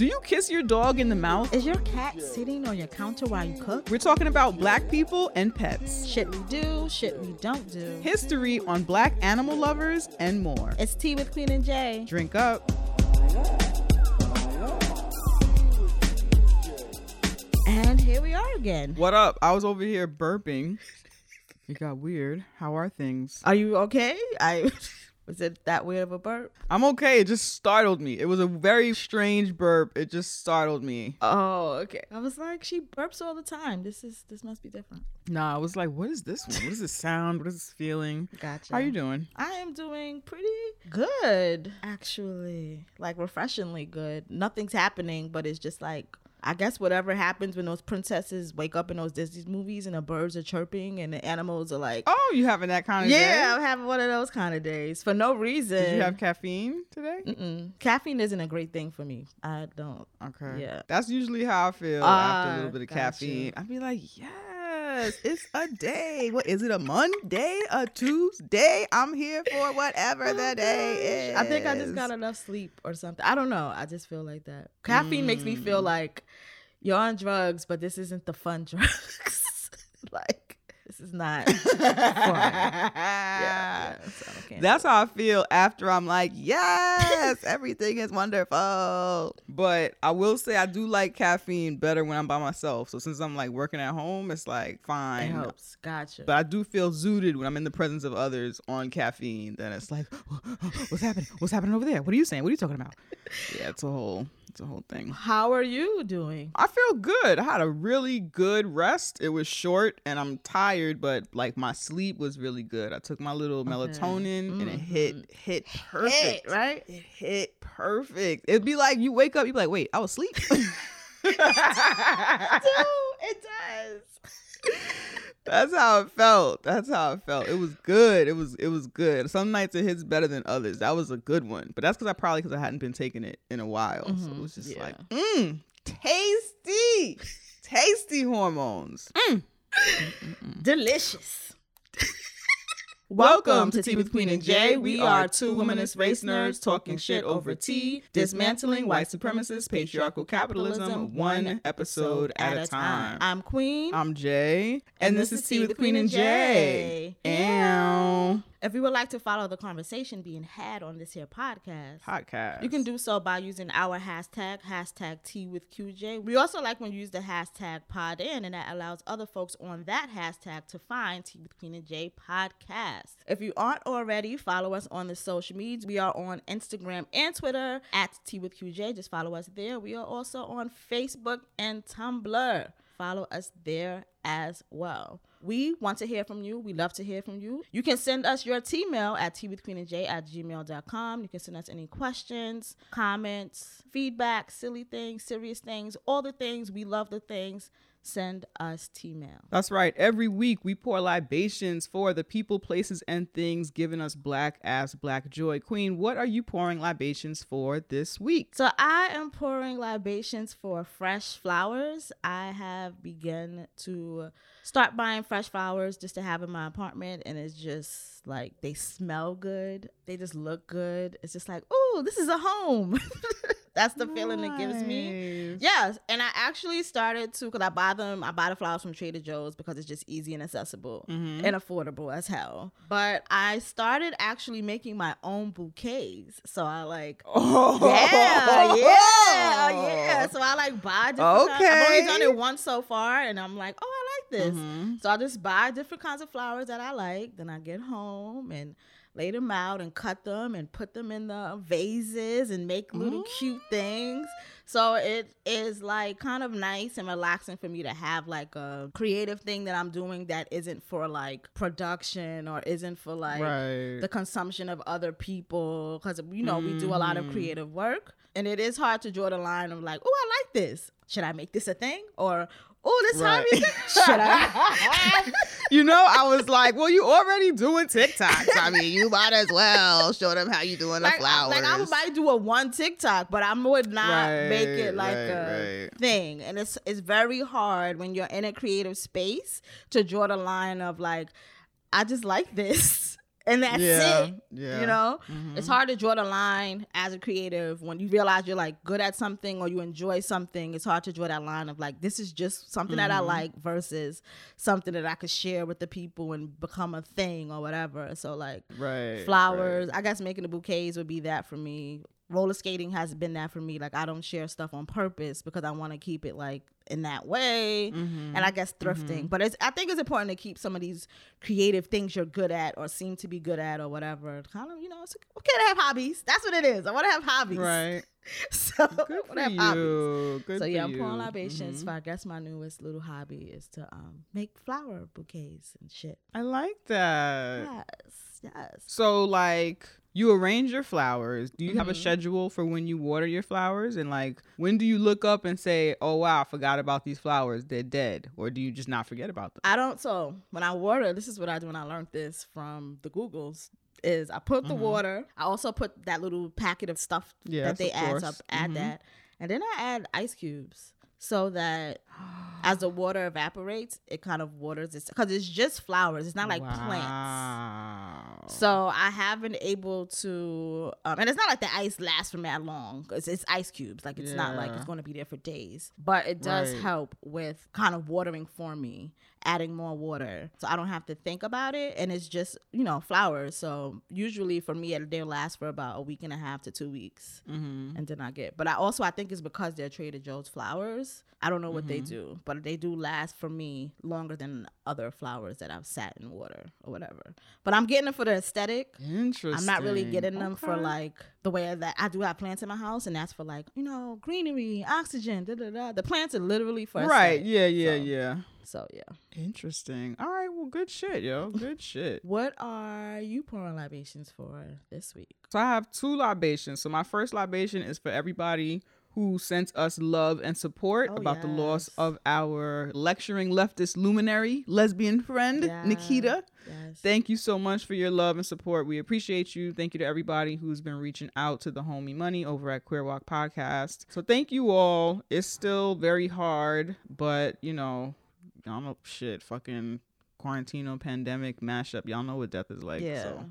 Do you kiss your dog in the mouth? Is your cat sitting on your counter while you cook? We're talking about black people and pets. Shit we do, shit we don't do. History on black animal lovers and more. It's tea with Queen and Jay. Drink up. And here we are again. What up? I was over here burping. It got weird. How are things? Are you okay? I was it that weird of a burp? I'm okay. It just startled me. It was a very strange burp. It just startled me. Oh, okay. I was like, she burps all the time. This is this must be different. Nah, I was like, what is this one? What is this sound? What is this feeling? Gotcha. How are you doing? I am doing pretty good, actually. Like refreshingly good. Nothing's happening, but it's just like I guess whatever happens when those princesses wake up in those Disney movies and the birds are chirping and the animals are like, Oh, you having that kind of day? yeah, day? I'm having one of those kind of days for no reason. Did you have caffeine today? Mm-mm. Caffeine isn't a great thing for me. I don't. Okay. Yeah. That's usually how I feel after a Ah, little bit of caffeine. I'd be like, yes, it's a day. What is it? A Monday? A Tuesday? I'm here for whatever the day is. I think I just got enough sleep or something. I don't know. I just feel like that. Caffeine makes me Mm. feel like you're on drugs, but this isn't the fun drugs. like is not fun. Yeah, yeah, so That's how I feel after I'm like, yes, everything is wonderful. But I will say I do like caffeine better when I'm by myself. So since I'm like working at home, it's like fine. it helps. Gotcha. But I do feel zooted when I'm in the presence of others on caffeine. Then it's like, what's happening? What's happening over there? What are you saying? What are you talking about? Yeah, it's a whole, it's a whole thing. how are you doing? I feel good. I had a really good rest. It was short and I'm tired, but like my sleep was really good. I took my little melatonin and it hit mm-hmm. hit perfect. Hit, right? It hit perfect. It'd be like you wake up, you'd be like, wait, I was asleep. it does. That's how it felt. That's how it felt. It was good. It was it was good. Some nights it hits better than others. That was a good one. But that's because I probably because I hadn't been taking it in a while. So it mm-hmm. was just yeah. like, mmm, tasty. tasty hormones. Mm. Delicious. Welcome to Tea with Queen and Jay. We are two womanist race nerds talking shit over tea, dismantling white supremacist patriarchal capitalism one episode at a time. I'm Queen. I'm Jay, and, this, is Tea with Queen and Jay. Ow. If you would like to follow the conversation being had on this here podcast, Podcast. you can do so by using our hashtag, hashtag Tea with QJ. We also like when you use the hashtag pod in, and that allows other folks on that hashtag to find Tea with Queen and J podcast. If you aren't already, follow us on the social medias. We are on Instagram and Twitter at Tea with QJ. Just follow us there. We are also on Facebook and Tumblr. Follow us there as well. We want to hear from you. We love to hear from you. You can send us your T-mail at twithqueenandj at gmail.com. You can send us any questions, comments, feedback, silly things, serious things, all the things. We love the things. Send us T-mail. That's right. Every week we pour libations for the people, places, and things giving us black ass black joy. Queen, what are you pouring libations for this week? So I am pouring libations for fresh flowers. I have begun to start buying fresh flowers just to have in my apartment and it's just like they smell good. They just look good. It's just like, "Oh, this is a home." That's the feeling it gives me. Yes, and I actually started to because I buy them. I buy the flowers from Trader Joe's because it's just easy and accessible Mm-hmm. and affordable as hell. But I started actually making my own bouquets. So I like, Oh, yeah, yeah, yeah. So I like buy different. kinds- I've only done it once so far, and I'm like, oh, I like this. Mhm. So I just buy different kinds of flowers that I like. Then I get home and lay them out and cut them and put them in the vases and make little cute things. So it is like kind of nice and relaxing for me to have like a creative thing that I'm doing that isn't for like production or isn't for like Right. the consumption of other people because you know we do a lot of Mm-hmm. creative work and it is hard to draw the line of like oh i like this should i make this a thing or oh this Right. Thing? should i you know, I was like, well, you already doing TikToks. I mean, you might as well show them how you doing the like, flowers. like I might do a one TikTok, but I would not make it like right, a right. thing. And it's it's very hard when you're in a creative space to draw the line of like, I just like this. And that's Yeah, it. yeah. You know, Mhm. it's hard to draw the line as a creative when you realize you're like good at something or you enjoy something. It's hard to draw that line of like this is just something that I Mhm. like versus something that I could share with the people and become a thing or whatever. So like right. flowers, right. I guess making the bouquets would be that for me. Roller skating has been that for me. Like I don't share stuff on purpose because I want to keep it like in that way Mhm. and I guess thrifting. But it's I think it's important to keep some of these creative things you're good at or seem to be good at or whatever. Kind of, you know, it's okay to have hobbies. That's what it is. I want to have hobbies. Right. So Good for have hobbies. you. Good so yeah, I'm pouring libations. Mhm. So I guess my newest little hobby is to um make flower bouquets and shit. I like that. Yes, yes. So like you arrange your flowers. Do you have a Mhm. schedule for when you water your flowers? And like when do you look up and say, Oh wow, I forgot about these flowers. They're dead. Or do you just not forget about them? I don't. So when I water, this is what I do. And I learned this from the Googles. Is I put the Mhm. water. I also put that little packet of stuff Yes, that they add. Course. add Mhm. that, and then I add ice cubes so that as the water evaporates, it kind of waters it because it's just flowers. It's not like plants. So I have been able to, um, and it's not like the ice lasts for that long. It's, it's ice cubes. Like it's not like it's going to be there for days. But it does Right. help with kind of watering for me, adding more water, so I don't have to think about it. And it's just you know flowers. So usually for me, they'll last for about a week and a half to two weeks, Mhm. and then I get. But I also I think it's because they're Trader Joe's flowers. I don't know what they Mhm. Do, but they do last for me longer than other flowers that I've sat in water or whatever. But I'm getting it for the aesthetic. Interesting. I'm not really getting them for like the way that I do have plants in my house, and that's for like you know greenery, oxygen, da da da. The plants are literally for Right. aesthetic. Yeah, yeah, So- yeah. So yeah, Interesting. All right, well good shit, yo. Good shit. what are you pouring libations for this week? So I have two libations. So my first libation is for everybody who sent us love and support Oh, about the loss of our lecturing leftist luminary lesbian friend. Nikita. Yes. Thank you so much for your love and support. We appreciate you. Thank you to everybody who's been reaching out to the homie money over at Queer Walk Podcast. So thank you all. It's still very hard, but you know, y'all know shit, fucking quarantino pandemic mashup. Y'all know what death is like. yeah. So Mhm.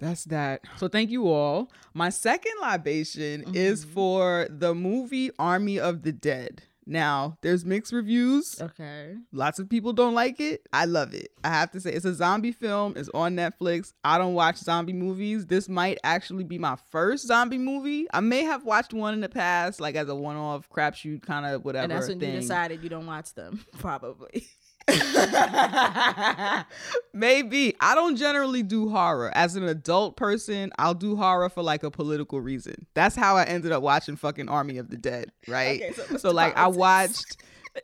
That's that. So thank you all. My second libation is Mhm. for the movie Army of the Dead. Now, there's mixed reviews. Okay. Lots of people don't like it. I love it. I have to say, it's a zombie film. It's on Netflix. I don't watch zombie movies. This might actually be my first zombie movie. I may have watched one in the past, like as a one-off crapshoot kind of whatever and that's when thing. you decided you don't watch them, probably. Maybe. I don't generally do horror. As an adult person, I'll do horror for like a political reason. That's how I ended up watching fucking Army of the Dead, right? Okay, so so like I watched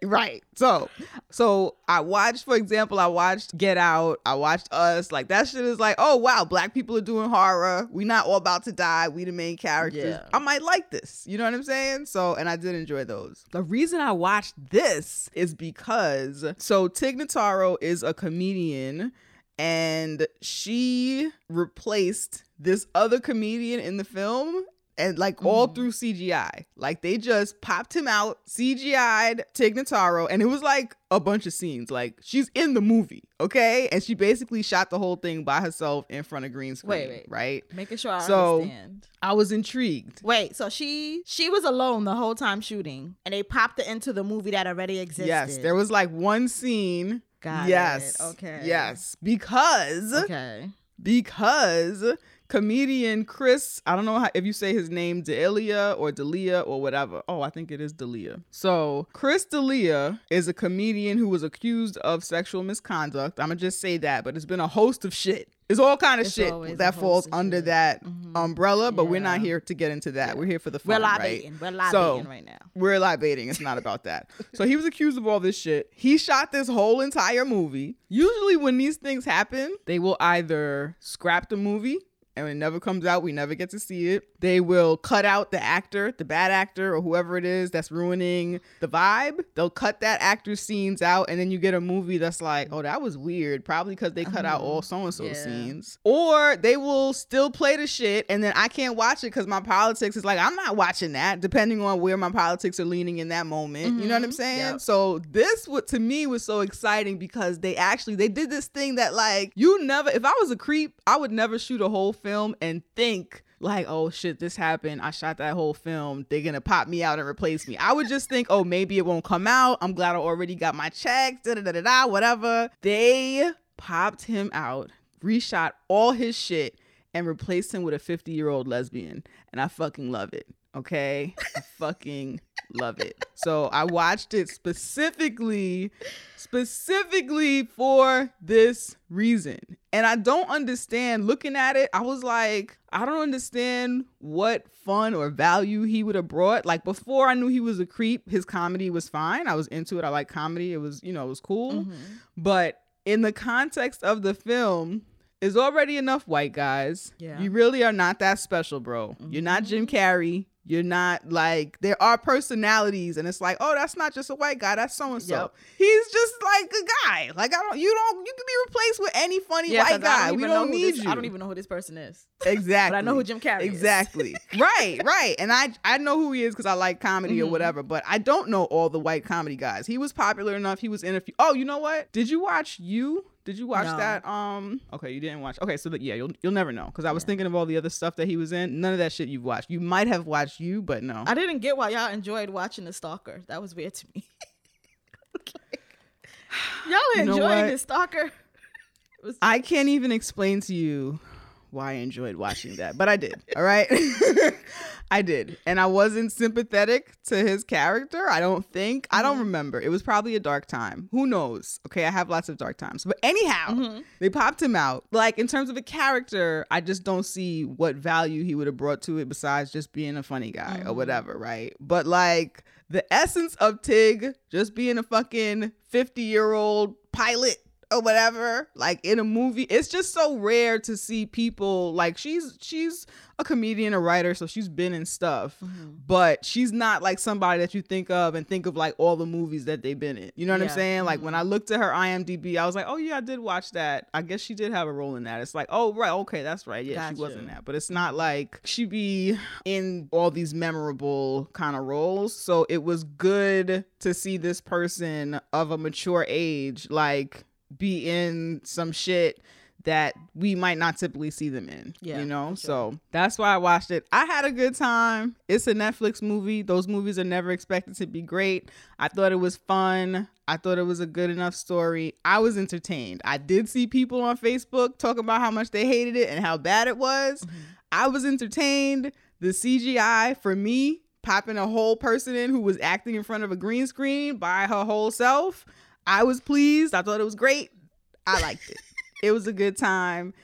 Right. So so I watched, for example, I watched Get Out, I watched Us. Like that shit is like, oh wow, black people are doing horror. We not all about to die. We the main characters. Yeah. I might like this. You know what I'm saying? So and I did enjoy those. The reason I watched this is because so Tig Notaro is a comedian and she replaced this other comedian in the film and like all Mhm. through CGI. Like they just popped him out, CGI'd Tig Notaro, and it was like a bunch of scenes. Like she's in the movie, okay? And she basically shot the whole thing by herself in front of green screen. Wait, wait. Right? Making sure I So- understand. I was intrigued. Wait, so she she was alone the whole time shooting, and they popped it into the movie that already existed. Yes, there was like one scene. Got yes. it. Okay. Yes. Because Okay. Because comedian Chris, I don't know how, if you say his name Delia or Delia or whatever. Oh, I think it is Delia. So Chris D'Elia is a comedian who was accused of sexual misconduct. I'm gonna just say that, but it's been a host of shit. It's all kind of It's shit that falls under shit. that Mhm. umbrella, but we're not here to get into that. Yeah. We're here for the fun. We're fun, right? libating. We're libating So- right now. We're libating. It's not about that. so he was accused of all this shit. He shot this whole entire movie. Usually, when these things happen, they will either scrap the movie and it never comes out. We never get to see it. They will cut out the actor, the bad actor, or whoever it is that's ruining the vibe. They'll cut that actor's scenes out, and then you get a movie that's like, oh, that was weird. Probably because they cut out all so and so scenes. Or they will still play the shit, and then I can't watch it because my politics is like, I'm not watching that, depending on where my politics are leaning in that moment. You know what I'm Mhm. saying? Yep. So this what to me was so exciting because they actually they did this thing that like you never if I was a creep, I would never shoot a whole film and think like, oh shit, this happened. I shot that whole film. They're gonna pop me out and replace me. I would just think, oh, maybe it won't come out. I'm glad I already got my checks, da da da da whatever. They popped him out, reshot all his shit, and replaced him with a 50 year old lesbian. And I fucking love it. Okay? I fucking love it. So I watched it specifically, specifically for this reason. And I don't understand looking at it. I was like, I don't understand what fun or value he would have brought. Like before I knew he was a creep, his comedy was fine. I was into it. I like comedy. It was, you know, it was cool. Mm-hmm. But in the context of the film, is already enough white guys. Yeah. You really are not that special, bro. You're not Jim Carrey. You're not like there are personalities, and it's like, oh, that's not just a white guy. That's so and so. He's just like a guy. Like I don't, you don't, you can be replaced with any funny Yeah, 'cause white guy. We even don't who need this, you. I don't even know who this person is. exactly. But I know who Jim Carrey is. Exactly. right, right. And I I know who he is because I like comedy or Mhm. whatever, but I don't know all the white comedy guys. He was popular enough. He was in a few. Oh, you know what? Did you watch you? Did you watch No. that? Um. Okay, you didn't watch. Okay, so that yeah, you'll you'll never know because I was Yeah. thinking of all the other stuff that he was in. None of that shit you've watched. You might have watched you, but no. I didn't get why y'all enjoyed watching The Stalker. That was weird to me. y'all You know enjoying? The Stalker? Was- I can't even explain to you why I enjoyed watching that, but I did. All right. I did. And I wasn't sympathetic to his character. I don't think. I don't remember. It was probably a dark time. Who knows? Okay. I have lots of dark times. But anyhow, Mhm. they popped him out. Like, in terms of a character, I just don't see what value he would have brought to it besides just being a funny guy or Mhm. whatever, right? But like, the essence of Tig just being a fucking 50 year old pilot or whatever like in a movie. It's just so rare to see people like she's she's a comedian a writer so she's been in stuff Mhm. but she's not like somebody that you think of and think of like all the movies that they've been in. You know what i'm saying? Like Mhm. when i looked at her imdb i was like oh yeah i did watch that. I guess she did have a role in that. It's like oh right okay that's right. Yeah she was Gotcha. in that. But it's not like she be in all these memorable kind of roles. So it was good to see this person of a mature age like be in some shit that we might not typically see them in. Yeah, you know? sure. So that's why I watched it. I had a good time. It's a Netflix movie. Those movies are never expected to be great. I thought it was fun. I thought it was a good enough story. I was entertained. I did see people on Facebook talking about how much they hated it and how bad it was. Mm-hmm. I was entertained. The CGI for me, popping a whole person in who was acting in front of a green screen by her whole self. I was pleased. I thought it was great. I liked it. it was a good time.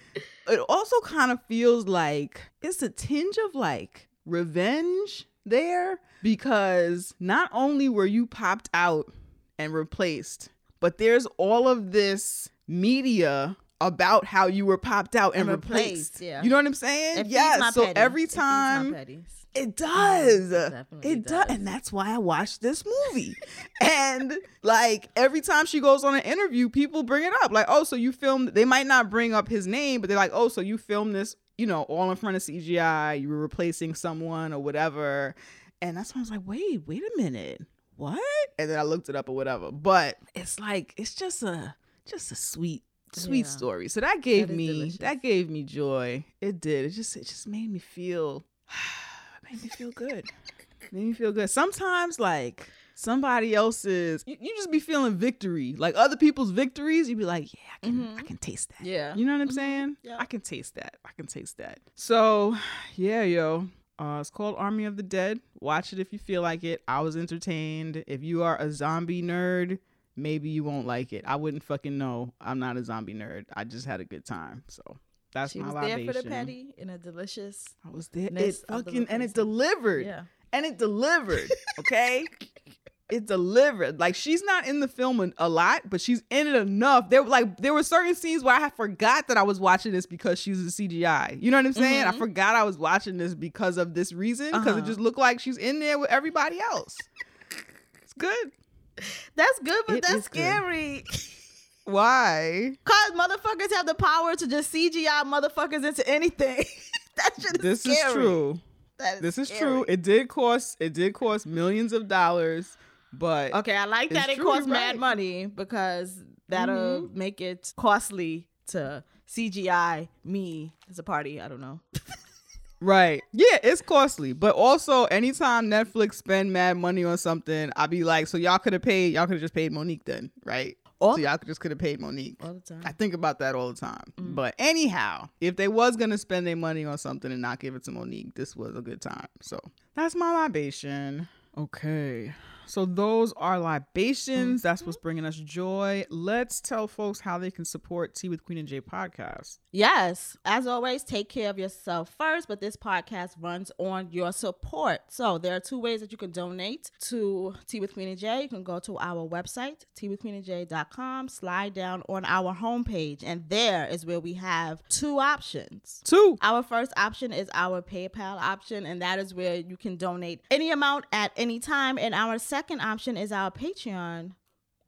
It also kind of feels like it's a tinge of like revenge there because not only were you popped out and replaced, but there's all of this media about how you were popped out and, And replaced. replaced, yeah. You know what I'm saying? It yes. So petty. every It time petties. it mm-hmm. does. definitely it does. does. And that's why I watched this movie. and like every time she goes on an interview, people bring it up. Like, oh, so you filmed they might not bring up his name, but they're like, oh, so you filmed this, you know, all in front of CGI, you were replacing someone or whatever. And that's when I was like, wait, wait a minute. What? And then I looked it up or whatever. But it's like, it's just a just a sweet sweet Yeah. story. So that gave That me delicious. that gave me joy. It did. It just it just made me feel it made me feel good. made me feel good. Sometimes like somebody else's you, you just be feeling victory. Like other people's victories, you be like, yeah, I can I Mhm. can taste that. Yeah. You know what I'm Mhm. saying? Yeah. I can taste that. I can taste that. So, yeah, yo. Uh, it's called Army of the Dead. Watch it if you feel like it. I was entertained. If you are a zombie nerd, maybe you won't like it. I wouldn't fucking know. I'm not a zombie nerd. I just had a good time. So that's she my was libation. there for the petty in a delicious. I was there. It ness of the fucking and it delivered. Yeah. And it delivered. Okay. it delivered. Like she's not in the film a, lot, but she's in it enough. There like there were certain scenes where I forgot that I was watching this because she's a CGI. You know what I'm saying? I Mhm. forgot I was watching this because of this reason because it Uh-huh. just looked like she's in there with everybody else. it's good. That's good, but It that's is good. scary. Why? Cause motherfuckers have the power to just CGI motherfuckers into anything. that shit is This scary. is true. This is scary. true. It did cost it did cost millions of dollars, but Okay, I like that it true, you're mad right. money because that'll Mm-hmm. make it costly to CGI me as a party. I don't know. Right. Yeah, it's costly. But also anytime Netflix spend mad money on something, I'll be like, so y'all could have paid y'all could have just paid Mo'Nique then, right? All- so y'all could just could have paid Mo'Nique. All the time. I think about that all the time. Mm. But anyhow, if they was gonna spend their money on something and not give it to Mo'Nique, this was a good time. So that's my libation. Okay. So those are libations. That's what's mm-hmm. bringing us joy. Let's tell folks how they can support Tea with Queen and Jay podcast. Yes, as always, take care of yourself first, but this podcast runs on your support. So there are two ways that you can donate to Tea with Queen and Jay. You can go to our website, teawithqueenandjay.com, slide down on our homepage, and there is where we have two options. Two. Our first option is our PayPal option, and that is where you can donate any amount at any time. And our second option is our Patreon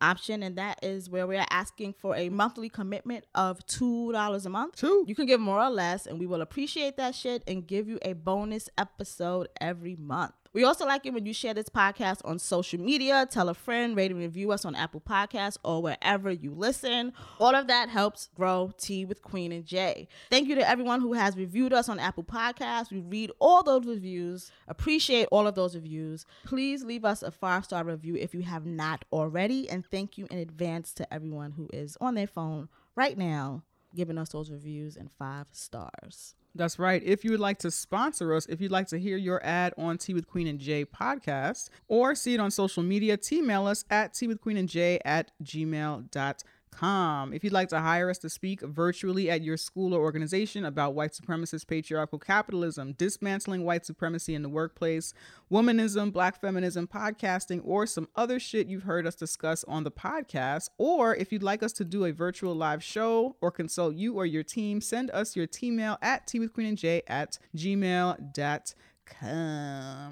option, and that is where we are asking for a monthly commitment of $2 a month. Two. You can give more or less, and we will appreciate that shit and give you a bonus episode every month. We also like it when you share this podcast on social media, tell a friend, rate and review us on Apple Podcasts or wherever you listen. All of that helps grow Tea with Queen and Jay. Thank you to everyone who has reviewed us on Apple Podcasts. We read all those reviews, appreciate all of those reviews. Please leave us a five star review if you have not already. And thank you in advance to everyone who is on their phone right now giving us those reviews and five stars. That's right. If you would like to sponsor us, if you'd like to hear your ad on Tea with Queen and Jay podcast or see it on social media, email us at tea with queen and Jay at gmail.com. If you'd like to hire us to speak virtually at your school or organization about white supremacist patriarchal capitalism, dismantling white supremacy in the workplace, womanism, black feminism, podcasting, or some other shit you've heard us discuss on the podcast, or if you'd like us to do a virtual live show or consult you or your team, send us your email at tea with queen and Jay at gmail.com.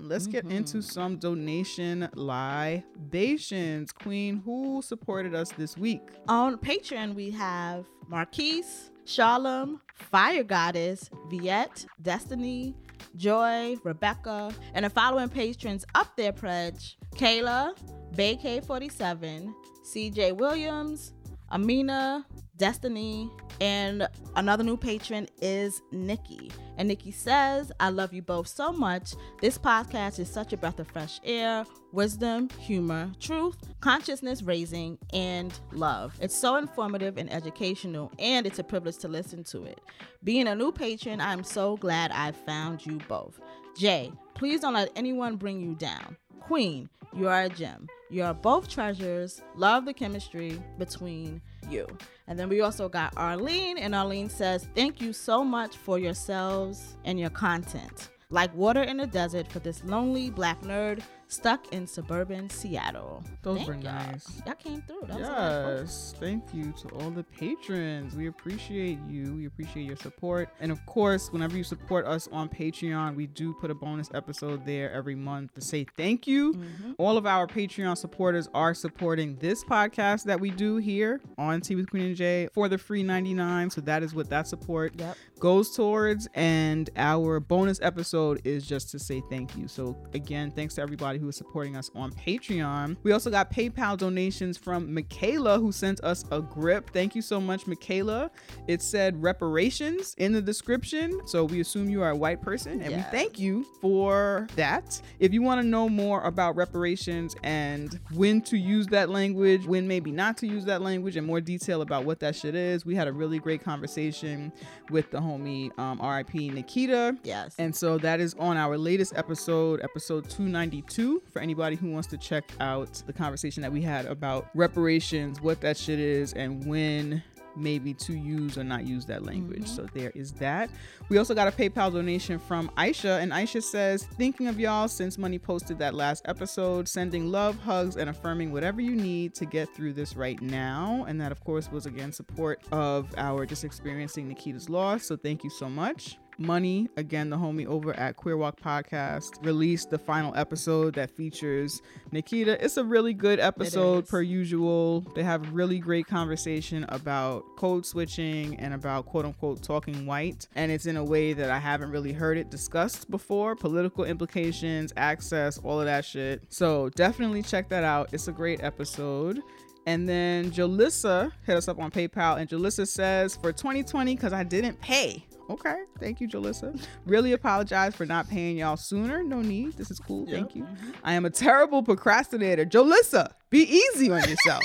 Let's get into mm-hmm. some donation libations. Queen, who supported us this week? On Patreon, we have Marquise, Shalom, Fire Goddess, Viet, Destiny, Joy, Rebecca, and the following patrons up their pledge Kayla, BayK47, CJ Williams, Amina, Destiny, and another new patron is Nikki. And Nikki says, I love you both so much. This podcast is such a breath of fresh air, wisdom, humor, truth, consciousness raising, and love. It's so informative and educational, and it's a privilege to listen to it. Being a new patron, I'm so glad I found you both. Jay, please don't let anyone bring you down. Queen, you are a gem. You are both treasures. Love the chemistry between you. And then we also got Arlene, and Arlene says, Thank you so much for yourselves and your content. Like water in the desert for this lonely black nerd stuck in suburban Seattle. Those Thank were y'all. nice. Y'all came through. That was a lot of folks. Yes, thank you to all the patrons. We appreciate you. We appreciate your support. And of course, whenever you support us on Patreon, we do put a bonus episode there every month to say thank you. Mm-hmm. All of our Patreon supporters are supporting this podcast that we do here on Tea with Queen and Jay for the free 99. So that is what that support Yep. goes towards. And our bonus episode is just to say thank you. So again, thanks to everybody who is supporting us on Patreon. We also got PayPal donations from Michaela who sent us a grip. Thank you so much, Michaela. It said reparations in the description. So we assume you are a white person and we thank you for that. If you want to know more about reparations and when to use that language, when maybe not to use that language, and more detail about what that shit is, we had a really great conversation with the homie um, RIP Nikita. Yes. And so that is on our latest episode, episode 292, for anybody who wants to check out the conversation that we had about reparations, what that shit is, and when maybe to use or not use that language. Mm-hmm. So there is that. We also got a PayPal donation from Aisha, and Aisha says, Thinking of y'all since Money posted that last episode, sending love, hugs, and affirming whatever you need to get through this right now. And that, of course, was again support of our just experiencing Nikita's loss. So thank you so much. Money, again, the homie over at Queer Walk Podcast, released the final episode that features Nikita. It's a really good episode, per usual. They have really great conversation about code switching and about quote unquote talking white. And it's in a way that I haven't really heard it discussed before political implications, access, all of that shit. So definitely check that out. It's a great episode. And then Jalissa hit us up on PayPal, and Jalissa says, for 2020, because I didn't pay. Okay, thank you, Jalissa. Really apologize for not paying y'all sooner. No need. This is cool. Thank you. Mm-hmm. I am a terrible procrastinator. Jalissa, be easy on yourself.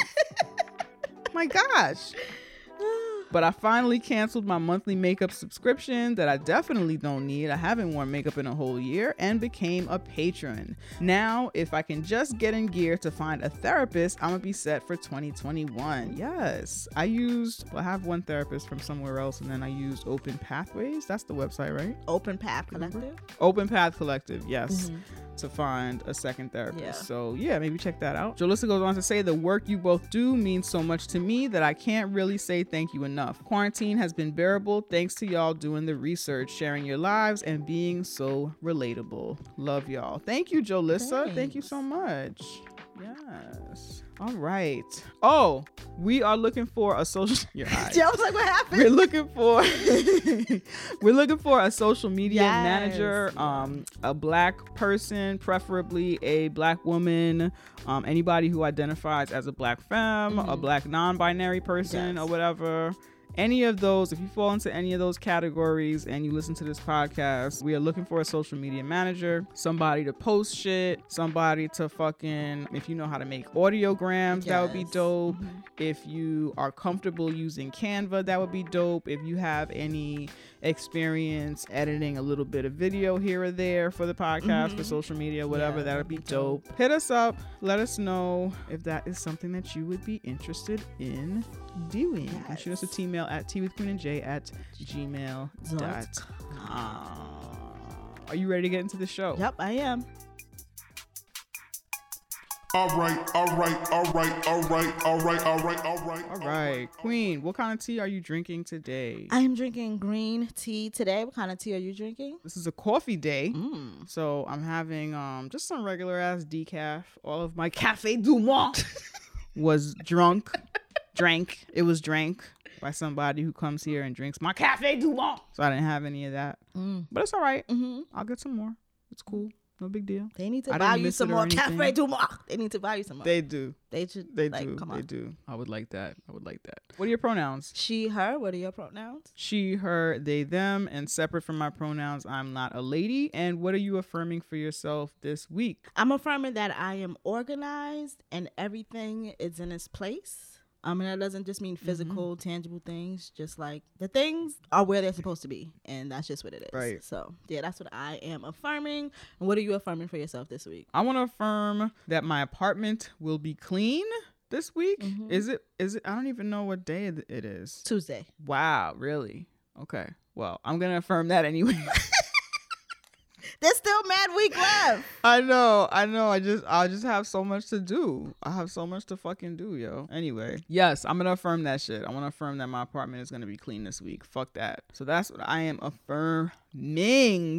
My gosh. But I finally canceled my monthly makeup subscription that I definitely don't need. I haven't worn makeup in a whole year and became a patron. Now, if I can just get in gear to find a therapist, I'm gonna be set for 2021. Yes, I used, well, I have one therapist from somewhere else, and then I used Open Pathways. That's the website, right? Open Path Collective. Open Path Collective, yes, mm-hmm. to find a second therapist. Yeah. So yeah, maybe check that out. Jalissa goes on to say the work you both do means so much to me that I can't really say thank you enough. Quarantine has been bearable thanks to y'all doing the research, sharing your lives, and being so relatable. Love y'all. Thank you, Jolissa. Thank you so much. Yes. All right. Oh, we are looking for a social. Your eyes. Yeah, I was like, what happened? We're looking for we're looking for a social media Yes. manager, um, a black person, preferably a black woman, um, anybody who identifies as a black femme, a black non-binary person, Mm-hmm. Yes. or whatever. Any of those, if you fall into any of those categories and you listen to this podcast, we are looking for a social media manager, somebody to post shit, somebody to fucking, if you know how to make audiograms, that would be Yes. dope. Mm-hmm. If you are comfortable using Canva, that would be dope. If you have any experience editing a little bit of video here or there for the podcast, for mm-hmm. social media, whatever, Yeah, that would be be dope. Hit us up. Let us know if that is something that you would be interested in doing. Can shoot us a email at tea with queen and j at gmail.com. Are you ready to get into the show? Yep, I am. All right, all right, all right, all right, all right, all right, all right. All right, Queen, what kind of tea are you drinking today? I am drinking green tea today. What kind of tea are you drinking? This is a coffee day. Mm. So I'm having um just some regular ass decaf. All of my Cafe Du Monde was drunk, drank. It was drank by somebody who comes here and drinks my Cafe Du Monde. So I didn't have any of that. Mm. But it's all right. hmm I'll get some more. It's cool. No big deal. They need to I buy you some more. Cafe Du Monde. They need to buy you some more. They do. They should. They like, do. Come on. They do. I would like that. I would like that. What are your pronouns? She, her. What are your pronouns? She, her, they, them, and separate from my pronouns, I'm not a lady. And what are you affirming for yourself this week? I'm affirming that I am organized and everything is in its place. I mean, that doesn't just mean physical, Mm-hmm. tangible things. Just like the things are where they're supposed to be, and that's just what it is. Right. So, yeah, that's what I am affirming. And what are you affirming for yourself this week? I want to affirm that my apartment will be clean this week. Is it? Is it? I don't even know what day it it is. Tuesday. Wow, really? Okay. Well, I'm gonna affirm that anyway. There's still mad week left. I know, I know. I just, I just have so much to do. I have so much to fucking do, yo. Anyway, yes, I'm gonna affirm that shit. I want to affirm that my apartment is gonna be clean this week. Fuck that. So that's what I am affirming.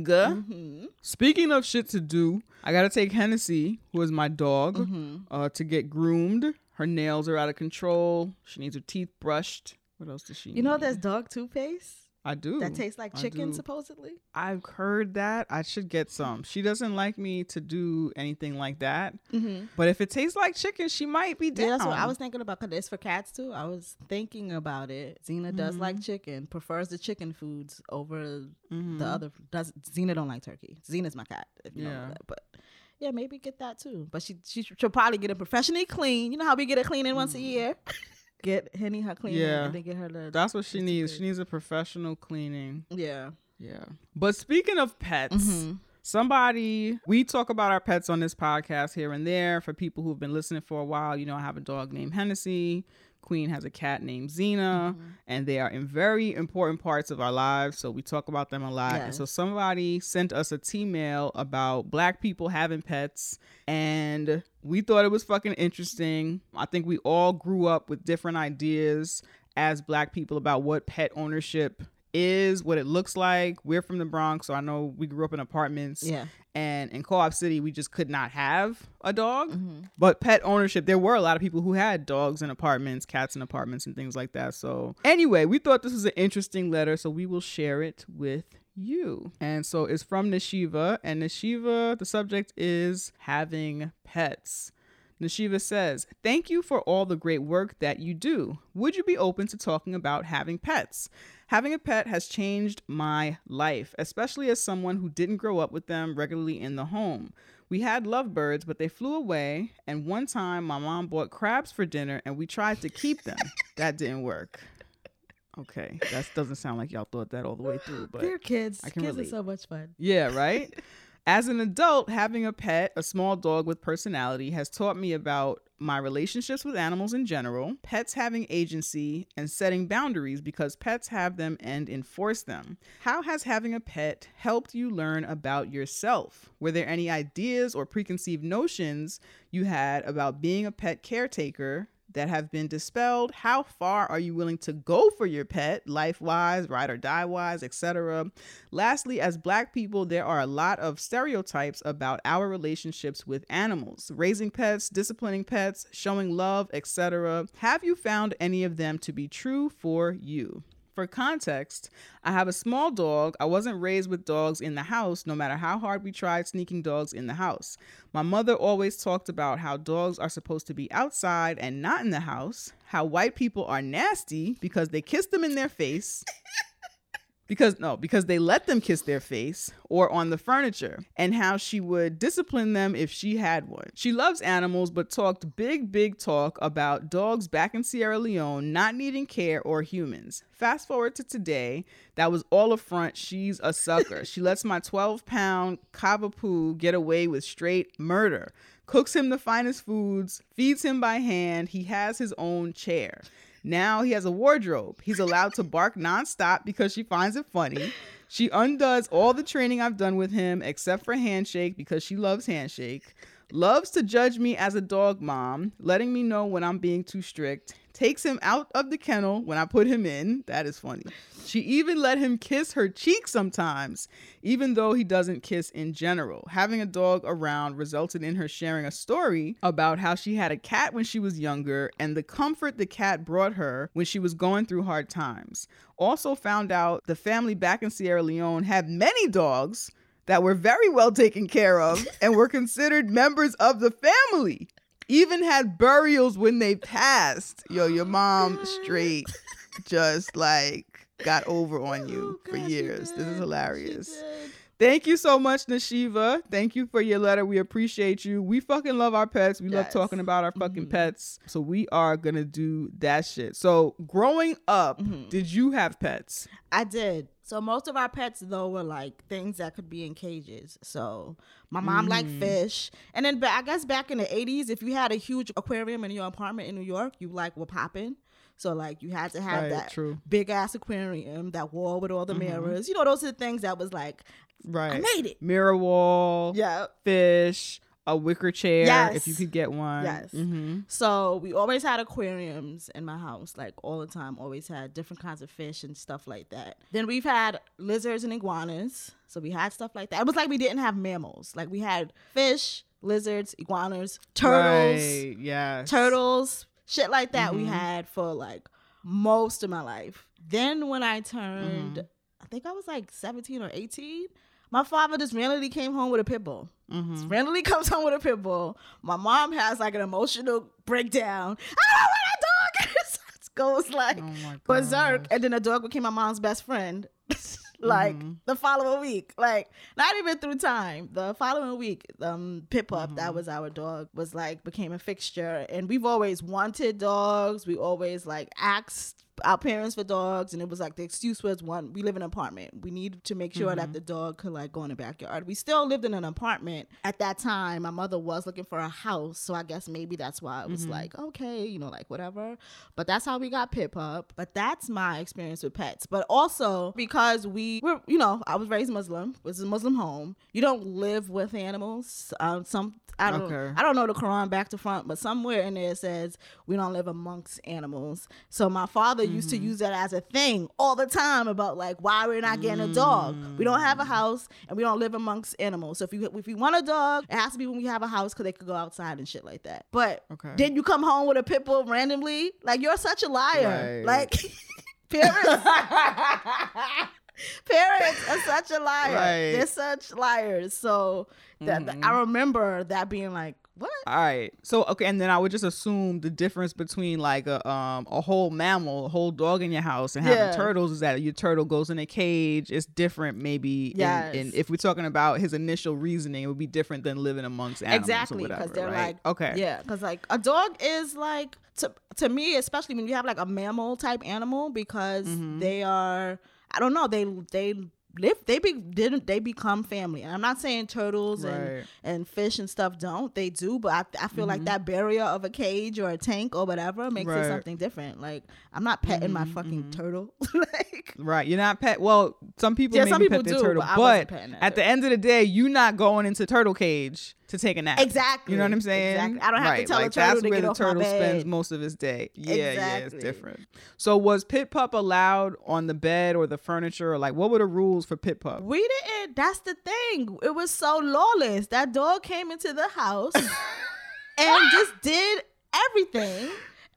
Mm-hmm. Speaking of shit to do, I gotta take Hennessy, who is my dog, Mm-hmm. uh, to get groomed. Her nails are out of control. She needs her teeth brushed. What else does she? You know, need? there's dog toothpaste I do. that tastes like chicken, supposedly. I've heard that. I should get some. She doesn't like me to do anything like that. Mm-hmm. But if it tastes like chicken, she might be down. Yeah, that's what I was thinking about. Cause it's for cats too. I was thinking about it. Xena does like Mm-hmm. chicken, prefers the chicken foods over Mhm. the other. Does Xena don't like turkey? Xena's my cat. If you Yeah. know that, but yeah, maybe get that too. But she she she'll probably get it professionally clean. You know how we get it cleaning once a year. Get Henny her cleaning. Yeah. and then get her the. That's what she needs. She needs a professional cleaning. yeah. Yeah. But speaking of pets, Mhm. somebody we talk about our pets on this podcast here and there for people who've been listening for a while you know i have a dog named hennessy queen has a cat named xena mm-hmm. and they are in very important parts of our lives so we talk about them a lot and so somebody sent us a t-mail about black people having pets and we thought it was fucking interesting i think we all grew up with different ideas as black people about what pet ownership is, what it looks like. We're from the Bronx, so I know we grew up in apartments. Yeah. And in Co-op City, we just could not have a dog. Mm-hmm. But pet ownership, there were a lot of people who had dogs in apartments, cats in apartments, and things like that. So anyway, we thought this was an interesting letter, so we will share it with you. And so it's from Nishiva, and Nishiva, the subject is having pets. Nishiva says, Thank you for all the great work that you do. Would you be open to talking about having pets? Having a pet has changed my life, especially as someone who didn't grow up with them regularly in the home. We had lovebirds, but they flew away, and one time my mom bought crabs for dinner and we tried to keep them. that didn't work. Okay, that doesn't sound like y'all thought that all the way through, but They're kids. I can kids relate. are so much fun. yeah, right? As an adult, having a pet, a small dog with personality, has taught me about my relationships with animals in general, pets having agency, and setting boundaries because pets have them and enforce them. How has having a pet helped you learn about yourself? Were there any ideas or preconceived notions you had about being a pet caretaker that have been dispelled? How far are you willing to go for your pet, life wise, ride or die wise, etc.? Lastly, as black people, there are a lot of stereotypes about our relationships with animals, raising pets, disciplining pets, showing love, etc. Have you found any of them to be true for you? For context, I have a small dog. I wasn't raised with dogs in the house, no matter how hard we tried sneaking dogs in the house. My mother always talked about how dogs are supposed to be outside and not in the house, how white people are nasty because they kiss them in their face. Because no, because they let them kiss their face or on the furniture, and how she would discipline them if she had one. She loves animals, but talked big, big talk about dogs back in Sierra Leone not needing care or humans. Fast forward to today, that was all a front. She's a sucker. she lets my 12 pound Cavapoo get away with straight murder. Cooks him the finest foods, feeds him by hand. He has his own chair. Now he has a wardrobe. He's allowed to bark nonstop because she finds it funny. She undoes all the training I've done with him except for handshake because she loves handshake. Loves to judge me as a dog mom, letting me know when I'm being too strict. Takes him out of the kennel when I put him in. That is funny. She even let him kiss her cheek sometimes, even though he doesn't kiss in general. Having a dog around resulted in her sharing a story about how she had a cat when she was younger and the comfort the cat brought her when she was going through hard times. Also, found out the family back in Sierra Leone had many dogs that were very well taken care of and were considered members of the family. Even had burials when they passed. Yo, your mom straight just like got over on you Oh, for years. This is hilarious. Thank you so much, Nashiva. Thank you for your letter. We appreciate you. We fucking love our pets. We love talking about our fucking Mhm. pets. So we are gonna do that shit. So growing up, Mhm. did you have pets? I did. So most of our pets though were like things that could be in cages. So my mom liked Mm. fish, and then I guess back in the eighties, if you had a huge aquarium in your apartment in New York, you like were popping. So like you had to have Right, that true. big ass aquarium, that wall with all the Mhm. mirrors. You know, those are the things that was like Right. I made it. Mirror wall, Yeah. fish, a wicker chair Yes. if you could get one. Yes. hmm So we always had aquariums in my house, like all the time. Always had different kinds of fish and stuff like that. Then we've had lizards and iguanas. So we had stuff like that. It was like we didn't have mammals. Like we had fish, lizards, iguanas, turtles, Right. Yeah. turtles, shit like that. We Mhm. had for like most of my life. Then when I turned, Mhm. I think I was like 17 or 18. My father just randomly came home with a pit bull hmm randomly comes home with a pit bull. My mom has like an emotional breakdown. I don't want a dog. It goes like Oh berserk, and then the dog became my mom's best friend. like Mhm. the following week, like not even through time. The following week, um, Pip Pup, Mm-hmm. that was our dog, was like became a fixture, and we've always wanted dogs. We always like asked our parents for dogs, and it was like the excuse was one, we live in an apartment. We need to make sure Mm-hmm. that the dog could like go in the backyard. We still lived in an apartment at that time. My mother was looking for a house, so I guess maybe that's why it was Mm-hmm. like okay, you know, like whatever. But that's how we got Pip Up. But that's my experience with pets. But also because we were, you know, I was raised Muslim. It was a Muslim home. You don't live with animals. Um, some I don't Okay. I don't know the Quran back to front, but somewhere in there it says we don't live amongst animals. So my father used to mm-hmm. use that as a thing all the time about like why we're not getting a dog. We don't have a mm. house and we don't live amongst animals. So if you if you want a dog, it has to be when we have a house because they could go outside and shit like that. But Okay. then you come home with a pit bull randomly, like you're such a liar. Right. Like parents. Parents are such a liar. Right. They're such liars. So that I mm-hmm. remember that being like, what? All right. So okay, and then I would just assume the difference between like a um a whole mammal, a whole dog in your house, and having Yeah. turtles is that your turtle goes in a cage. It's different, maybe. in- Yes. In, if we're talking about his initial reasoning, it would be different than living amongst animals. exactly because they're right? like okay. yeah because like a dog is like to, to me especially when you have like a mammal type animal because Mm-hmm. they are i don't know they they live they be didn't they become family and i'm not saying turtles Right. and and fish and stuff don't they do but i, I feel like that barrier of a cage or a tank or whatever makes Mm-hmm. Right. it something different like i'm not petting my fucking turtle like Right, you're not pet. Well, some people Yeah, maybe some pet people their do, turtle, but but, at the end of the day, you're not going into turtle cage to take a nap. Exactly. You know what I'm saying? Exactly. I don't have to Right, tell a like, turtle that's to where get the off my turtle spends most of his day. Yeah, yeah, it's different. So was Pip Pop allowed on the bed or the furniture? Or like, what were the rules for Pip Pop? We didn't. That's the thing. It was so lawless. That dog came into the house and just did everything.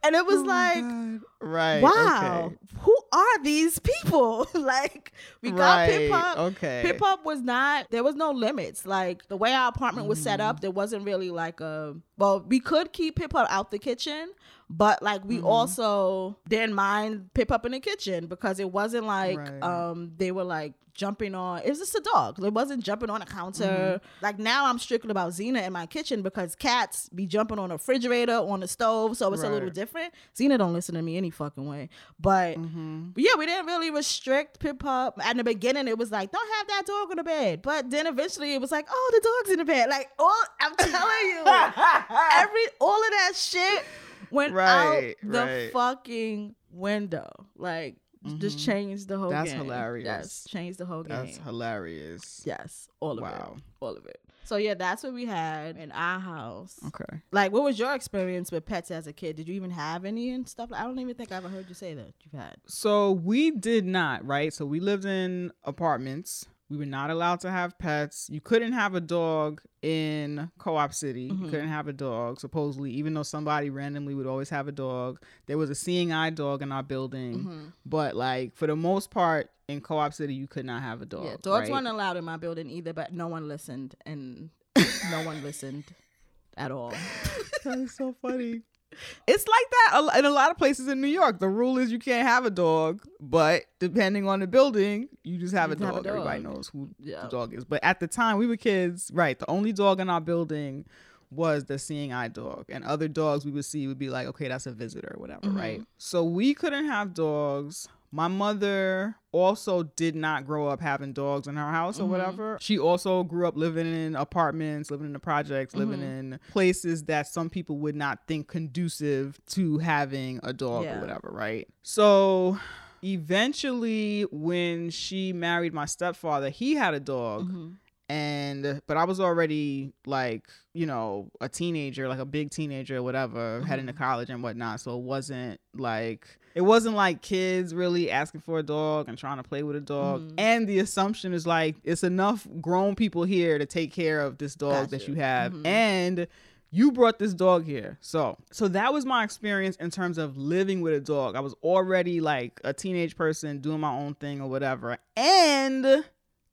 And it was oh like, right. wow, okay. who are these people? like, we got Pip Right, Pop. okay. Pip Pop was not, there was no limits. Like, the way our apartment was set Mm-hmm. up, there wasn't really like a, well, we could keep Pip Pop out the kitchen. But like we Mm-hmm. also didn't mind Pip Pop in the kitchen because it wasn't like Right. um they were like jumping on it was just a dog. It wasn't jumping on a counter. Mm-hmm. Like now I'm strictly about Xena in my kitchen because cats be jumping on a refrigerator, on the stove, so it's a little different. Xena don't listen to me any fucking way. But Mm-hmm. yeah, we didn't really restrict Pip Pop. At the beginning, it was like, don't have that dog in the bed. But then eventually, it was like, oh, the dog's in the bed. Like, all I'm telling you, every all of that shit went Right, out the right. fucking window. Like, just changed the whole That's game. hilarious. Yes, changed the whole That's game. That's hilarious. Yes, all of Wow. it. All of it. So yeah, that's what we had in our house. Okay. Like, what was your experience with pets as a kid? Did you even have any and stuff? I don't even think I ever heard you say that you've had. So we did not, right? So we lived in apartments. We were not allowed to have pets. You couldn't have a dog in Co-op City. Mm-hmm. You couldn't have a dog, supposedly, even though somebody randomly would always have a dog. There was a seeing eye dog in our building. Mm-hmm. But like for the most part in Co-op City, you could not have a dog. Yeah, dogs right? weren't allowed in my building either, but no one listened, and no one listened at all. That is so funny. It's like that in a lot of places in New York. The rule is you can't have a dog, but depending on the building, you just have, a, You just dog. have a Everybody knows who Yeah. the dog is. But at the time we were kids, right? The only dog in our building was the seeing eye dog, and other dogs we would see would be like, okay, that's a visitor or whatever, Mm-hmm. right? So we couldn't have dogs. My mother also did not grow up having dogs in her house Mm-hmm. or whatever. She also grew up living in apartments, living in the projects, living Mm-hmm. in places that some people would not think conducive to having a dog Yeah. or whatever, right? So eventually when she married my stepfather, he had a dog Mm-hmm. and but I was already like you know a teenager, like a big teenager, or whatever, heading to Mm-hmm. college and whatnot. So it wasn't like it wasn't like kids really asking for a dog and trying to play with a dog. Mm-hmm. And the assumption is like it's enough grown people here to take care of this dog that you have, Mhm. and you brought this dog here. So so that was my experience in terms of living with a dog. I was already like a teenage person doing my own thing or whatever. And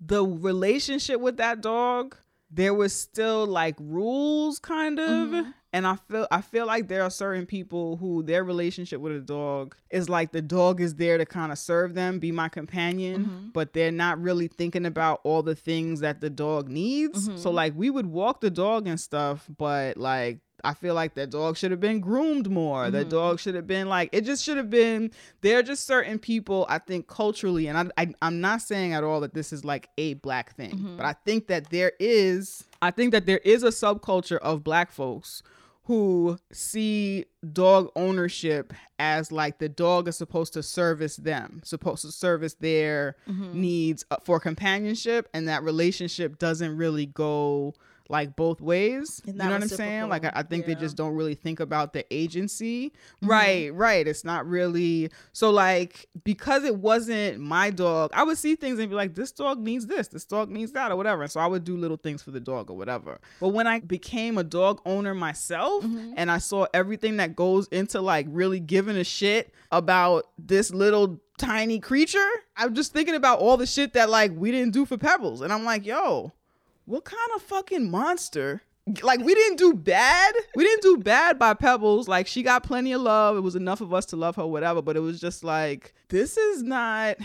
the relationship with that dog, there was still like rules kind of. And I feel I feel like there are certain people who their relationship with a dog is like the dog is there to kind of serve them, be my companion, mm-hmm. but they're not really thinking about all the things that the dog needs. So mm-hmm. like we would walk the dog and stuff, but like I feel like that dog should have been groomed more. That mm-hmm. dog should have been like it just should have been. There are just certain people I think culturally, and I, I I'm not saying at all that this is like a black thing, but I think that there is. I think that there is a subculture of black folks who see dog ownership as like the dog is supposed to service them, supposed to service their needs uh, for companionship, and that relationship doesn't really go like both ways. You know what I'm saying? Like I, I think they just don't really think about the agency. Mm-hmm. Right, right. It's not really so like because it wasn't my dog, I would see things and be like, this dog needs this, this dog needs that, or whatever. And so I would do little things for the dog or whatever. But when I became a dog owner myself Mm-hmm. and I saw everything that goes into like really giving a shit about this little tiny creature, I'm just thinking about all the shit that like we didn't do for Pebbles. And I'm like, yo, what kind of fucking monster? Like we didn't do bad. We didn't do bad by Pebbles. Like she got plenty of love. It was enough of us to love her, whatever. But it was just like this is not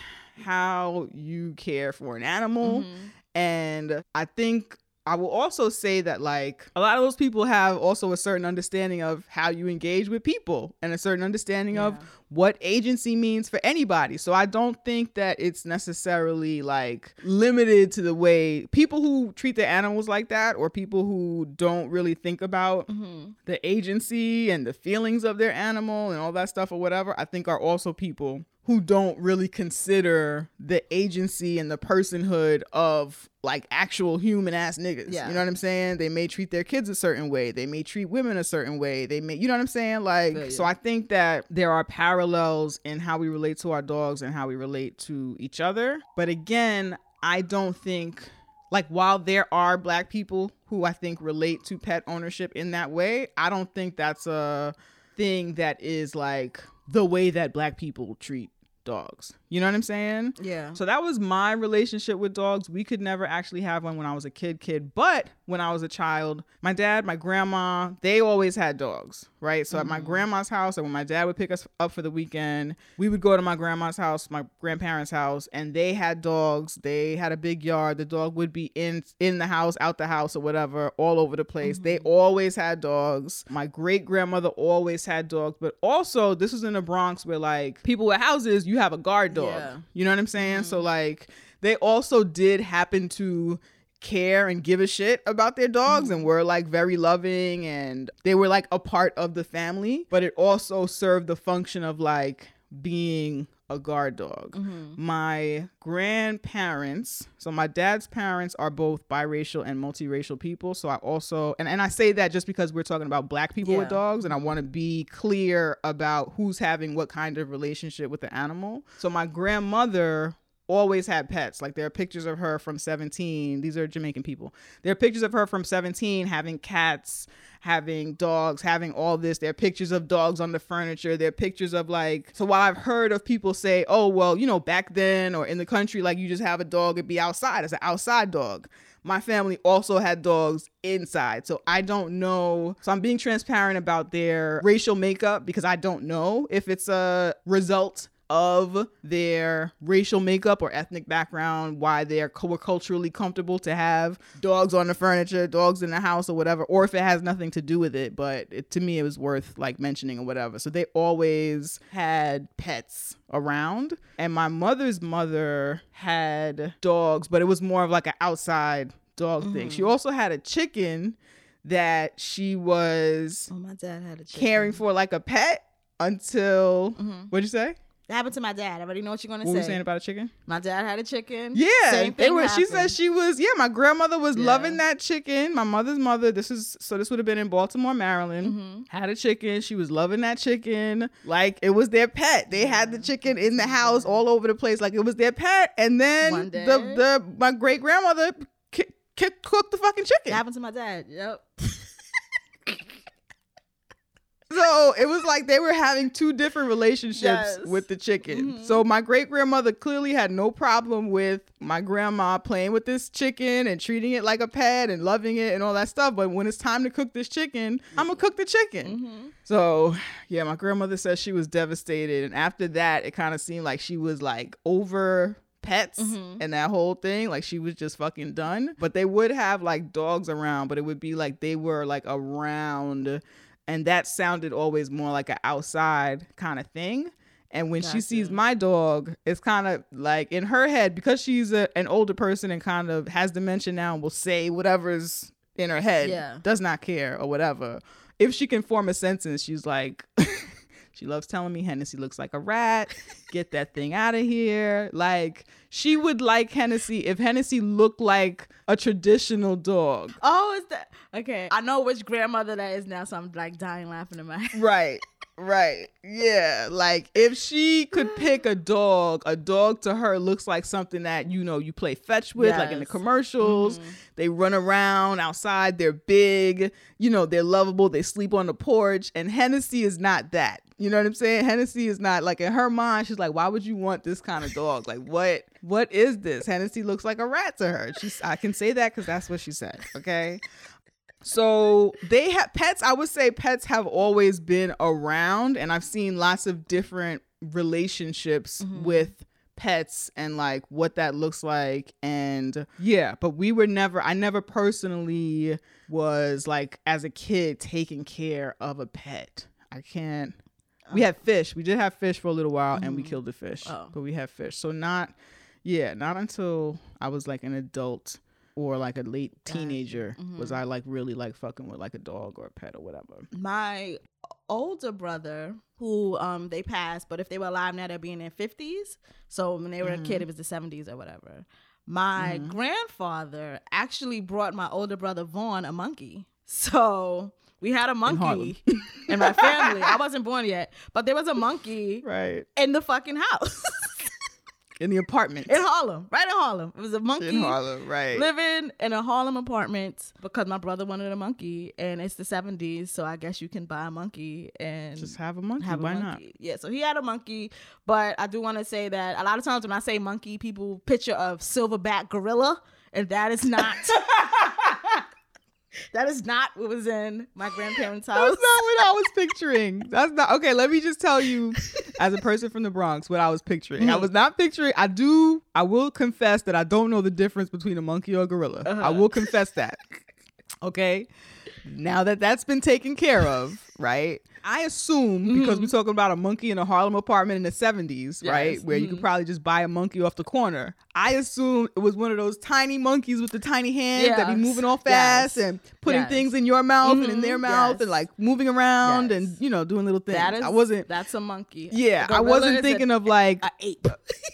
how you care for an animal. Mm-hmm. And I think I will also say that like a lot of those people have also a certain understanding of how you engage with people and a certain understanding Yeah. of what agency means for anybody. So I don't think that it's necessarily like limited to the way people who treat their animals like that or people who don't really think about mm-hmm. the agency and the feelings of their animal and all that stuff or whatever, I think are also people who don't really consider the agency and the personhood of like actual human ass niggas. Yeah. You know what I'm saying? They may treat their kids a certain way. They may treat women a certain way. They may, you know what I'm saying? Like, you. so I think that there are parallels in how we relate to our dogs and how we relate to each other. But again, I don't think like while there are black people who I think relate to pet ownership in that way, I don't think that's a thing that is like the way that black people treat dogs. You know what I'm saying? Yeah. So that was my relationship with dogs. We could never actually have one when I was a kid kid, but when I was a child, my dad, my grandma, they always had dogs, right? So at my mm-hmm. grandma's house or when my dad would pick us up for the weekend, we would go to my grandma's house, my grandparents' house, and they had dogs. They had a big yard. The dog would be in in the house, out the house or whatever, all over the place. They mm-hmm. always had dogs. My great grandmother always had dogs, but also this was in the Bronx where like people with houses, you have a guard dog. Yeah. You know what I'm saying? So mm-hmm. like they also did happen to care and give a shit about their dogs mm-hmm. and were like very loving and they were like a part of the family, but it also served the function of like being a guard dog. Mm-hmm. My grandparents, so my dad's parents are both biracial and multiracial people. So I also and, and I say that just because we're talking about black people with dogs and I want to be clear about who's having what kind of relationship with the animal. So my grandmother always had pets. Like there are pictures of her from 17. These are Jamaican people. There are pictures of her from 17 having cats, having dogs, having all this. There are pictures of dogs on the furniture. There are pictures of like so while I've heard of people say, "Oh, well, you know, back then or in the country like you just have a dog it'd be outside. It's an outside dog." My family also had dogs inside. So I don't know. So I'm being transparent about their racial makeup because I don't know if it's a result of their racial makeup or ethnic background, why they're culturally comfortable to have dogs on the furniture, dogs in the house, or whatever, or if it has nothing to do with it. But it, to me, it was worth like mentioning or whatever. So they always had pets around, and my mother's mother had dogs, but it was more of like an outside dog thing. She mm-hmm. also had a chicken that she was Oh, my dad had a chicken. caring for like a pet until mm-hmm. what'd you say? That happened to my dad. I already know what you're gonna say. What were you saying about a chicken? my dad had a chicken. Yeah, Same thing were. She said she was. Yeah, my grandmother was Yeah. loving that chicken. My mother's mother. This is so. This would have been in Baltimore, Maryland. Mm-hmm. Had a chicken. She was loving that chicken like it was their pet. They had the chicken in the house all over the place like it was their pet. And then One the day- the my great grandmother cooked the fucking chicken. That happened to my dad. Yep. So it was like they were having two different relationships Yes. Mm-hmm. with the chicken. So my great grandmother clearly had no problem with my grandma playing with this chicken and treating it like a pet and loving it and all that stuff. But when it's time to cook this chicken, I'm gonna cook the chicken. Mm-hmm. So yeah, my grandmother says she was devastated. And after that, it kind of seemed like she was like over pets and that whole thing. Like she was just fucking done. But they would have like dogs around, but it would be like they were like around and that sounded always more like an outside kind of thing. And when she sees my dog, it's kind of like in her head because she's a, an older person and kind of has dementia now and will say whatever's in her head, Yeah. does not care or whatever. If she can form a sentence, she's like, she loves telling me Hennessy looks like a rat. Get that thing out of here. Like she would like Hennessy if Hennessy looked like a traditional dog. Oh, is that okay? I know which grandmother that is now, so I'm like dying laughing in my head. Right. Right. Yeah. Like if she could pick a dog, a dog to her looks like something that, you know, you play fetch with, like in the Yes. commercials. Mm-hmm. They run around outside. They're big. You know, they're lovable. They sleep on the porch. And Hennessy is not that. You know what I'm saying? Hennessy is not like in her mind, she's like, why would you want this kind of dog? Like what what is this? Hennessy looks like a rat to her. She's I can say that because that's what she said. Okay. So they have pets. I would say pets have always been around, and I've seen lots of different relationships mm-hmm. with pets and like what that looks like. And yeah, but we were never, I never personally was like as a kid taking care of a pet. I can't. We had fish. We did have fish for a little while, and we mm-hmm. killed the fish. Oh. But we had fish. So not, yeah, not until I was like an adult or like a late teenager was I like really like fucking with like a dog or a pet or whatever. My older brother, who um they passed, but if they were alive now, they'd be in their fifties. So when they were a Mm-hmm. kid, it was the seventies or whatever. My grandfather actually brought my older brother Vaughn a monkey. So we had a monkey in, my family. I wasn't born yet, but there was a monkey Right. in the fucking house In the apartment. in Harlem, right in Harlem. It was a monkey In Harlem, right. living in a Harlem apartment because my brother wanted a monkey, and it's the seventies, so I guess you can buy a monkey and Just have a monkey. have Why a not? monkey. Yeah, so he had a monkey, but I do want to say that a lot of times when I say monkey, people picture of silverback gorilla, and that is not. that is not what was in my grandparents' house. That's not what I was picturing. That's not okay. Let me just tell you, as a person from the Bronx, what I was picturing. I mm. was not picturing. I do. I will confess that I don't know the difference between a monkey or a gorilla. I uh-huh. will confess that. Okay. Now that that's been taken care of, right? I assume because we're mm-hmm. talking about a monkey in a Harlem apartment in the 70s, right? Yes. Where you could mm-hmm. probably just buy a monkey off the corner. I assume it was one of those tiny monkeys with the tiny hands that be moving all fast Yes. and putting Yes. things in your mouth and in their mm-hmm. mouth Yes. and like moving around Yes. and you know doing little things. That is. I wasn't. That's a monkey. Yeah, I wasn't thinking a, of like a ape.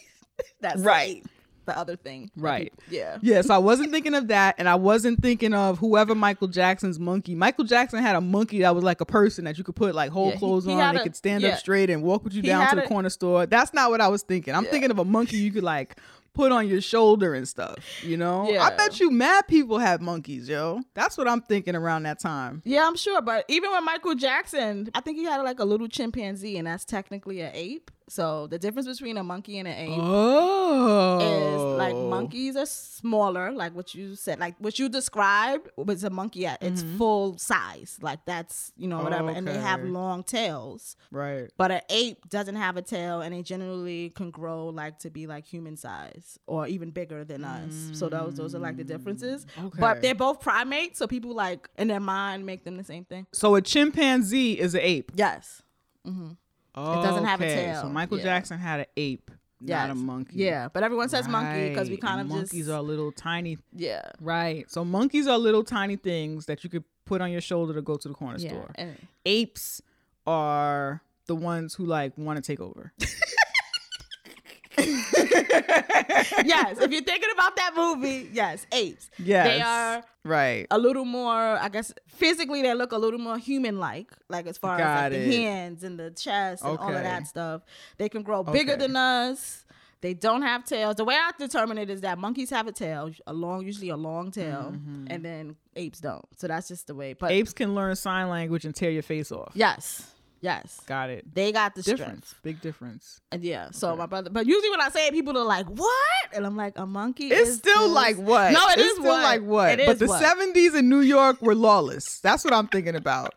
That's Right. The other thing. Right. people- Yeah. Yeah, so I wasn't thinking of that, and I wasn't thinking of whoever Michael Jackson's monkey. Michael Jackson had a monkey that was like a person that you could put like whole Yeah, clothes he on. had They could stand yeah. up straight and walk with you He down to the a- corner store. That's not what I was thinking. I'm Yeah. thinking of a monkey you could like put on your shoulder and stuff. You know, I bet you mad people have monkeys, yo. That's what I'm thinking around that time. Yeah, I'm sure. But even with Michael Jackson, I think he had like a little chimpanzee, and that's technically an ape. So the difference between a monkey and an ape Oh, is like oh. monkeys are smaller, like what you said, like what you described was a monkey at its mm-hmm. full size. Like that's you know whatever, and they have long tails. right. But an ape doesn't have a tail, and they generally can grow like to be like human size or even bigger than us. So those those are like the differences. Okay. But they're both primates, so people like in their mind make them the same thing. So a chimpanzee is an ape. Yes. Mm-hmm. Doesn't have a tail. So Michael Yeah. Jackson had an ape, not a monkey. Yeah, but everyone says monkey because we Right. kind of monkeys just are little tiny. yeah Right. So monkeys are little tiny things that you could put on your shoulder to go to the corner yeah. store. And Apes are the ones who like want to take over. yes, if you're thinking about that movie, yes, apes. Yes. they are right. a little more. I guess physically they look a little more human-like, like as far as like the hands and the chest and all of that stuff. They can grow bigger Okay. than us. They don't have tails. The way I determine it is that monkeys have a tail, a long, usually a long tail, and then apes don't. So that's just the way. But Mm-hmm. Apes can learn sign language and tear your face off. yes, yes, Got it. they got the Difference. strength. Big difference. And yeah, so my brother, but usually when I say it, people are like, "What?" And I'm like, "A monkey." It's still this." like what? No, it it's is still what? like what? It but the what? 70s in New York were lawless. That's what I'm thinking about.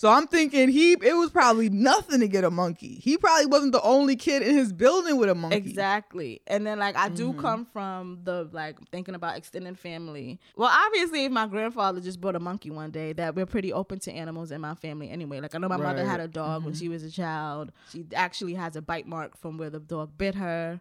So I'm thinking he it was probably nothing to get a monkey. He probably wasn't the only kid in his building with a monkey. Exactly. And then like I do Mm-hmm. come from the like thinking about extended family. Well, obviously if my grandfather just brought a monkey one day, that we're pretty open to animals in my family anyway. Like I know my mother Right. Mm-hmm. had a dog when she was a child. She actually has a bite mark from where the dog bit her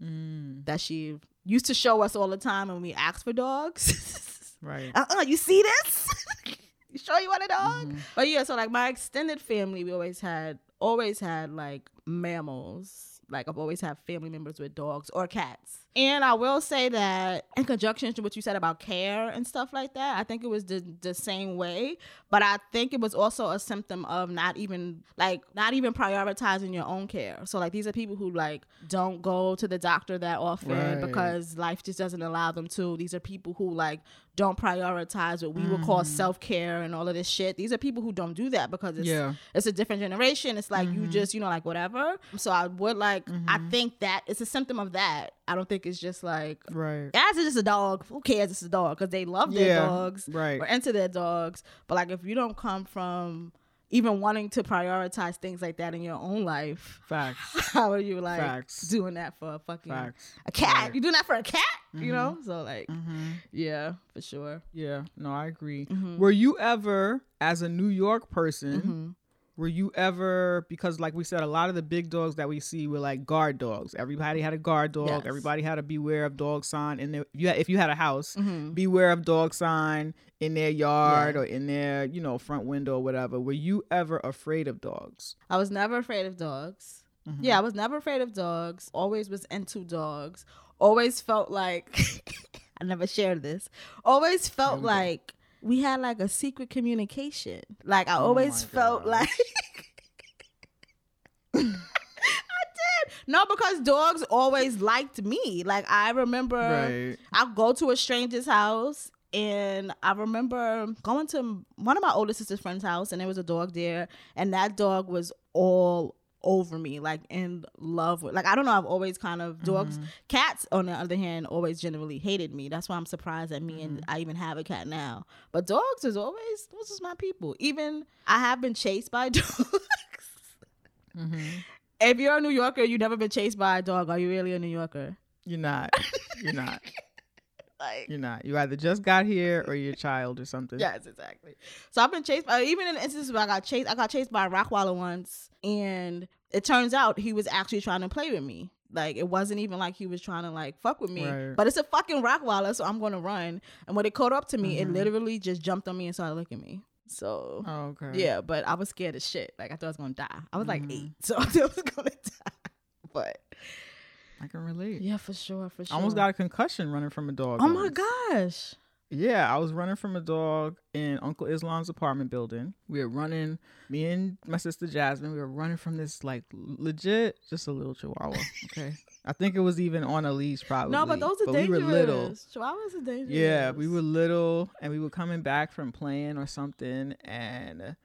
Mm, that she used to show us all the time when we asked for dogs. right. uh-uh, you see this? you sure you want a dog? Mm-hmm. But yeah, so like my extended family, we always had always had like mammals. Like I've always had family members with dogs or cats. And I will say that in conjunction to what you said about care and stuff like that, I think it was the the same way. But I think it was also a symptom of not even like not even prioritizing your own care. So like these are people who like don't go to the doctor that often Right. because life just doesn't allow them to. These are people who like don't prioritize what we would call self care and all of this shit. These are people who don't do that because it's Yeah. it's a different generation. It's like you just you know like whatever. So I would like I think that it's a symptom of that. I don't think it's just like Right. Guys, it's just a dog. Who cares? It's a dog because they love their Yeah, dogs right. or into their dogs. But like, if you don't come from even wanting to prioritize things like that in your own life, Facts. how are you like Facts. doing that for a fucking Facts. a cat? Right. Mm-hmm. You doing that for a cat? You know? So like, yeah, for sure. Yeah. No, I agree. Mm-hmm. Were you ever, as a New York person, were you ever because like we said, a lot of the big dogs that we see were like guard dogs. Everybody had a guard dog. Yes. Everybody had a beware of dog sign. And if you had, if you had a house, Mm-hmm. beware of dog sign in their yard or in their you know front window or whatever. Were you ever afraid of dogs? I was never afraid of dogs. Yeah, I was never afraid of dogs. Always was into dogs. Always felt like I never shared this. Always felt like we had like a secret communication. Like I oh always my felt gosh. like I did. No, because dogs always liked me. Like I remember Right. I'll go to a stranger's house and I remember going to one of my older sister's friend's house and there was a dog there and that dog was all over me like in love with like I don't know I've always kind of dogs mm-hmm. cats on the other hand always generally hated me. That's why I'm surprised that me and mm-hmm. I even have a cat now. But dogs is always those is my people. Even I have been chased by dogs. Mm-hmm. If you're a New Yorker you've never been chased by a dog. Are you really a New Yorker? You're not. You're not. like You're not. You either just got here or you're a child or something. Yes, exactly. So I've been chased by even in instances where I got chased, I got chased by a Rottweiler once, and it turns out he was actually trying to play with me. Like it wasn't even like he was trying to like fuck with me, Right. but it's a fucking Rottweiler, so I'm gonna run. And when it caught up to me, it mm-hmm. literally just jumped on me and started licking me. So Oh, okay. yeah, but I was scared as shit. Like I thought I was gonna die. I was like mm-hmm. eight, so I thought I was gonna die. But I can relate. yeah, for sure, for sure. I almost got a concussion running from a dog. Oh my gosh. Yeah, I was running from a dog in Uncle Islam's apartment building. We were running, me and my sister Jasmine, we were running from this like legit, just a little chihuahua. Okay. I think it was even on a leash probably. No, but those are we dangerous. were little. Chihuahuas are dangerous. Yeah, we were little and we were coming back from playing or something and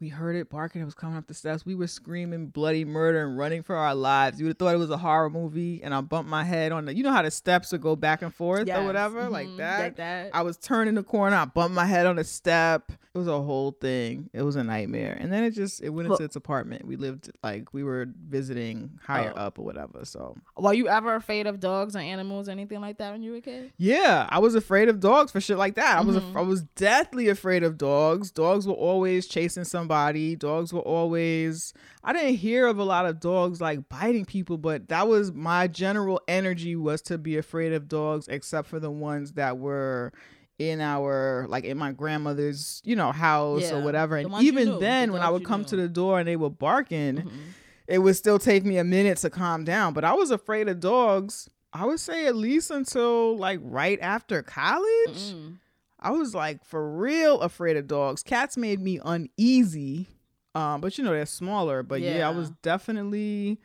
we heard it barking. It was coming up the steps. We were screaming bloody murder and running for our lives. You would have thought it was a horror movie. And I bumped my head on the, you know how the steps would go back and forth Yes. or whatever, like Mhm, that. like that. I was turning the corner. I bumped my head on a step. It was a whole thing. It was a nightmare. And then it just it went into Well- its apartment. We lived like we were visiting higher Oh. up or whatever. So Were you ever afraid of dogs or animals, or anything like that when you were a kid? Yeah, I was afraid of dogs for shit like that. I was Mm-hmm. I was deathly afraid of dogs. Dogs were always chasing somebody. Dogs were always I didn't hear of a lot of dogs like biting people, but that was my general energy was to be afraid of dogs except for the ones that were in our like in my grandmother's, you know, house Yeah, or whatever. And ones you even then the when I would come to the door and they were barking, Mm-hmm. it would still take me a minute to calm down. But I was afraid of dogs. I would say at least until like right after college. Mm. I was like for real afraid of dogs. Cats made me uneasy. Um, but you know they're smaller. But yeah, I was definitely,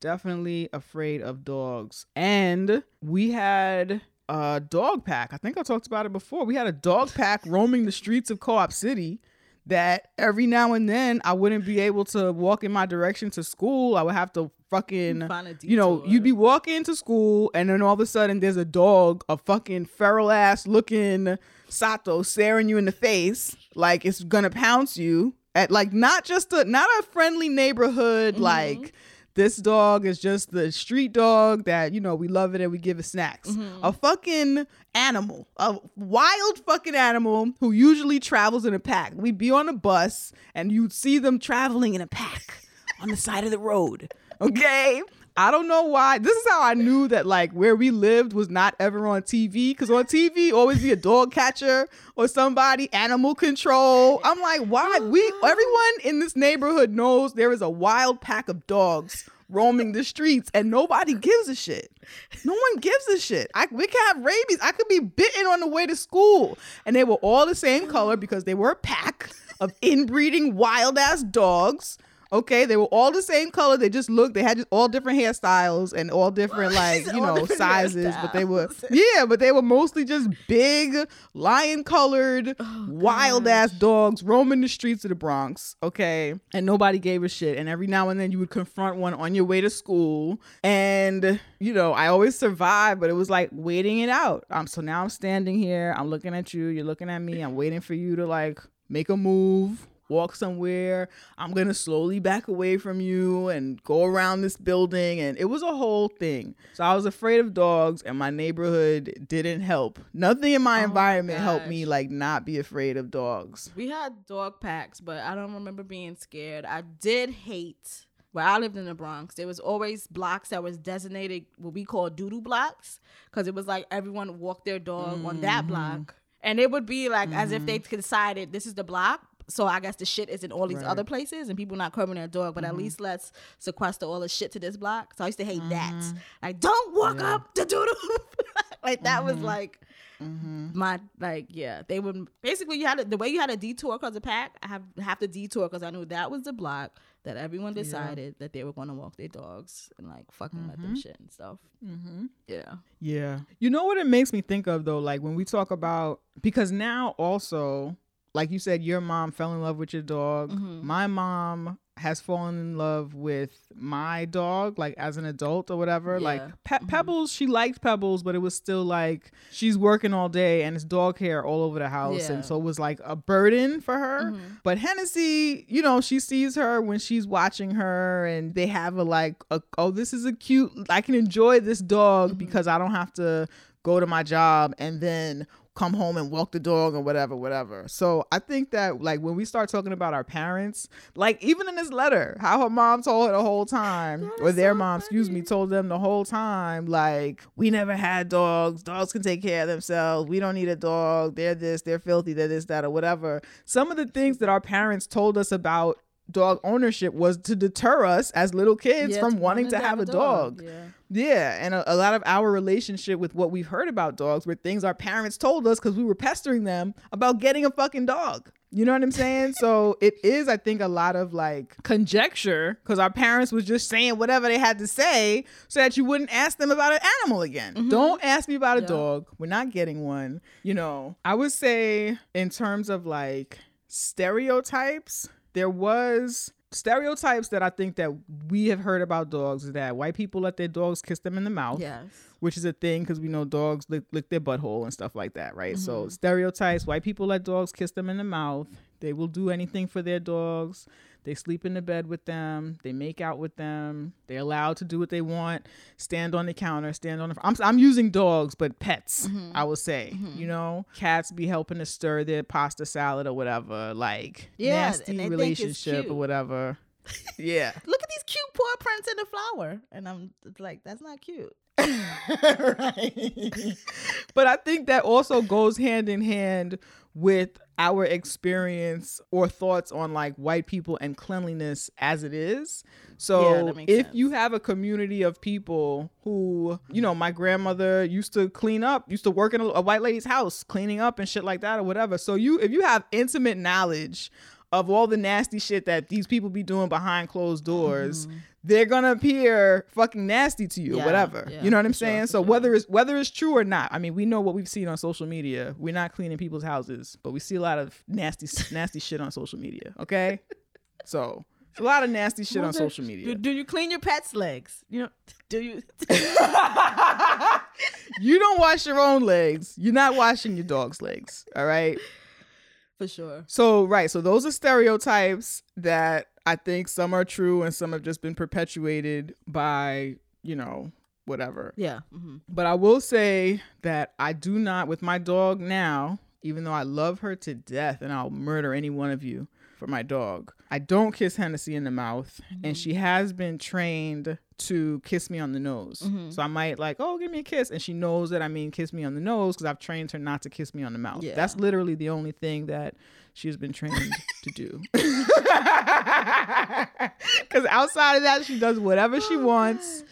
definitely afraid of dogs. And we had a dog pack. I think I talked about it before. We had a dog pack roaming the streets of Co-op City. That every now and then I wouldn't be able to walk in my direction to school. I would have to fucking you know, you'd be walking to school and then all of a sudden there's a dog, a fucking feral ass looking Sato staring you in the face like it's gonna pounce you. At like not just a not a friendly neighborhood Mm-hmm. like this dog is just the street dog that you know we love it and we give it snacks. Mm-hmm. A fucking animal, a wild fucking animal who usually travels in a pack. We'd be on a bus and you'd see them traveling in a pack on the side of the road. Okay. I don't know why. This is how I knew that like where we lived was not ever on TV. Because on TV, always be a dog catcher or somebody animal control. I'm like, why? We everyone in this neighborhood knows there is a wild pack of dogs roaming the streets, and nobody gives a shit. No one gives a shit. I we could have rabies. I could be bitten on the way to school, and they were all the same color because they were a pack of inbreeding wild ass dogs. Okay, they were all the same color. They just looked. They had just all different hairstyles and all different like you know sizes. But they were yeah, but they were mostly just big, lion colored, Oh, wild ass dogs roaming the streets of the Bronx. Okay, and nobody gave a shit. And every now and then you would confront one on your way to school, and you know I always survived, but it was like waiting it out. Um, so now I'm standing here. I'm looking at you. You're looking at me. I'm waiting for you to like make a move walk somewhere. I'm going to slowly back away from you and go around this building. And it was a whole thing. So I was afraid of dogs, and my neighborhood didn't help. Nothing in my Oh my environment helped me like not be afraid of dogs. We had dog packs, but I don't remember being scared. I did hate where I lived in the Bronx. There was always blocks that was designated what we call doodoo blocks because it was like everyone walked their dog on that mm-hmm. block, and it would be like as if they mm-hmm. decided this is the block. So I guess the shit is in all these Right. other places, and people not curbing their dog. But at mm-hmm. least let's sequester all the shit to this block. So I used to hate that. Mm-hmm. Like, don't walk up the doodoo. like that was mm-hmm. like my like yeah they would basically you had to, the way you had a detour because of pack i have have to detour because i knew that was the block that everyone decided that they were going to walk their dogs and like fucking let them shit and stuff mm-hmm. yeah Yeah. You know what it makes me think of though? Like when we talk about, because now also, like you said, your mom fell in love with your dog. Mm-hmm. My mom has fallen in love with my dog, like as an adult or whatever. Like Yeah. Mm-hmm. Pebbles, she liked Pebbles, but it was still like she's working all day and it's dog hair all over the house. Yeah. Mm-hmm. And so it was like a burden for her. But Hennessy, you know, she sees her when she's watching her and they have a like, a, oh, this is a cute, I can enjoy this dog Mm-hmm. because I don't have to go to my job and then come home and walk the dog or whatever whatever. So i think that like when we start talking about our parents like even in this letter how her mom told her the whole time or their mom excuse me told them the whole time like we never had dogs. Dogs can take care of themselves. We don't need a dog. They're this. They're filthy. They're this that or whatever. Some of the things that our parents told us about dog ownership was to deter us as little kids Yeah, from wanting to have a dog. yeah Yeah, and a, a lot of our relationship with what we've heard about dogs were things our parents told us because we were pestering them about getting a fucking dog. You know what I'm saying? so it is, I think, a lot of like conjecture because our parents was just saying whatever they had to say so that you wouldn't ask them about an animal again. Mm-hmm. Don't ask me about a Yeah. dog. We're not getting one. You know, I would say in terms of like stereotypes, there was stereotypes that I think that we have heard about dogs is that white people let their dogs kiss them in the mouth, yes which is a thing because we know dogs lick, lick their butthole and stuff like that, right? So Mm-hmm. stereotypes: white people let dogs kiss them in the mouth. They will do anything for their dogs. They sleep in the bed with them. They make out with them. They're allowed to do what they want. Stand on the counter. Stand on the. I'm I'm using dogs, but pets. Mm-hmm. I would say. You know, cats be helping to stir their pasta salad or whatever. Like Yeah, nasty and they think it's relationship or whatever. yeah. look at these cute paw prints in the flower and i'm like that's not cute But I think that also goes hand in hand with our experience or thoughts on like white people and cleanliness as it is. So makes if sense. you have a community of people who, you know, my grandmother used to clean up, used to work in a, a white lady's house, cleaning up and shit like that or whatever. So you if you have intimate knowledge of all the nasty shit that these people be doing behind closed doors, they're gonna appear fucking nasty to you, Mm-hmm. Yeah, whatever. yeah, you know what I'm for sure, saying? so sure. whether it's whether it's true or not, I mean, we know what we've seen on social media. We're not cleaning people's houses, but we see a lot of nasty, nasty shit on social media. Okay, so a lot of nasty shit on social do, media. do you clean your pet's legs you know do you You don't wash your own legs. You're not washing your dog's legs. All right. For sure. So, right. So, those are stereotypes that I think some are true and some have just been perpetuated by, you know, whatever. Yeah. hmm But I will say that I do not, with my dog now, even though I love her to death and I'll murder any one of you for my dog, I don't kiss Hennessy in the mouth. And she mm-hmm. has been trained to kiss me on the nose. Mm-hmm. So I might like, oh, give me a kiss. And she knows that I mean kiss me on the nose because I've trained her not to kiss me on the mouth. Yeah. That's literally the only thing that she's been trained to do. Because outside of that, she does whatever she oh, wants.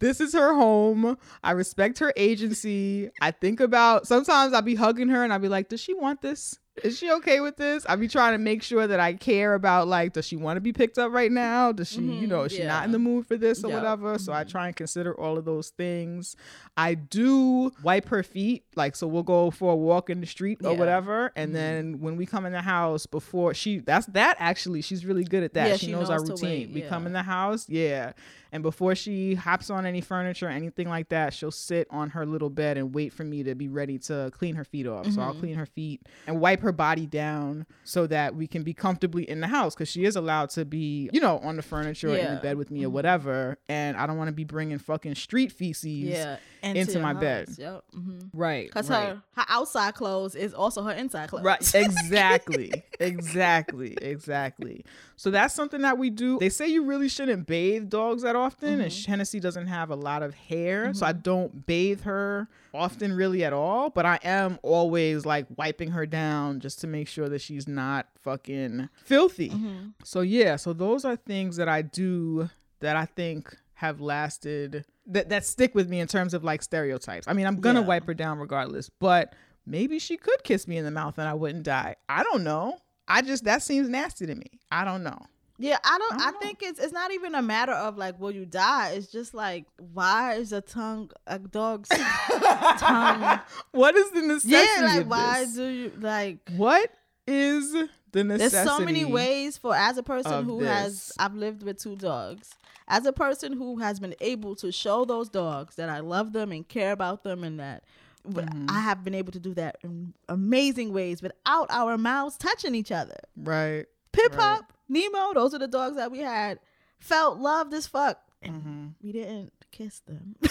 This is her home. I respect her agency. I think about sometimes I'll be hugging her and I'll be like, does she want this? Is she okay with this? I'll be trying to make sure that I care about like, does she want to be picked up right now? Does she, you know, is she not in the mm-hmm. mood for this or Yeah. whatever? So I mm-hmm. try and consider all of those things. I do wipe her feet, like so we'll go for a walk in the street or whatever. And mm-hmm. then when we come in the house before she that's that actually, she's really good at that. Yeah, she, she knows, our knows to routine. we come in the house, yeah. And before she hops on any furniture or anything like that, she'll sit on her little bed and wait for me to be ready to clean her feet off. So Mm-hmm. I'll clean her feet and wipe her body down so that we can be comfortably in the house because she is allowed to be, you know, on the furniture or in the Mm-hmm. bed with me or whatever. And I don't want to be bringing fucking street feces. Yeah. into my bed. house. Yep. hmm Right. Because right. her her outside clothes is also her inside clothes. Right. Exactly. exactly. Exactly. So that's something that we do. They say you really shouldn't bathe dogs that often, and mm-hmm. Hennessy doesn't have a lot of hair, so I mm-hmm. don't bathe her often, really at all. But I am always like wiping her down just to make sure that she's not fucking filthy. Mm-hmm. So yeah. So those are things that I do that I think have lasted that that stick with me in terms of like stereotypes. I mean, I'm gonna Yeah. wipe her down regardless, but maybe she could kiss me in the mouth and I wouldn't die. I don't know. I just that seems nasty to me. I don't know. Yeah, I don't. I I, don't know. think it's it's not even a matter of like will you die. It's just like why is a tongue a dog's tongue? What is the necessity? Yeah, like why do you like? What is the necessity? There's so many ways for as a person who this. has I've lived with two dogs. As a person who has been able to show those dogs that I love them and care about them and that Mm-hmm. I have been able to do that in amazing ways without our mouths touching each other. Right. Pip Right. Pop, Nemo, those are the dogs that we had. Felt loved as fuck. Mm-hmm. we didn't kiss them.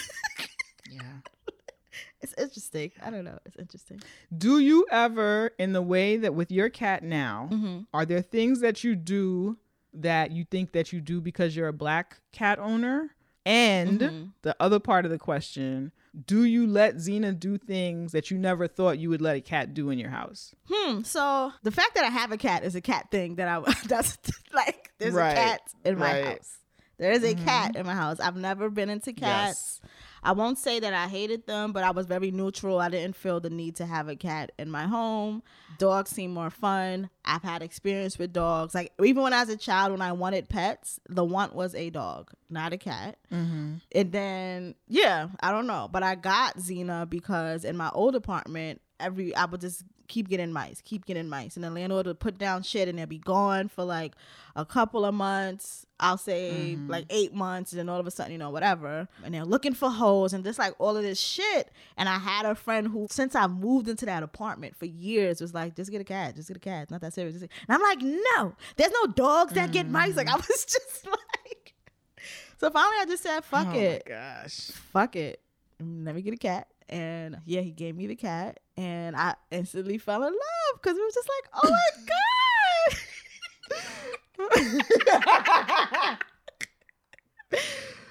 Yeah. it's interesting. I don't know. It's interesting. Do you ever, in the way that with your cat now, Mm-hmm. are there things that you do that you think that you do because you're a black cat owner? And Mm-hmm. the other part of the question, do you let Xena do things that you never thought you would let a cat do in your house? Hmm. So the fact that I have a cat is a cat thing that I that's like there's Right. a cat in my Right. house. There is a cat in my house. I've never been into cats. Yes. I won't say that I hated them, but I was very neutral. I didn't feel the need to have a cat in my home. Dogs seem more fun. I've had experience with dogs. Like even when I was a child, when I wanted pets, the want was a dog, not a cat. Mm-hmm. And then yeah, I don't know, but I got Xena because in my old apartment, every I would just keep getting mice, keep getting mice, and the landlord would put down shit and they'd be gone for like a couple of months. I'll say mm-hmm. like eight months, and then all of a sudden, you know, whatever, and they're looking for holes and just like all of this shit. And I had a friend who, since I moved into that apartment for years, was like, "Just get a cat, just get a cat. It's not that serious." And I'm like, "No, there's no dogs that get mice." Like I mm-hmm. was just like. So finally, I just said, "Fuck oh it, gosh. fuck it, let me get a cat." And yeah, he gave me the cat, and I instantly fell in love because it was just like, "Oh my god."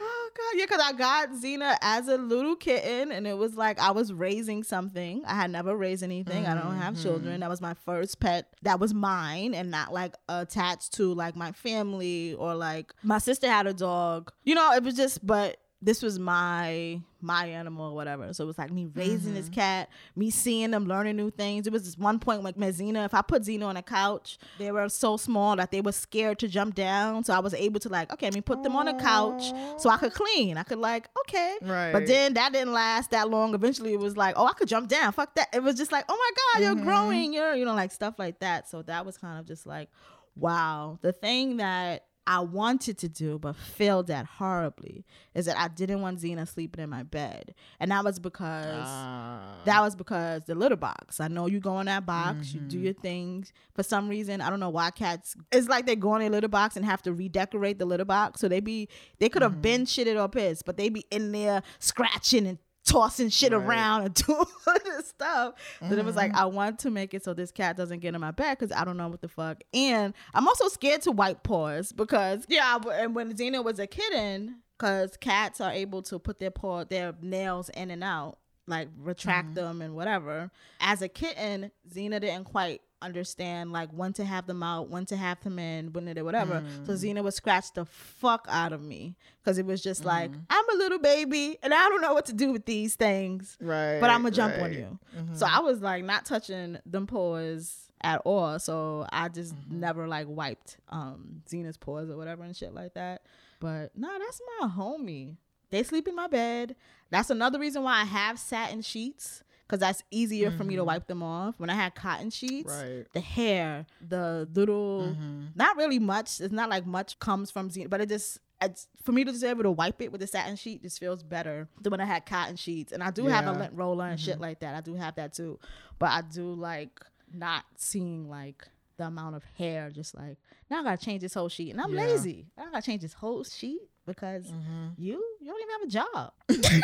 Oh god, yeah, because I got Xena as a little kitten, and it was like I was raising something. I had never raised anything. I don't have mm-hmm. children. That was my first pet. That was mine, and not like attached to like my family or like my sister had a dog. You know, it was just. But this was my my animal or whatever. So it was like me raising this mm-hmm. cat, me seeing them, learning new things. It was this one point like my Xena, if I put Xena on a couch, they were so small that they were scared to jump down. So I was able to like, okay, let me put them on a couch so I could clean. I could like, okay. Right. But then that didn't last that long. Eventually it was like, oh, I could jump down. Fuck that. It was just like, oh my God, you're mm-hmm. growing. You're, you know, like stuff like that. So that was kind of just like, wow. The thing that I wanted to do but failed at horribly is that I didn't want Xena sleeping in my bed. And that was because Ah. that was because the litter box. I know you go in that box, you do Mm-hmm. your things. For some reason, I don't know why cats. It's like they go in a litter box and have to redecorate the litter box. So they be they could have Mm-hmm. been shitted or pissed, but they be in there scratching and tossing shit Right. around and doing all this stuff. So it was like Mm-hmm. I want to make it so this cat doesn't get in my bed because I don't know what the fuck. And I'm also scared to wipe paws because yeah, and when Xena was a kitten, because cats are able to put their paw their nails in and out like retract Mm-hmm. them and whatever. As a kitten, Xena didn't quite understand like when to have them out, when to have them in, when to whatever. Mm. So Xena would scratch the fuck out of me because it was just like Mm-hmm. I'm a little baby and I don't know what to do with these things, right. but I'm gonna jump on you. Mm-hmm. So I was like not touching them paws at all. So I just Mm-hmm. never like wiped um Xena's paws or whatever and shit like that. But nah, that's my homie. They sleep in my bed. That's another reason why I have satin sheets. Cause that's easier for me to wipe them off. When I had cotton sheets, Mm-hmm. Right. the hair, the little, Mm-hmm. not really much. It's not like much comes from Xena, but it just it's for me to just be able to wipe it with a satin sheet just feels better than when I had cotton sheets. And I do have a Mm-hmm. lint roller and shit like that. I do have that too. But I do like not seeing like the amount of hair just like now I gotta change this whole sheet. And I'm Yeah. lazy. I gotta change this whole sheet because Mm-hmm. you you don't even have a job.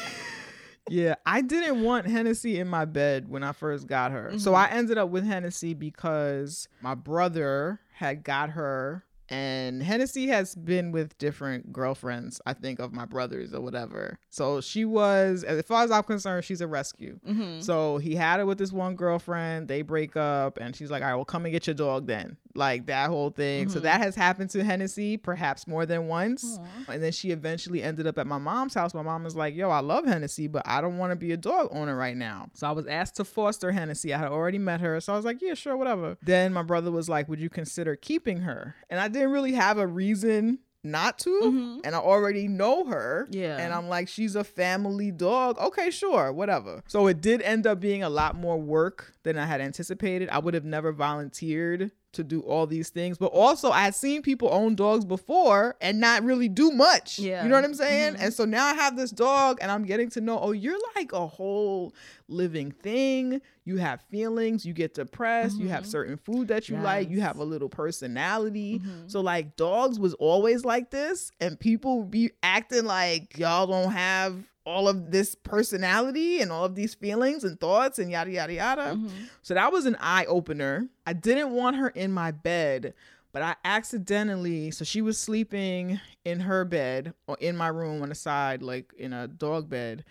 Yeah, I didn't want Hennessy in my bed when I first got her. So mm-hmm. I ended up with Hennessy because my brother had got her and Hennessy has been with different girlfriends, I think, of my brothers or whatever. So she was, as far as I'm concerned, she's a rescue. Mm-hmm. So he had it with this one girlfriend. They break up, and she's like, "All right, well, come and get your dog then." Like that whole thing. So that mm-hmm. has happened to Hennessy perhaps more than once. And then she eventually ended up at my mom's house. My mom was like, "Yo, I love Hennessy, but I don't want to be a dog owner right now." So I was asked to foster Hennessy. I had already met her, so I was like, "Yeah, sure, whatever." Then my brother was like, "Would you consider keeping her?" And I didn't really have a reason not to mm-hmm. and i already know her Yeah. and i'm like she's a family dog. Okay sure whatever. So it did end up being a lot more work than i had anticipated. I would have never volunteered to do all these things but also i had seen people own dogs before and not really do much. Yeah. you know what i'm saying? Mm-hmm. And so now i have this dog and i'm getting to know oh you're like a whole living thing. You have feelings you get depressed you have mm-hmm. certain food that you like you have a little personality. Mm-hmm. So like dogs was always like this and people be acting like y'all don't have all of this personality and all of these feelings and thoughts and yada yada yada. Mm-hmm. So that was an eye opener i didn't want her in my bed but I accidentally, so she was sleeping in her bed or in my room on the side, like in a dog bed.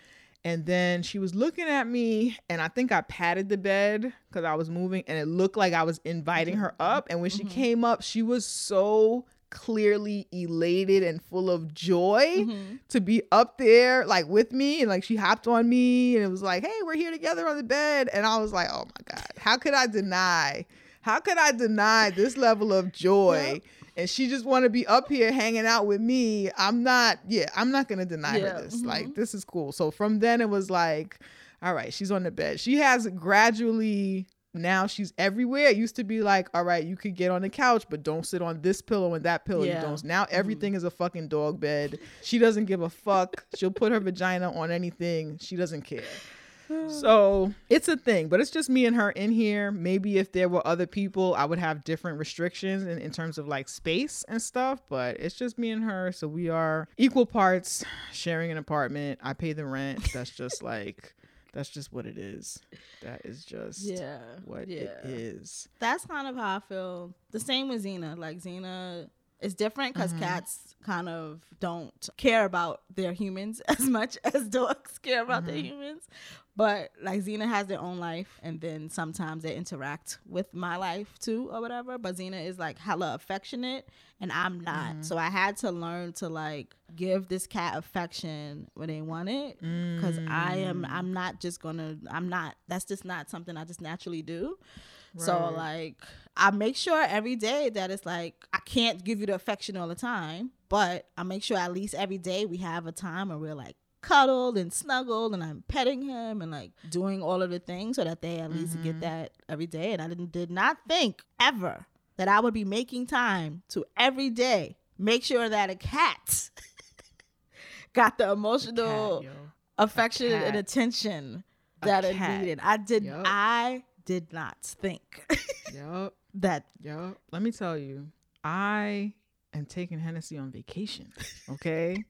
And then she was looking at me, and I think I patted the bed because I was moving, and it looked like I was inviting her up. And when she mm-hmm. came up, she was so clearly elated and full of joy mm-hmm. to be up there, like with me. And like she hopped on me, and it was like, hey, we're here together on the bed. And I was like, oh my God, how could I deny? How could I deny this level of joy? And she just want to be up here hanging out with me. I'm not, yeah, I'm not gonna deny Yeah, her this. Mm-hmm. Like, this is cool. So from then it was like, all right, she's on the bed. She has gradually now she's everywhere. It used to be like, all right, you could get on the couch, but don't sit on this pillow and that pillow. Yeah. You don't. Now mm-hmm. everything is a fucking dog bed. She doesn't give a fuck. She'll put her vagina on anything. She doesn't care. So it's a thing, but it's just me and her in here. Maybe if there were other people, I would have different restrictions in, in terms of like space and stuff, but it's just me and her. So we are equal parts sharing an apartment. I pay the rent. That's just like, that's just what it is. That is just Yeah. what yeah. it is. That's kind of how I feel. The same with Xena. Like Xena is different because Mm-hmm. cats kind of don't care about their humans as much as dogs care about Mm-hmm. their humans. But like Xena has their own life, and then sometimes they interact with my life too, or whatever. But Xena is like hella affectionate, and I'm not. Mm-hmm. So I had to learn to like give this cat affection when they want it, because I am. Mm. I'm not just gonna. I'm not. That's just not something I just naturally do. So like I make sure every day that it's like I can't give you the affection all the time, but I make sure at least every day we have a time where we're like cuddled and snuggled and I'm petting him and like doing all of the things so that they at least Mm-hmm. get that every day. And I didn't did not think ever that I would be making time to every day make sure that a cat got the emotional Cat, affection and attention that it needed. I did Yup. I did not think Yup. that Yup. Let me tell you, I am taking Hennessy on vacation. Okay.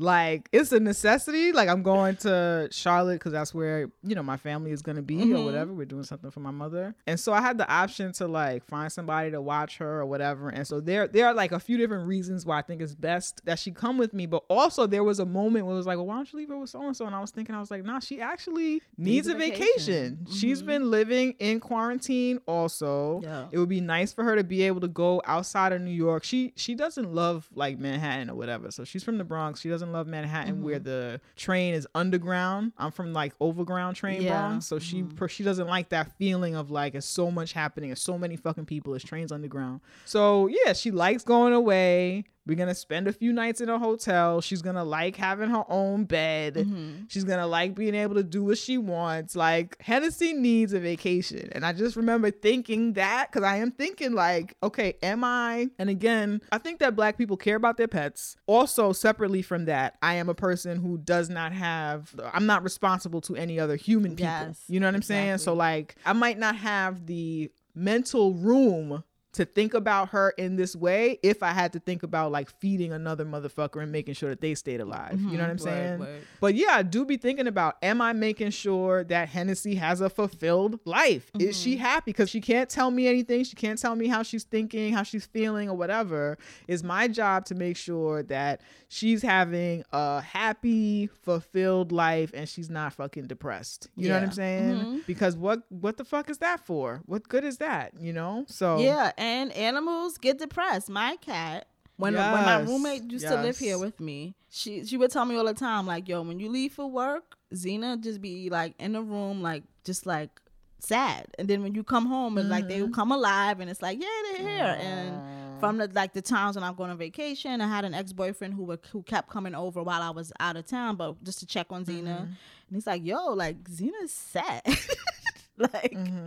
Like it's a necessity. Like I'm going to Charlotte because that's where you know my family is gonna be or Mhm. whatever. We're doing something for my mother, and so I had the option to like find somebody to watch her or whatever. And so there, there are like a few different reasons why I think it's best that she come with me. But also there was a moment where it was like, well, why don't you leave her with so and so? And I was thinking, I was like, nah, she actually needs, Needs a vacation. vacation. She's Mhm. been living in quarantine also. Yeah. It would be nice for her to be able to go outside of New York. She she doesn't love like Manhattan or whatever. So she's from the Bronx. She doesn't love Manhattan where mm-hmm. the train is underground. I'm from like overground train Yeah. Bronx. So she mm-hmm. per- she doesn't like that feeling of like it's so much happening. It's so many fucking people. It's trains underground. So yeah, she likes going away. We're gonna spend a few nights in a hotel. She's gonna like having her own bed. Mm-hmm. She's gonna like being able to do what she wants. Like Hennessy needs a vacation. And I just remember thinking that because I am thinking like, okay, am I? And again, I think that black people care about their pets. Also, separately from that, I am a person who does not have I'm not responsible to any other human people. Yes, you know what I'm saying? So like I might not have the mental room to think about her in this way if I had to think about like feeding another motherfucker and making sure that they stayed alive. You know what I'm. Word, saying? word. But yeah, I do be thinking about am I making sure that Hennessy has a fulfilled life? Is she Mm-hmm. happy? Because she can't tell me anything. She can't tell me how she's thinking, how she's feeling, or whatever. It's my job to make sure that she's having a happy, fulfilled life and she's not fucking depressed. You know what I'm Yeah. saying? Mhm. Because what what the fuck is that for? What good is that? You know? So Yeah, and animals get depressed. My cat, when when my roommate used to live here with me, she she would tell me all the time, like, "Yo, when you leave for work, Xena just be like in the room, like just like sad, and then when you come home, it's like Mm-hmm. they will come alive, and it's like, yeah, they're here, and from the like the times when I'm going on vacation, I had an ex boyfriend who would, who kept coming over while I was out of town, but just to check on Xena, Mm-hmm. and he's like, "Yo, like Xena's sad," like, Mm-hmm.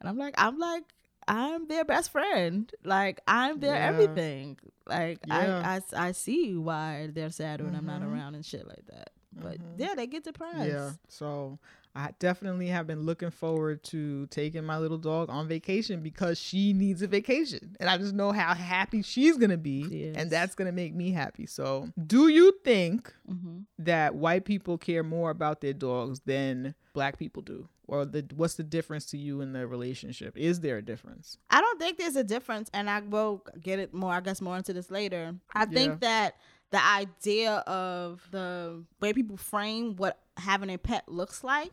and I'm like, I'm like, I'm their best friend, like I'm their Yeah. everything, like Yeah. I, I I see why they're sad when I'm not Mhm. around and shit like that, but yeah, they get depressed. Yeah. So I definitely have been looking forward to taking my little dog on vacation because she needs a vacation. And I just know how happy she's going to be. Yes. And that's going to make me happy. So, do you think hmm that white people care more about their dogs than black people do? Or the, what's the difference to you in the relationship? Is there a difference? I don't think there's a difference, and I will get it more, I guess, more into this later. I think that the idea of the way people frame what having a pet looks like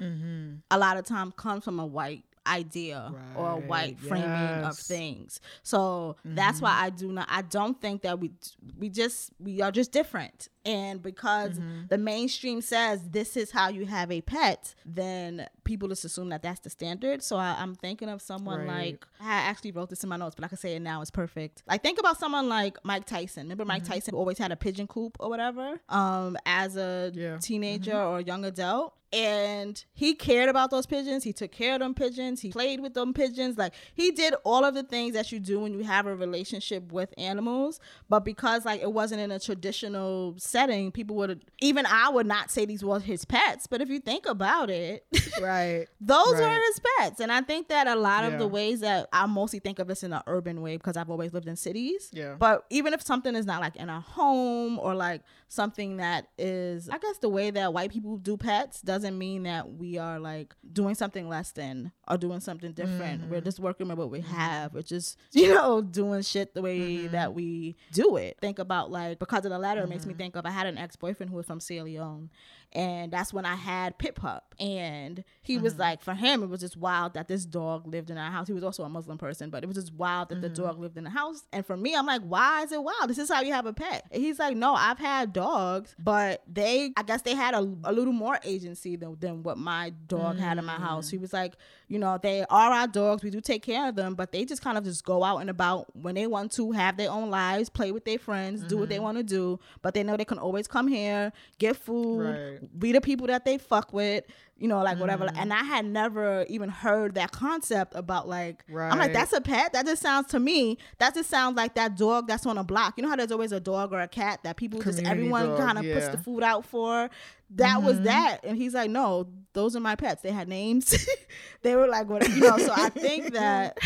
Mm-hmm. a lot of time comes from a white idea or a Right, white framing of things. So that's why mm-hmm. I do not I don't think that we we just we are just different. And because mm-hmm. the mainstream says this is how you have a pet, then people just assume that that's the standard. So I, I'm thinking of someone Right. like I actually wrote this in my notes, but I can say it now. It's perfect. Like think about someone like Mike Tyson. Remember Mike mm-hmm. Tyson always had a pigeon coop or whatever. Um, as a Yeah. teenager or young adult. And he cared about those pigeons. He took care of them pigeons. He played with them pigeons. Like he did all of the things that you do when you have a relationship with animals. But because like it wasn't in a traditional setting, people would even I would not say these were his pets. But if you think about it, Right. those Right. are his pets. And I think that a lot of the ways that I mostly think of this in an urban way because I've always lived in cities. Yeah. But even if something is not like in a home or like something that is, I guess the way that white people do pets doesn't mean that we are like doing something less than or doing something different. Mm-hmm. We're just working with what we have. We're just, you know, doing shit the way Mm-hmm. that we do it. Think about like, because of the letter, it makes Mm-hmm. me think of I had an ex boyfriend who was from Sierra Leone. And that's when I had Pip Pop. And he was Mm-hmm. like, for him, it was just wild that this dog lived in our house. He was also a Muslim person, but it was just wild that the Mm-hmm. dog lived in the house. And for me, I'm like, why is it wild? This is how you have a pet. And he's like, no, I've had dogs, but they, I guess they had a, a little more agency than, than what my dog had in my house. He was like, you know, they are our dogs. We do take care of them, but they just kind of just go out and about when they want to, have their own lives, play with their friends, do what they want to do. But they know they can always come here, get food, Right. Be the people that they fuck with, you know, like whatever. Mm-hmm. And I had never even heard that concept about like right. I'm like, that's a pet? That just sounds to me, that just sounds like that dog that's on a block. You know how there's always a dog or a cat that people just everyone kind of puts the food out for. That was Mhm. that. And he's like, No, those are my pets. They had names. they were like what you know, so I think that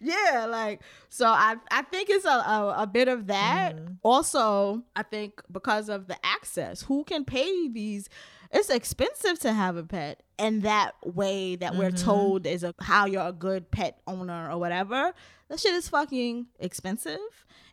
yeah like so i i think it's a, a, a bit of that Mm-hmm. also i think because of the access who can pay these it's expensive to have a pet and that way that we're Mm-hmm. told is a, how you're a good pet owner or whatever that shit is fucking expensive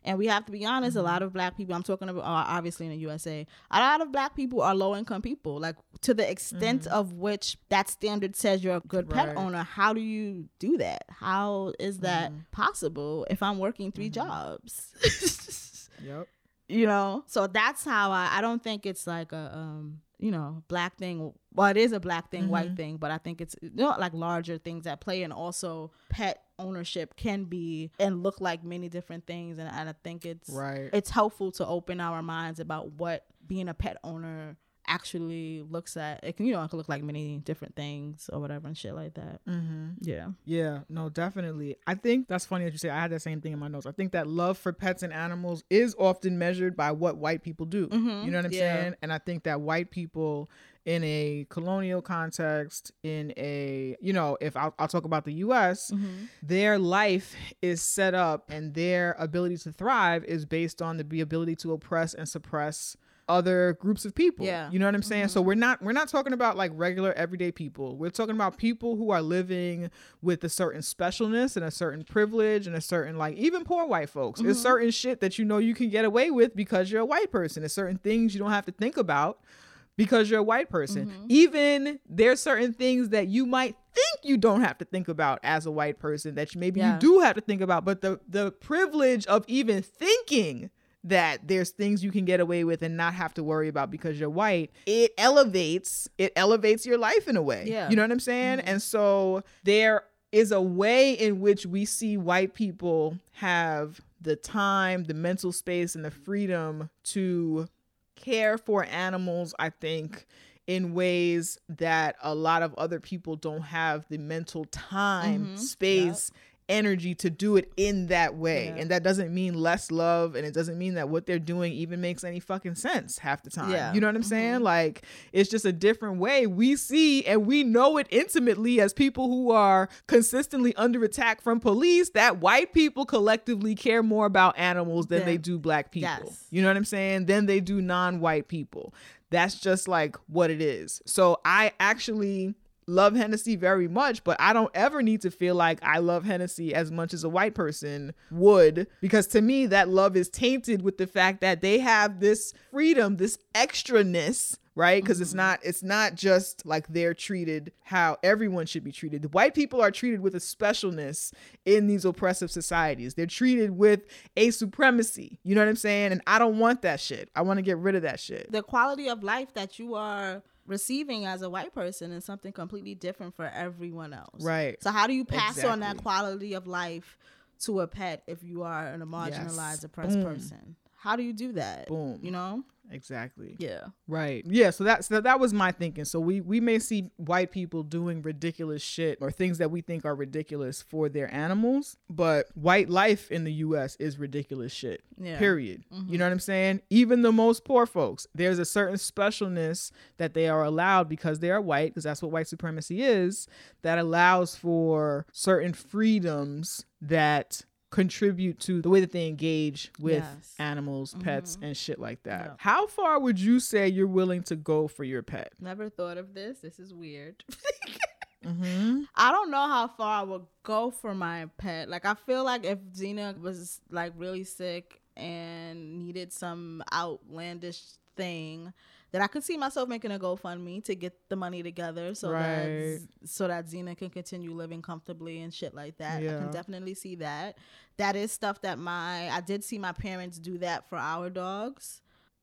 and we have to be honest Mm-hmm. a lot of black people i'm talking about uh, obviously in the usa a lot of black people are low income people like to the extent of which that standard says you're a good pet Mm-hmm. Owner how do you do that how is that Mm-hmm. possible if i'm working 3 jobs Yep. you know so that's how i i don't think it's like a um you know black thing well it is a black thing Mm-hmm. white thing but i think it's you know like larger things at play and also pet ownership can be and look like many different things and, and i think it's Right. it's helpful to open our minds about what being a pet owner actually looks at it can you know it can look like many different things or whatever and shit like that Mm-hmm. yeah Yeah, no, definitely. I think that's funny that you say. I had that same thing in my notes. I think that love for pets and animals is often measured by what white people do. Mhm, You know what I'm yeah. saying? And I think that white people in a colonial context, in a, you know, if I'll, I'll talk about the US, Mm-hmm. their life is set up and their ability to thrive is based on the ability to oppress and suppress other groups of people. Yeah. You know what I'm saying? So mm-hmm. we're not we're not talking about like regular everyday people. We're talking about people who are living with a certain specialness and a certain privilege and a certain like even poor white folks. It's mm-hmm. certain shit that you know you can get away with because you're a white person. There's certain things you don't have to think about because you're a white person. Mm-hmm. Even there's certain things that you might think you don't have to think about as a white person that you- maybe Yeah. you do have to think about, but the the privilege of even thinking that there's things you can get away with and not have to worry about because you're white, it elevates it elevates your life in a way. Yeah. You know what I'm saying? And so there is a way in which we see white people have the time, the mental space and the freedom to care for animals, I think, in ways that a lot of other people don't have the mental time, Mhm. space, energy to do it in that way. Yeah. And that doesn't mean less love and it doesn't mean that what they're doing even makes any fucking sense half the time. Yeah. You know what I'm saying? Mm-hmm. Like it's just a different way we see and we know it intimately as people who are consistently under attack from police that white people collectively care more about animals than Yeah. they do black people. Yes. You know what I'm saying? Than they do non-white people. That's just like what it is. So I actually love Hennessy very much, but I don't ever need to feel like I love Hennessy as much as a white person would because to me that love is tainted with the fact that they have this freedom, this extraness, right? Because it's mm-hmm. not it's not just like they're treated how everyone should be treated. The white people are treated with a specialness in these oppressive societies. They're treated with a supremacy. You know what I'm saying? And I don't want that shit. I want to get rid of that shit. the quality of life that you are receiving as a white person is something completely different for everyone else. Right. So how do you pass on that quality of life to a pet if you are an marginalized, Yes. oppressed Boom. person? How do you do that? Boom. You know? Exactly. Yeah. Right. Yeah. So that's so that was my thinking. So we we may see white people doing ridiculous shit or things that we think are ridiculous for their animals, but white life in the U.S. is ridiculous shit. Yeah. Period. You know mm-hmm. what I'm saying? Even the most poor folks, there's a certain specialness that they are allowed because they are white, because that's what white supremacy is. That allows for certain freedoms that contribute to the way that they engage with Yes. animals, pets, and shit like that. How far would you say you're willing to go for your pet? Never thought of this. This is weird. Mm-hmm. I don't know how far I would go for my pet. Like I feel like if Xena was like really sick and needed some outlandish thing, that I could see myself making a GoFundMe to get the money together so Right. that so that Xena can continue living comfortably and shit like that. I can definitely see that. That is stuff that my I did see my parents do that for our dogs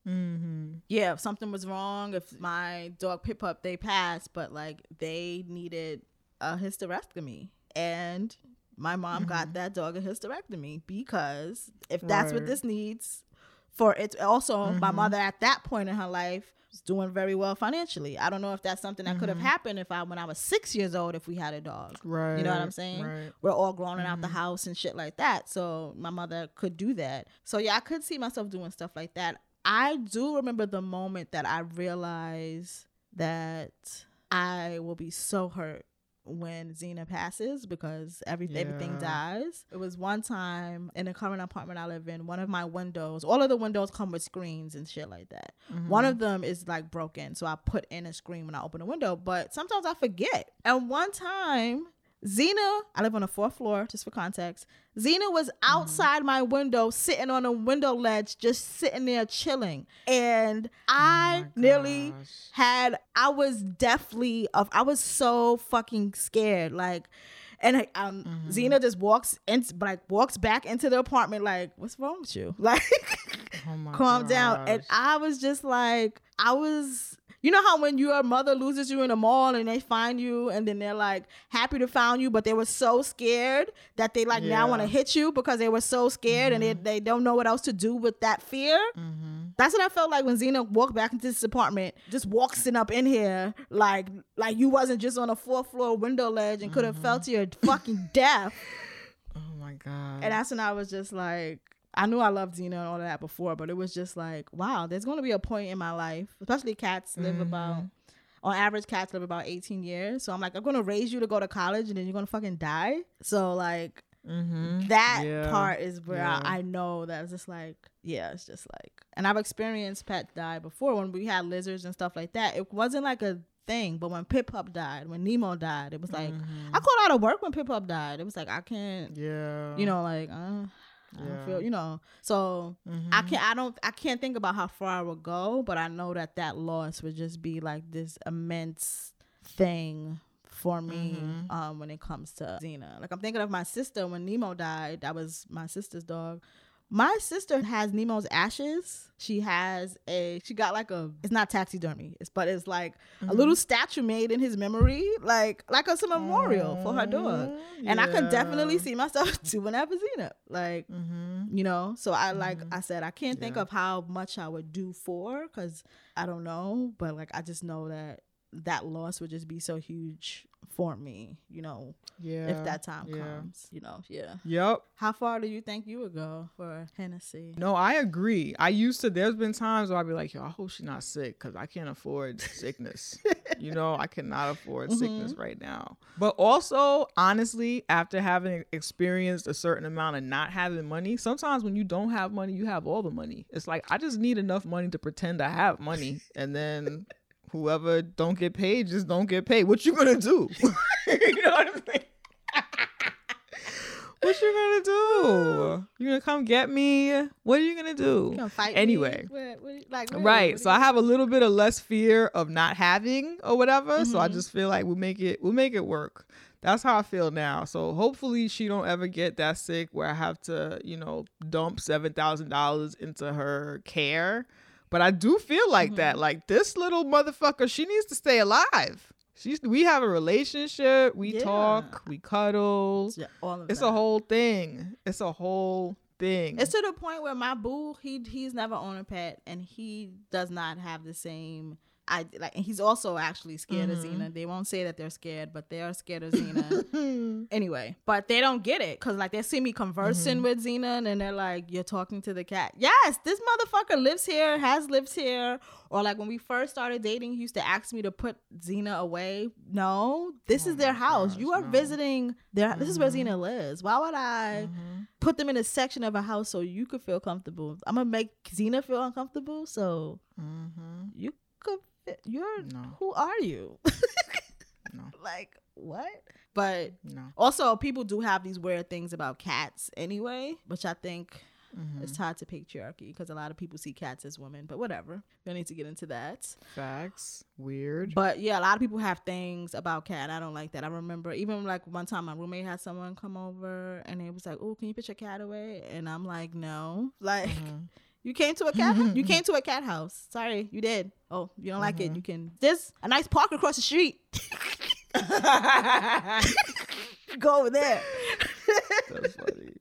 Mm-hmm. yeah, if something was wrong, if my dog Pip Pop they passed, but like they needed a hysterectomy, and my mom got that dog a hysterectomy because if that's what this needs, for it also my Mhm. mother at that point in her life was doing very well financially. I don't know if that's something that could have mm-hmm. happened if I when I was six years old if we had a dog. Right. You know what I'm saying? Right. We're all grown and out the mm-hmm. house and shit like that. So my mother could do that. So yeah, I could see myself doing stuff like that. I do remember the moment that I realized that I will be so hurt when Xena passes because every, everything Yeah. dies. It was one time in the current apartment I live in, one of my windows, all of the windows come with screens and shit like that. One mm-hmm. of them is like broken, so I put in a screen when I open the window, but sometimes I forget. And one time, Xena, I live on the fourth floor, just for context. Xena was outside my window, sitting on a window ledge, just sitting there chilling. And I nearly gosh. had, I was deathly of, I was so fucking scared. Like, and I- um, Xena just walks in, like walks back into the apartment. Like, what's wrong with you? Like, Oh my calm down. And. I was just like, I was, you know how when your mother loses you in a mall and they find you and then they're like happy to find you, but they were so scared that they like now want to hit you because they were so scared and they, mm-hmm. they don't know what else to do with that fear. Mm-hmm. That's what I felt like when Xena walked back into this apartment, just walking up in here like like you wasn't just on a fourth floor window ledge and could have fell mm-hmm. to your fucking death. oh my god. And that's when I was just like, I knew I loved Xena and all of that before, but it was just like, wow, there's going to be a point in my life, especially cats live about, on average, cats live about 18 years. So I'm like, I'm going to raise you to go to college and then you're going to fucking die. So, like, mm-hmm. that Yeah. part is where Yeah. I, I know that it's just like, yeah, it's just like, and I've experienced pets die before when we had lizards and stuff like that. It wasn't like a thing, but when Pip Pop died, when Nemo died, it was like, Mm-hmm. I called out of work when Pip Pop died. It was like, I can't, yeah. you know, like, uh, I don't Yeah. feel, you know. So I can't, I don't, I can't think about how far I would go, but I know that that loss would just be like this immense thing for me um when it comes to Xena. Like I'm thinking of my sister when Nemo died. That was my sister's dog. My sister has Nemo's ashes. She has a she got like a it's not taxidermy, it's but it's like a little mm-hmm. statue made in his memory, like like as a memorial for her dog. Mm, and I could definitely see myself doing that for Xena. Like Mm-hmm. you know so i like mm-hmm. i said i can't think Yeah. of how much i would do for because i don't know but like i just know that that loss would just be so huge for me you know Yeah. if that time yeah. comes you know yeah Yep. how far do you think you would go for hennessy No, I agree. I used to. There's been times where I'd be like, "Yo, I hope she's not sick because I can't afford sickness. you know, I cannot afford mm-hmm. sickness right now." But also, honestly, after having experienced a certain amount of not having money, sometimes when you don't have money, you have all the money. It's like I just need enough money to pretend I have money, and then whoever don't get paid just don't get paid. What you gonna do? you know what I'm saying? What you gonna do? You gonna come get me? What are you gonna do? you gonna fight me? anyway. What- what- like Right. So I have a little bit of less fear of not having or whatever. So I Mhm. just feel like we'll make it we'll make it work. That's how I feel now. So hopefully she don't ever get that sick where I have to, you know, dump seven thousand dollars into her care. But I do feel like that. Mm-hmm. Like this little motherfucker, she needs to stay alive. She's we have a relationship, we Yeah. talk, we cuddle. Yeah, all of It's that. a whole thing. It's a whole thing. It's to the point where my boo, he he's never owned a pet, and he does not have the same. I like, and he's also actually scared of mm-hmm. Xena. They won't say that they're scared, but they are scared of Xena. anyway, but they don't get it because like they see me conversing mm-hmm. with Xena, and they're like, "You're talking to the cat." Yes, this motherfucker lives here, has lived here. Or like when we first started dating, he used to ask me to put Xena away. No, this is oh their house. you are visiting their. This is where mm-hmm. Xena lives. Why would I? put them in a section of a house so you could feel comfortable. I'm gonna make Xena feel uncomfortable, so mm-hmm. you could. You're No. who are you? No. Like what? But No. also, people do have these weird things about cats anyway, which I think Mm-hmm. is tied to patriarchy because a lot of people see cats as women. But whatever, we don't need to get into that. Facts. Weird. But yeah, a lot of people have things about cat. I don't like that. I remember even like one time my roommate had someone come over and they was like, "Oh, can you put your cat away?" And I'm like, "No." Like, you came to a cat. you came to a cat house. Sorry, you did. Oh, you don't like it. You mm-hmm. can. There's a nice park across the street. Go over there. That's funny.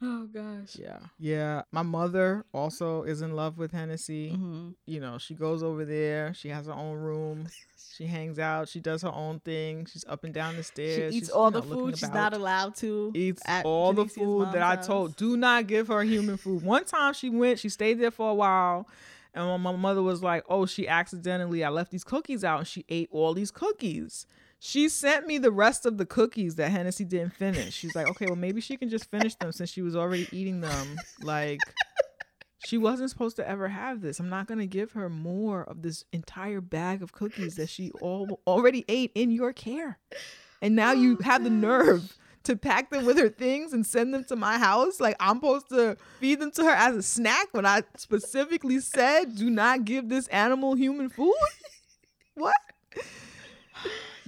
Oh gosh. Yeah. Yeah. My mother also is in love with Hennessy. hmm You know, she goes over there. She has her own room. She hangs out. She does her own thing. She's up and down the stairs. She eats She's, all the know, food she's not allowed to. eats at all the food that I told. house. Do not give her human food. One time she went, she stayed there for a while, and my mother was like, "Oh, she accidentally I left these cookies out, and she ate all these cookies." She sent me the rest of the cookies that Hennessy didn't finish. She's like, "Okay, well maybe she can just finish them since she was already eating them." Like. She wasn't supposed to ever have this. I'm not gonna give her more of this entire bag of cookies that she all already ate in your care. And now you Oh, have the nerve to pack them with her things and send them to my house. Like I'm supposed to feed them to her as a snack when I specifically said do not give this animal human food? what?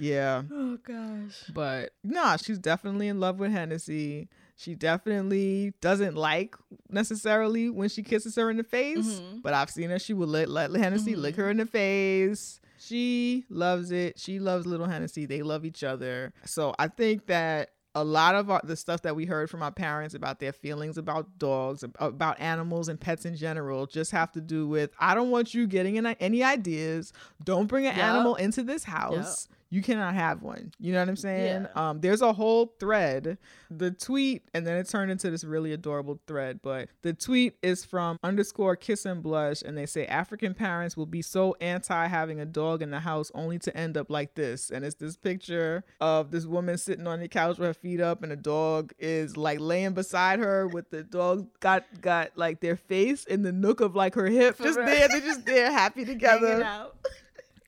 Yeah. Oh gosh. But nah, she's definitely in love with Hennessy. She definitely doesn't like necessarily when she kisses her in the face, Mhm. but I've seen her. She will let, let Hennessy lick her in the face. She loves it. She loves little Hennessy. They love each other. So I think that a lot of our, the stuff that we heard from our parents about their feelings about dogs, about animals and pets in general, just have to do with I don't want you getting any, any ideas. Don't bring an Yup. animal into this house you cannot have one. You know what I'm saying? Yeah. Um, there's a whole thread, the tweet, and then it turned into this really adorable thread. But the tweet is from underscore kiss and blush, and they say African parents will be so anti having a dog in the house only to end up like this. And it's this picture of this woman sitting on the couch with her feet up, and a dog is like laying beside her with the dog got got like their face in the nook of like her hip, just real. there. They're just there, happy together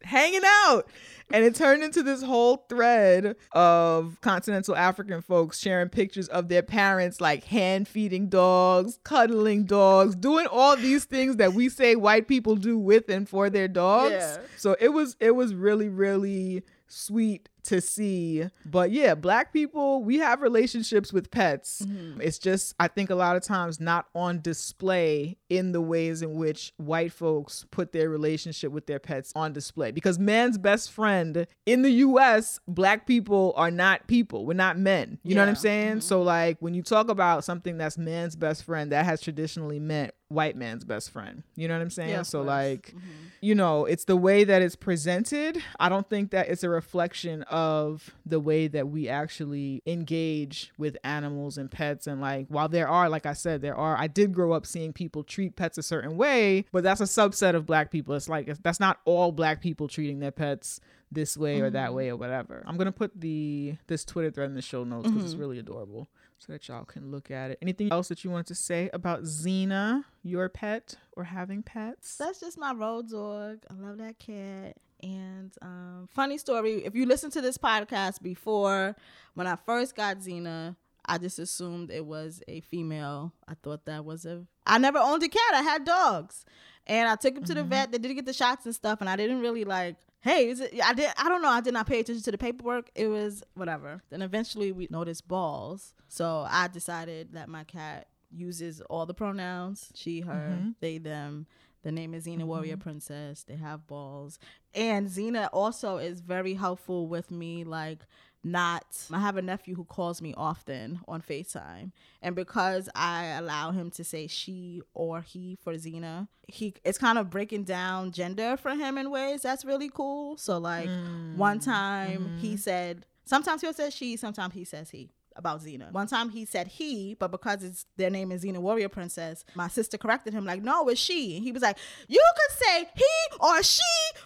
Hanging out. And it turned into this whole thread of continental African folks sharing pictures of their parents, like hand feeding dogs, cuddling dogs, doing all these things that we say white people do with and for their dogs. Yeah. So it was it was really, really sweet to see. But yeah, black people, we have relationships with pets. Mm-hmm. It's just, I think a lot of times not on display in the ways in which white folks put their relationship with their pets on display. Because man's best friend in the US, black people are not people. We're not men. You know what I'm Yeah. saying? So, like, when you talk about something that's man's best friend, that has traditionally meant white man's best friend. You know what I'm saying? Yeah, so, course. like, mm-hmm. you know, it's the way that it's presented. I don't think that it's a reflection of the way that we actually engage with animals and pets. And like, while there are, like I said, there are, I did grow up seeing people treat pets a certain way, but that's a subset of black people. It's like, that's not all black people treating their pets this way or that mm. way or whatever. I'm going to put the, this Twitter thread in the show notes because it's mm. really adorable so that y'all can look at it. Anything else that you wanted to say about Xena, your pet, or having pets? That's just my road dog. I love that cat. And um, funny story, if you listen to this podcast before, when I first got Xena, I just assumed it was a female. I thought that was a. I never owned a cat. I had dogs, and I took him to the vet. They did get the shots and stuff, and I didn't really like. Hey, is it? I did. I don't know. I did not pay attention to the paperwork. It was whatever. Then eventually we noticed balls, so I decided that my cat uses all the pronouns: she, her, mm-hmm. they, them. The name is Xena mm-hmm. Warrior Princess. They have balls. And Xena also is very helpful with me, like, not. I have a nephew who calls me often on FaceTime. And because I allow him to say she or he for Xena, he it's kind of breaking down gender for him in ways that's really cool. So, like, one mm. time he mm-hmm. said, sometimes he'll say she, sometimes he says he about Xena. One time he said he, but because it's their name is Xena Warrior Princess, my sister corrected him like, no, it's she. And he was like, you could say he or she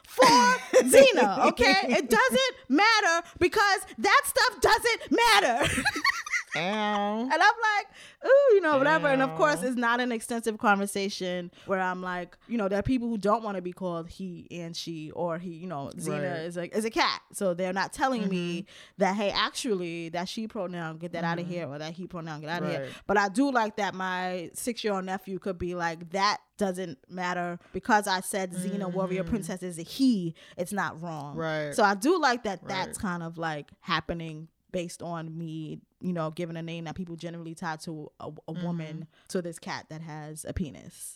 for Xena, okay? It doesn't matter because that stuff doesn't matter. And I'm like, ooh, you know, whatever. And of course, it's not an extensive conversation where I'm like, you know, there are people who don't want to be called he and she or he, you know, Xena Right. Mm-hmm. is like is a cat. So they're not telling me that, hey, actually, that she pronoun, get that out of here, or that he pronoun, get out of here. But I do like that my six year old nephew could be like, that doesn't matter because I said Xena Warrior Princess is a he, it's not wrong. Mm-hmm. Right. So I do like that Right. that's kind of like happening based on me, you know, giving a name that people generally tie to a, a Mm-hmm. woman to this cat that has a penis.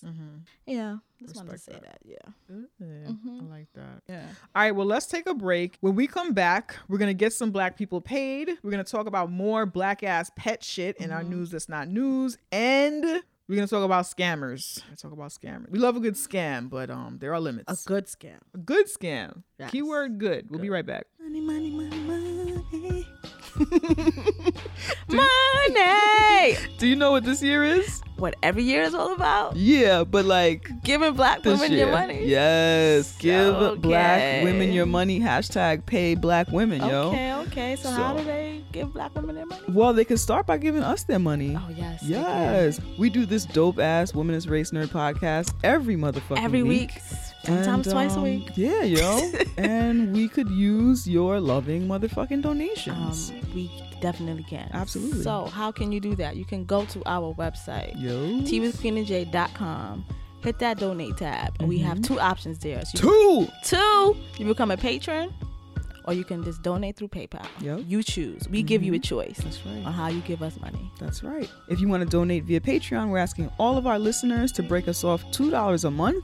Yeah, just wanted to say Respect that. Yeah, I like that. yeah. All right, well, let's take a break. When we come back, we're going to get some black people paid. We're going to talk about more black ass pet shit in our news that's not news. And we're going to talk about scammers. We're talk about scammers. We love a good scam, but um, there are limits. A good scam. A good scam. Yes. Keyword good. We'll be right back. Money, money, money, money. Money. Do you know what this year is? what every year is all about? Yeah, but like Giving black women year. your money. Yes. Give Okay. black women your money. Hashtag pay black women, yo. Okay, okay. So, how do they give black women their money? Well, they can start by giving us their money. Oh yes. Yes, we do this dope ass womanist race nerd podcast every motherfucking Every week. Sometimes And, twice a um, week. Yeah, yo. and we could use your loving motherfucking Um, donations. we definitely can. Absolutely. So how can you do that? You can go to our website, yo. teawithqueenandj.com. Hit that donate tab, and we have Mm-hmm. two options there. So Two. Two, you become a patron, or you can just donate through PayPal. Yep. You choose. We give you a choice That's right. on how you give us money. That's right. If you want to donate via Patreon, we're asking all of our listeners to break us off $2 a month.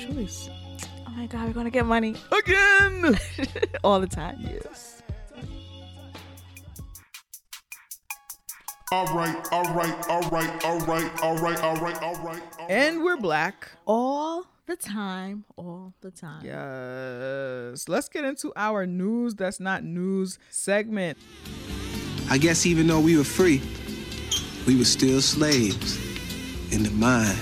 choice. Oh my god, we're gonna get money Again. all the time. yes. All right, all right, all right, all right, all right, all right, all right. And we're black. All the time, all the time. Yes. Let's get into our news that's not news segment. I guess even though we were free, we were still slaves in the mind.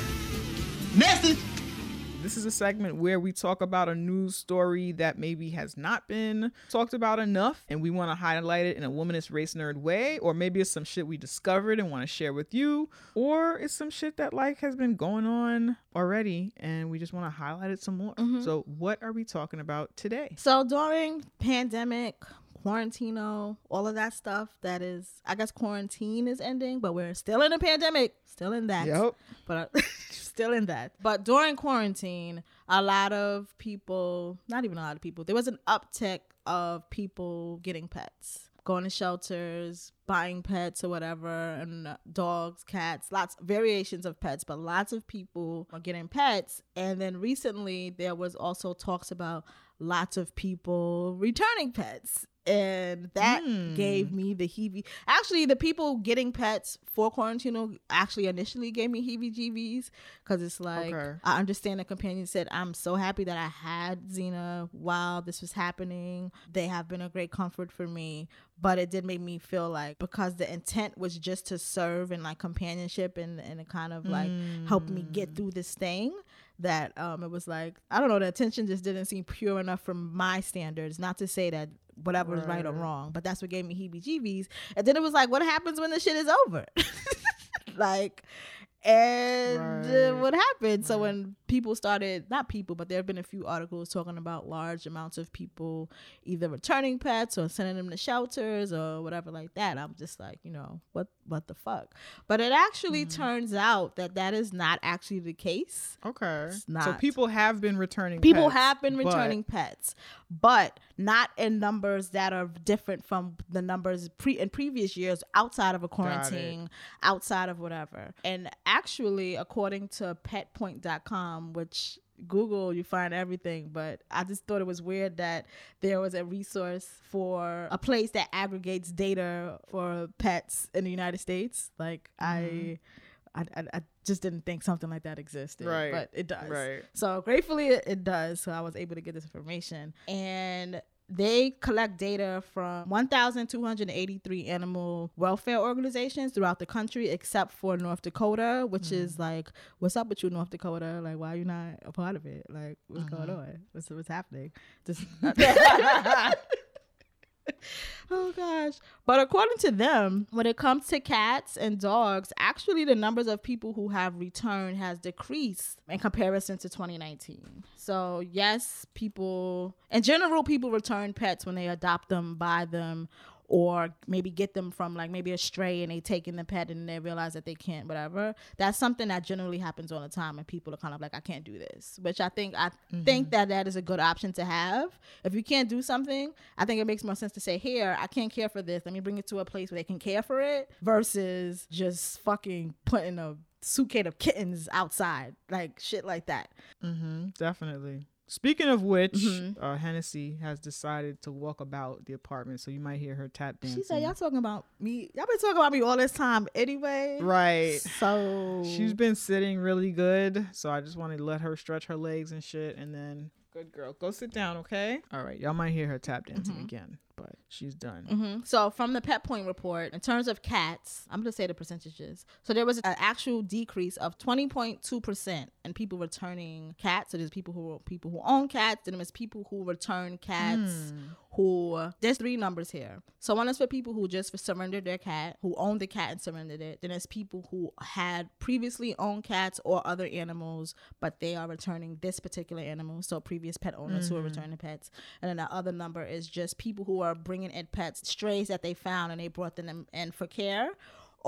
This is a segment where we talk about a news story that maybe has not been talked about enough and we want to highlight it in a womanist race nerd way, or maybe it's some shit we discovered and want to share with you, or it's some shit that like has been going on already and we just want to highlight it some more. Mm-hmm. So, what are we talking about today? So during pandemic, quarantino, all of that stuff that is I guess quarantine is ending, but we're still in a pandemic, still in that. Yep. But uh, still in that. But during quarantine, a lot of people, not even a lot of people, there was an uptick of people getting pets. Going to shelters, buying pets or whatever, and uh, dogs, cats, lots variations of pets, but lots of people are getting pets. And then recently, there was also talks about lots of people returning pets and that gave me the heebie actually the people getting pets for quarantino actually initially gave me heebie jeebies because it's like Okay. i understand the companion said i'm so happy that i had xena while this was happening. They have been a great comfort for me. But it did make me feel like because the intent was just to serve and like companionship and and it kind of like help me get through this thing that um it was like I don't know the attention just didn't seem pure enough from my standards. Not to say that whatever is right or wrong but that's what gave me heebie jeebies and then it was like what happens when the shit is over? Like and uh, what happened? So when people started not people but there have been a few articles talking about large amounts of people either returning pets or sending them to shelters or whatever like that. I'm just like you know what what the fuck? But it actually Mm-hmm. turns out that that is not actually the case. Okay. So people have been returning people pets, have been but- returning pets but not in numbers that are different from the numbers pre in previous years outside of a quarantine outside of whatever. And actually according to petpoint.com Um, which Google, you find everything, but I just thought it was weird that there was a resource for a place that aggregates data for pets in the United States. Like I, mm-hmm. I, I, I just didn't think something like that existed, Right, but it does. right. So gratefully it, it does. So I was able to get this information. And they collect data from 1,283 animal welfare organizations throughout the country, except for North Dakota, which is mm. like, what's up with you, North Dakota? Like, why are you not a part of it? Like, what's uh-huh. going on? What's, what's happening? Just Oh gosh. But according to them, when it comes to cats and dogs, actually the numbers of people who have returned has decreased in comparison to 2019. So, yes, people in general people return pets when they adopt them, buy them or maybe get them from like maybe a stray and they take in the pet and they realize that they can't whatever. That's something that generally happens all the time and people are kind of like i can't do this which i think i think that that is a good option to have. If you can't do something i think it makes more sense to say here i can't care for this. Let me bring it to a place where they can care for it versus just fucking putting a suitcase of kittens outside like shit like that. Mm-hmm, definitely. Speaking of which, Mhm. uh, Hennessy has decided to walk about the apartment, so you might hear her tap dancing. she said y'all talking about me y'all been talking about me all this time anyway right. so She's been sitting really good, so I just want to let her stretch her legs and shit, and then good girl, go sit down, okay? All right, y'all might hear her tap dancing Mm-hmm. again, but she's done. hmm So from the Pet Point report, in terms of cats, I'm gonna say the percentages. So there was an actual decrease of 20.2 percent in people returning cats. So there's people who people who own cats, then there's people who return cats. Who there's three numbers here. So one is for people who just surrendered their cat, who owned the cat and surrendered it. Then there's people who had previously owned cats or other animals, but they are returning this particular animal. So previous pet owners who are returning pets. And then the other number is just people who are bringing in pets, strays that they found and they brought them in for care.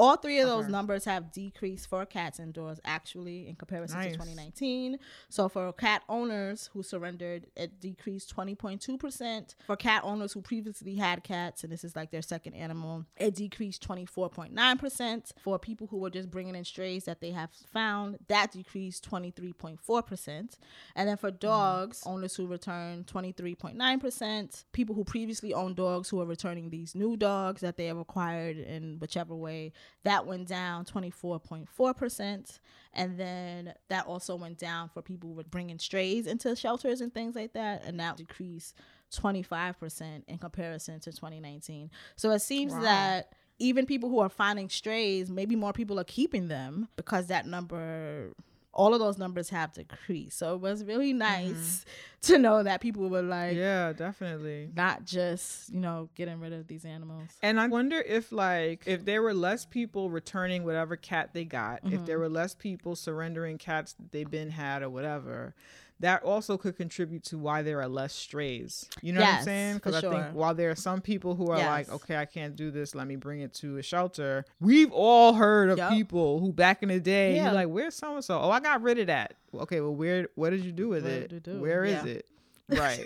All three of those numbers have decreased for cats indoors, actually, in comparison Nice. to 2019. So for cat owners who surrendered, it decreased 20.2%. For cat owners who previously had cats, and this is like their second animal, it decreased 24.9%. For people who were just bringing in strays that they have found, that decreased 23.4%. And then for dogs, mm-hmm. owners who returned 23.9%. People who previously owned dogs who are returning these new dogs that they have acquired in whichever way, that went down 24.4%. And then that also went down for people with bringing strays into shelters and things like that. And that decreased 25% in comparison to 2019. So it seems that even people who are finding strays, maybe more people are keeping them because that number, all of those numbers have decreased. So it was really nice to know that people were like, Yeah, definitely. not just, you know, getting rid of these animals. And I wonder if like if there were less people returning whatever cat they got, if Mm-hmm. there were less people surrendering cats that they've been had or whatever, that also could contribute to why there are less strays. You know what I'm Yes, saying? for I sure. think while there are some people who are like, okay, I can't do this, let me bring it to a shelter. We've all heard of Yup. people who back in the day, Yeah. you're like, where's so and so? Oh, I got rid of that. Okay, well, where? What did you do with What it? do? Where is Yeah. it? Right.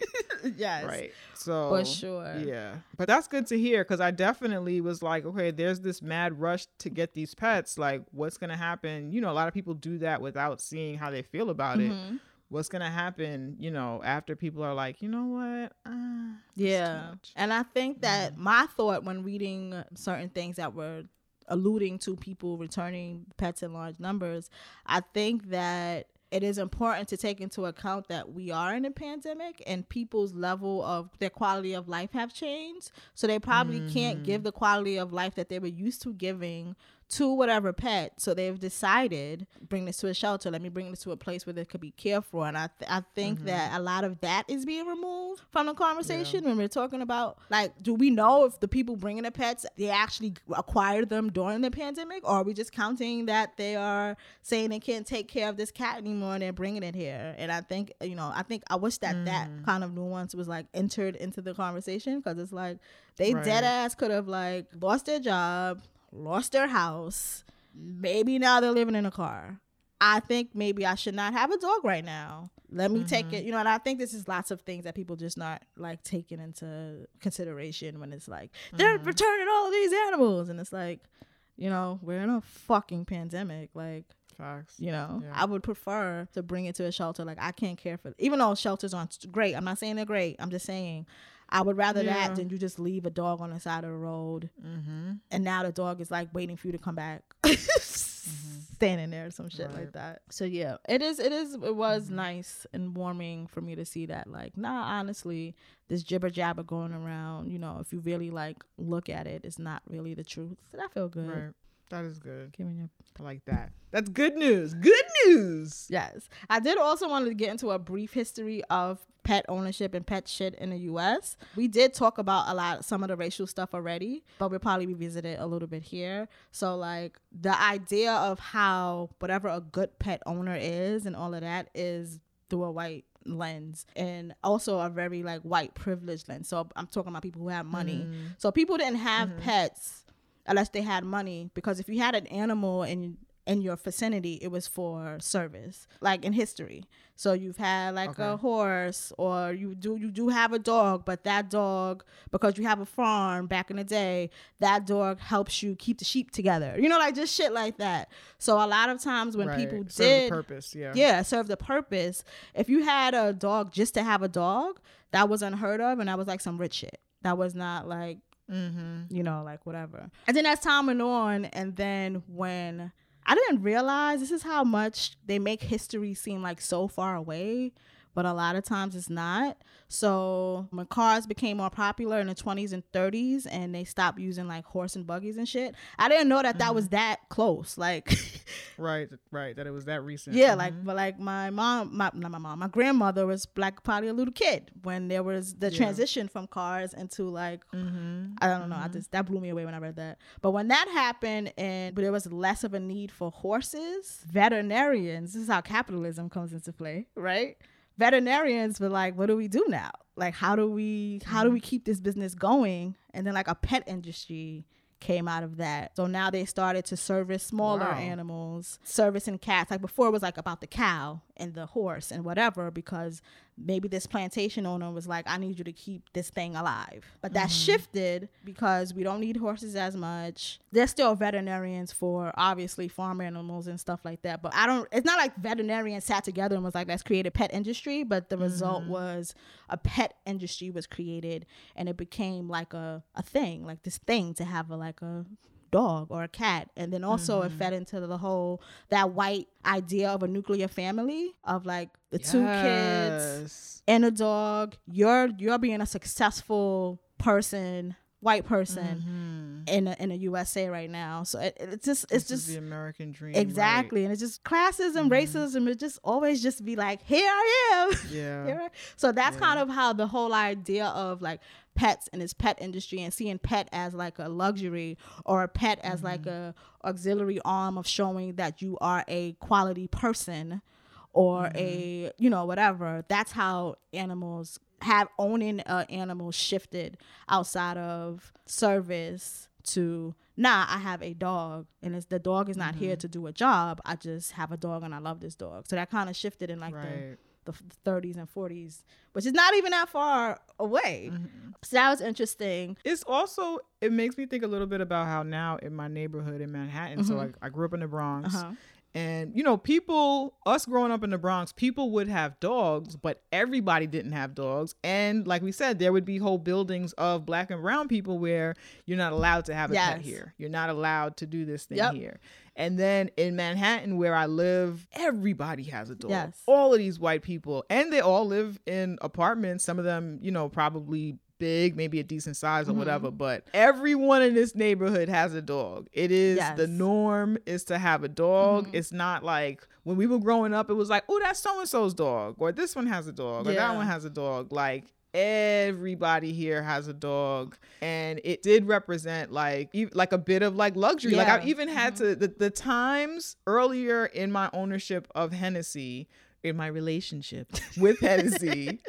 yes. Right. So For sure. Yeah. But that's good to hear because I definitely was like, okay, there's this mad rush to get these pets. Like, what's gonna happen? You know, a lot of people do that without seeing how they feel about Mm-hmm. it. What's gonna happen? You know, after people are like, you know what? Uh, this is too Yeah. And I think that my thought when reading certain things that were alluding to people returning pets in large numbers, I think that it is important to take into account that we are in a pandemic and people's level of their quality of life have changed. So they probably can't give the quality of life that they were used to giving to whatever pet. So they've decided bring this to a shelter. Let me bring this to a place where they could be cared for. And I th- I think mm-hmm. that a lot of that is being removed from the conversation when we're talking about like, do we know if the people bringing the pets they actually acquired them during the pandemic, or are we just counting that they are saying they can't take care of this cat anymore and they're bringing it here? And I think you know, I think I wish that that mm. kind of nuance was like entered into the conversation because it's like they Right. dead ass could have like lost their job, lost their house. Maybe now they're living in a car. I think maybe I should not have a dog right now. Let me take mm-hmm. it, you know, and I think this is lots of things that people just not like taking into consideration when it's like they're mm-hmm. returning all of these animals and it's like, you know, we're in a fucking pandemic. Like, Facts. you know, Yeah. I would prefer to bring it to a shelter. Like, I can't care for even though shelters aren't great. I'm not saying they're great. I'm just saying I would rather Yeah. that than you just leave a dog on the side of the road Mm-hmm. and now the dog is like waiting for you to come back standing there or some shit Right. like that so yeah it is it is it was nice and warming for me to see that like nah honestly this jibber jabber going around you know if you really like look at it it's not really the truth and i feel good Right. That is good. Giving I like that. That's good news. Good news. Yes. I did also want to get into a brief history of pet ownership and pet shit in the US. We did talk about a lot some of the racial stuff already, but we'll probably revisit it a little bit here. So like the idea of how whatever a good pet owner is and all of that is through a white lens and also a very like white privileged lens. So I'm talking about people who have money. Mm. So people didn't have mm-hmm. pets unless they had money because if you had an animal in in your vicinity it was for service like in history so you've had like a horse or you do you do have a dog but that dog because you have a farm back in the day that dog helps you keep the sheep together you know like just shit like that so a lot of times when Right. people Serve the did purpose. Yeah. yeah, serve the purpose. If you had a dog just to have a dog, that was unheard of, and that was like some rich shit. That was not like, Mm-hmm. you know, like whatever. And then as time went on, and then when I didn't realize this is how much they make history seem like so far away, but a lot of times it's not. So when cars became more popular in the 20s and 30s, and they stopped using like horse and buggies and shit, I didn't know that that was mm-hmm. that close. Like. Right. Right. That it was that recent. Yeah, like mm-hmm. but like my mom, my not my mom, my grandmother was black probably a little kid when there was the transition from cars into like mm-hmm. I don't know. I just that blew me away when I read that. But when that happened and but there was less of a need for horses, veterinarians. This is how capitalism comes into play, right? Veterinarians were like, what do we do now? Like how do we how do we mm-hmm. keep this business going? And then like a pet industry came out of that. So now they started to service smaller Wow. animals, servicing cats. Like before it was like about the cow and the horse and whatever because maybe this plantation owner was like I need you to keep this thing alive. But that mm-hmm. shifted because we don't need horses as much. There's still veterinarians for obviously farm animals and stuff like that, but I don't it's not like veterinarians sat together and was like let's create a pet industry, but the result mm-hmm. was a pet industry was created and it became like a a thing, like this thing to have a like a dog or a cat. And then also it mm-hmm. fed into the whole that white idea of a nuclear family of like the two kids and a dog. You're you're being a successful person white person mm-hmm. in a, in a USA right now. So it, it's just it's This just the American dream. exactly. and it's just classism mm-hmm. racism. It just always just be like here I am. Yeah. I- so that's kind of how the whole idea of like pets and this pet industry and seeing pet as like a luxury or a pet as like a auxiliary arm of showing that you are a quality person or a you know whatever that's how animals have owning uh, animals shifted outside of service to nah i have a dog and it's the dog is not here to do a job i just have a dog and i love this dog. So that kind of shifted in like Right. the f- 30s and 40s, which is not even that far away. Mm-hmm. So that was interesting. It's also it makes me think a little bit about how now in my neighborhood in Manhattan. So like I grew up in the Bronx. Uh-huh. And you know, people us growing up in the Bronx, people would have dogs, but everybody didn't have dogs. And like we said, there would be whole buildings of black and brown people where you're not allowed to have a pet here. You're not allowed to do this thing Yep. here. And then in Manhattan, where I live, everybody has a dog. Yes. All of these white people, and they all live in apartments. Some of them, you know, probably big, maybe a decent size or Mm-hmm. whatever. But everyone in this neighborhood has a dog. It is Yes. Mm-hmm. the norm is to have a dog. It's not like when we were growing up, it was like, oh, that's so and so's dog, or this one has a dog, or that one has a dog. Like everybody here has a dog and it did represent like like a bit of like luxury like Yeah. i even had mm-hmm. to the, the times earlier in my ownership of hennessy in my relationship with Hennessy,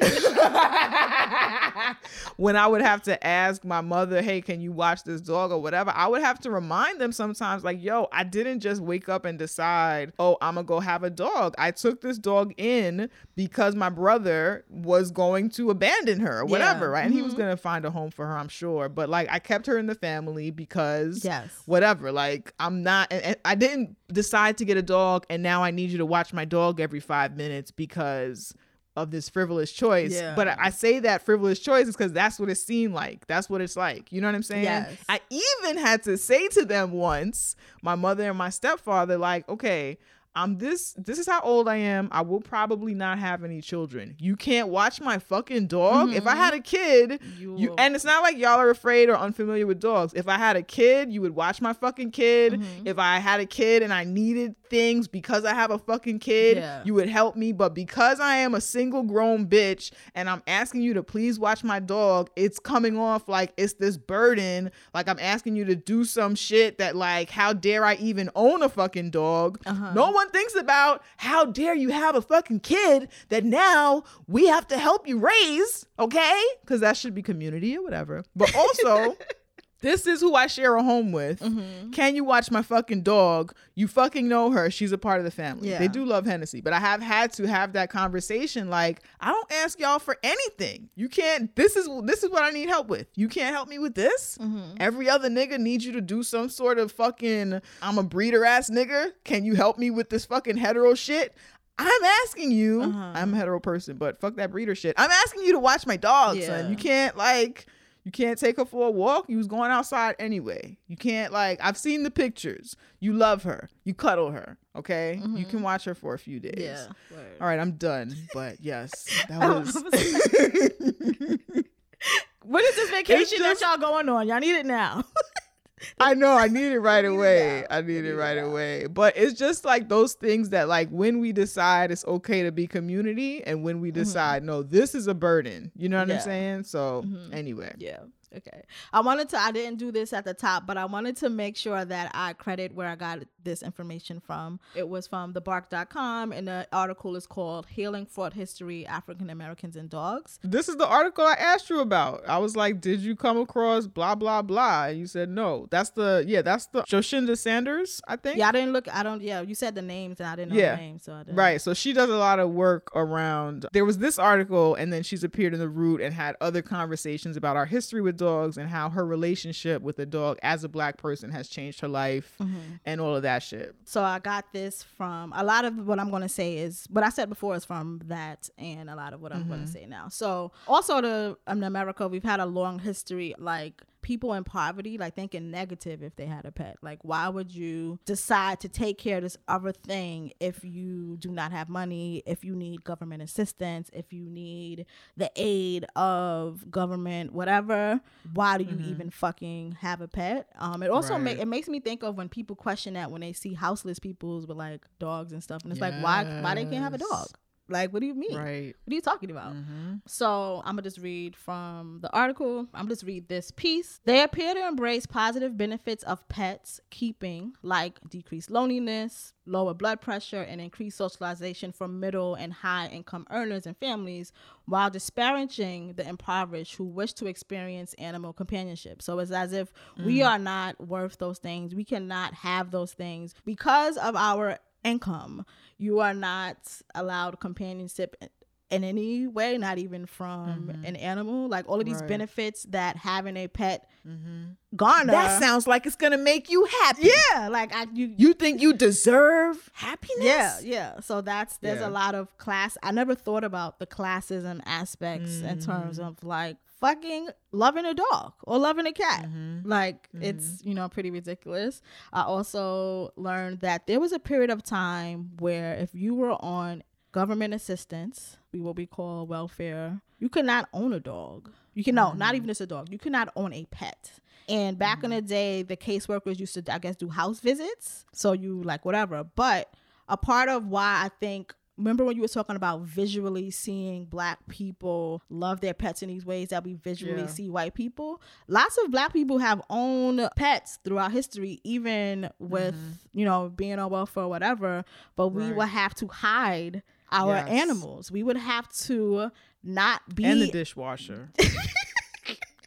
when I would have to ask my mother, "Hey, can you watch this dog or whatever?" I would have to remind them sometimes, like, "Yo, I didn't just wake up and decide, oh, I'm gonna go have a dog. I took this dog in because my brother was going to abandon her, or whatever, Yeah. right? And he was mm-hmm. gonna find a home for her, I'm sure. But like, I kept her in the family because, Yes. whatever. Like, I'm not. And, and I didn't decide to get a dog, and now I need you to watch my dog every five minutes because of this frivolous choice. Yeah. But I, say that frivolous choice is because that's what it seemed like. That's what it's like. You know what I'm saying? Yes. I even had to say to them once, my mother and my stepfather, like, okay, I'm this this is how old I am. I will probably not have any children. You can't watch my fucking dog. If I mm-hmm. had a kid, You you, and it's not like y'all are afraid or unfamiliar with dogs. If I had a kid, you would watch my fucking kid. Mm-hmm. If I had a kid and I needed things because I have a fucking kid, Yeah. you would help me. But because I am a single grown bitch and I'm asking you to please watch my dog, it's coming off like it's this burden. Like I'm asking you to do some shit that like, how dare I even own a fucking dog? Uh-huh. No one thinks about how dare you have a fucking kid that now we have to help you raise, okay? Because that should be community or whatever. But also. This is who I share a home with. Mm-hmm. Can you watch my fucking dog? You fucking know her. She's a part of the family. Yeah. They do love Hennessy, but I have had to have that conversation. Like, I don't ask y'all for anything. You can't. This is this is what I need help with. You can't help me with this. Mm-hmm. Every other nigga needs you to do some sort of fucking. I'm a breeder ass nigga. Can you help me with this fucking hetero shit? I'm asking you. Uh-huh. I'm a hetero person, but fuck that breeder shit. I'm asking you to watch my dog, Yeah. son. You can't like. You can't take her for a walk. You was going outside anyway. You can't like I've seen the pictures. You love her. You cuddle her. Okay. You mm-hmm. can watch her for a few days. Yeah. All right, I'm done. But yes, that Oh, was. What is this vacation just- that y'all going on? Y'all need it now. I know I need it right away. I need it right away. But it's just like those things that like when we decide it's okay to be community and when we decide no, this is a burden. You know what Yeah. I'm saying? So anyway. Yeah. Okay. I wanted to I didn't do this at the top, but I wanted to make sure that I credit where I got this information from. It was from thebark.com and the article is called Healing Fraught History African Americans and Dogs. This is the article I asked you about. I was like, "Did you come across blah blah blah?" And you said no. That's the yeah. That's the Joshinda Sanders, I think. Yeah, I didn't look I don't yeah, you said the names and I didn't know Yeah. the names, so I didn't Right. So she does a lot of work around. There was this article, and then she's appeared in the Root and had other conversations about our history with dogs and how her relationship with a dog as a black person has changed her life Mm-hmm. and all of that shit. So I got this from a lot of what I'm going to say is what I said before is from that, and a lot of what I'm going to say now. So also the in America, we've had a long history like people in poverty like thinking negative if they had a pet. Like why would you decide to take care of this other thing if you do not have money, if you need government assistance, if you need the aid of government, whatever? Why do you even fucking have a pet? Um, it also Right. make it makes me think of when people question that when they see houseless peoples with like dogs and stuff, and it's like why why they can't have a dog? Like what do you mean? Right. What are you talking about? Mm-hmm. So I'm gonna just read from the article. I'm gonna just read this piece. They appear to embrace positive benefits of pets keeping, like decreased loneliness, lower blood pressure, and increased socialization for middle and high income earners and families, while disparaging the impoverished who wish to experience animal companionship. So it's as if we mm. are not worth those things. We cannot have those things because of our income. You are not allowed companionship in any way, not even from mm-hmm. an animal. Like all of these Right. benefits that having a pet mm-hmm. garner. That sounds like it's gonna make you happy. yeah, like I you You think you deserve happiness? yeah, yeah. So that's there's Yeah. a lot of class. I never thought about the classism aspects in terms mm. of like fucking loving a dog or loving a cat. Mm-hmm. Like mm-hmm. it's you know pretty ridiculous. I also learned that there was a period of time where if you were on government assistance, we what we call welfare, you could not own a dog. You can no, not mm-hmm. even just a dog. You could not own a pet. And back in the day, the caseworkers used to, I guess, do house visits. So you like whatever. But a part of why I think remember when you were talking about visually seeing black people love their pets in these ways that we visually Yeah. see white people lots of black people have owned pets throughout history even with you know being on welfare or whatever but we Mm-hmm. Right. would have to hide our Yes. animals we would have to not be And the dishwasher.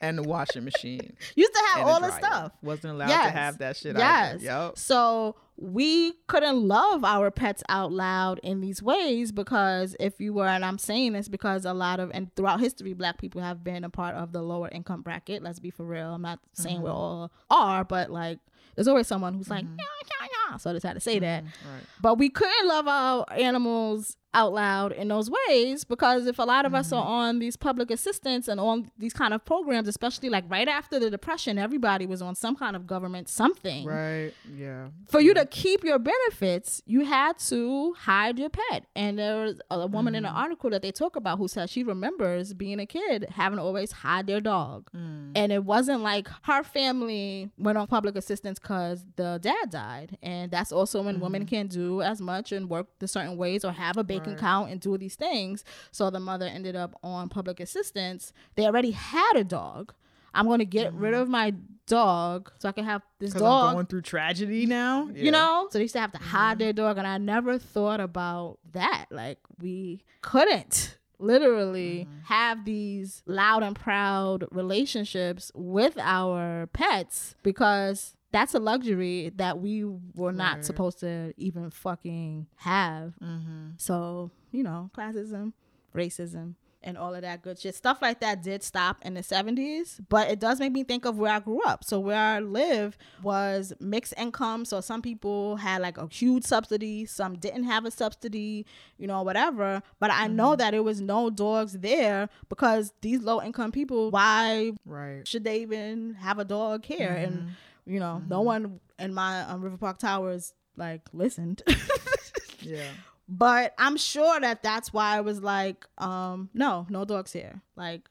and the washing machine. used to have all the stuff Wasn't allowed Yes. to have that shit Yes. Yup. So we couldn't love our pets out loud in these ways because if you were, and I'm saying this because a lot of, and throughout history, black people have been a part of the lower income bracket. Let's be for real. I'm not saying Mm-hmm. we all are, but like, there's always someone who's like, yeah, yeah, yeah. So I just had to say that. Right. But we couldn't love our animals out loud in those ways because if a lot of us are mm-hmm. on these public assistance and on these kind of programs especially like right after the depression everybody was on some kind of government something Right. Yeah. for you to keep your benefits, you had to hide your pet. And there was a woman in an mm. article that they talk about who said she remembers being a kid having to always hide their dog. Mm. And it wasn't like her family went on public assistance because the dad died. And that's also when women mm-hmm. can't do as much and work the certain ways or have a bank count and do these things. So the mother ended up on public assistance. They already had a dog. I'm going to get mm-hmm. rid of my dog so I can have this dog I'm going through tragedy now. you know so they used to have to hide mm-hmm. their dog and i never thought about that like we couldn't literally mm-hmm. have these loud and proud relationships with our pets because that's a luxury that we were not supposed to even fucking have mm-hmm. so you know classism racism and all of that good shit. Stuff like that did stop in the 70s, but it does make me think of where I grew up. So where I live was mixed income. So some people had like a huge subsidy, some didn't have a subsidy, you know, whatever. But I know mm-hmm. that it was no dogs there because these low income people, why Right. should they even have a dog here? And mm-hmm. You know, no one in my um, River Park Towers like listened. Yeah. But I'm sure that that's why I was like, um, no, no dogs here. Like,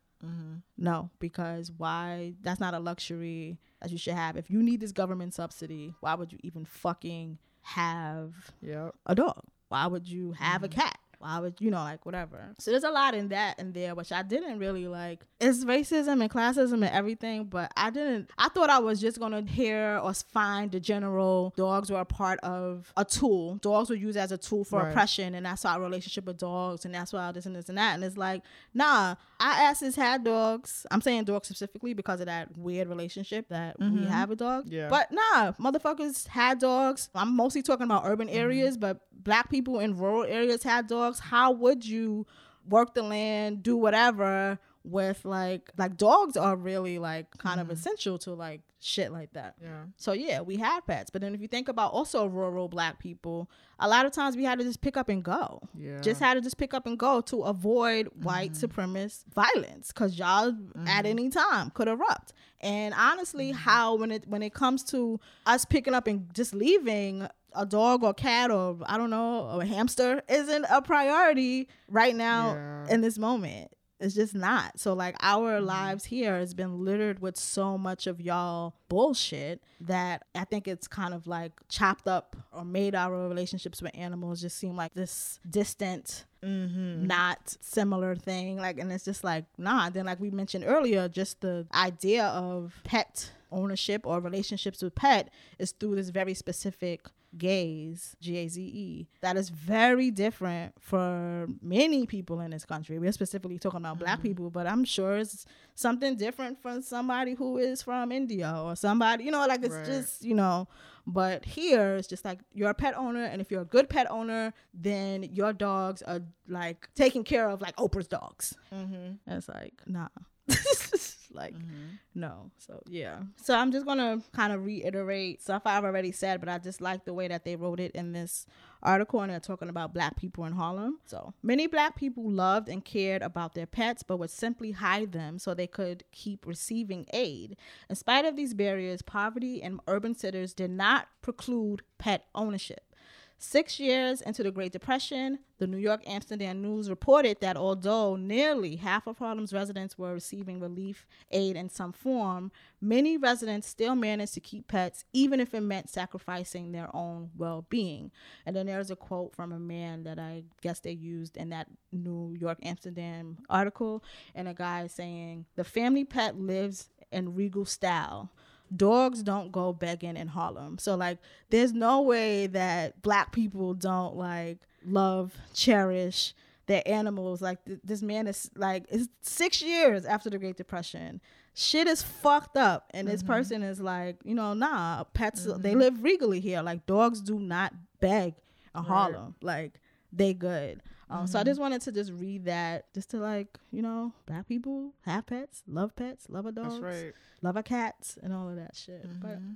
no, because why? That's not a luxury that you should have. If you need this government subsidy, why would you even fucking have Yep. a dog? Why would you have a cat? Why would you know like whatever? So there's a lot in that in there, which I didn't really like. It's racism and classism and everything, but I didn't. I thought I was just gonna hear or find the general dogs were a part of a tool. Dogs were used as a tool for Right. oppression, and that's our relationship with dogs, and that's why this and this and that. And it's like, nah, our asses had dogs. I'm saying dogs specifically because of that weird relationship that we have with dogs. Yeah. But nah, motherfuckers had dogs. I'm mostly talking about urban Mm-hmm. areas, but black people in rural areas had dogs. How would you work the land, do whatever with like like dogs are really like kind of essential to like shit like that. Mm-hmm. Yeah. So yeah, we had pets. But then if you think about also rural black people, a lot of times we had to just pick up and go. Yeah. Mm-hmm. Just had to just pick up and go to avoid white supremacist violence cuz y'all at any time could erupt. And honestly, Mm-hmm. how when it when it comes to us picking up and just leaving a dog or cat or I don't know, or a hamster isn't a priority right now Yeah. in this moment. It's just not. So like our mm-hmm. lives here has been littered with so much of y'all bullshit that I think it's kind of like chopped up or made our relationships with animals just seem like this distant mm-hmm. not similar thing. Like and it's just like nah. Then like we mentioned earlier just the idea of pet ownership or relationships with pet is through this very specific gaze g-a-z-e that is very different for many people in this country. We're specifically talking about black people but i'm sure it's something different from somebody who is from india or somebody you know like it's Right. just you know. But here it's just like you're a pet owner and if you're a good pet owner then your dogs are like taken care of like oprah's dogs. Mm-hmm. it's like nah like mm-hmm. no. So yeah. So i'm just gonna kind of reiterate stuff i've already said but i just like the way that they wrote it in this article and they're talking about black people in harlem. So many black people loved and cared about their pets but would simply hide them so they could keep receiving aid. In spite of these barriers poverty and urban centers did not preclude pet ownership Six years into the Great Depression, the New York Amsterdam News reported that although nearly half of Harlem's residents were receiving relief aid in some form, many residents still managed to keep pets, even if it meant sacrificing their own well being. And then there's a quote from a man that I guess they used in that New York Amsterdam article, and a guy saying, The family pet lives in regal style dogs don't go begging in Harlem. So like there's no way that black people don't like love, cherish their animals. Like th- this man is like it's 6 years after the Great Depression. Shit is fucked up and this mm-hmm. person is like, you know, nah, pets uh, they mm-hmm. live regally here. Like dogs do not beg in Harlem. Like they good. Um, So I just mm-hmm. wanted to just read that, just to like, you know, black people have pets, love pets, love a dog, right. love our cats and all of that shit. But mm-hmm.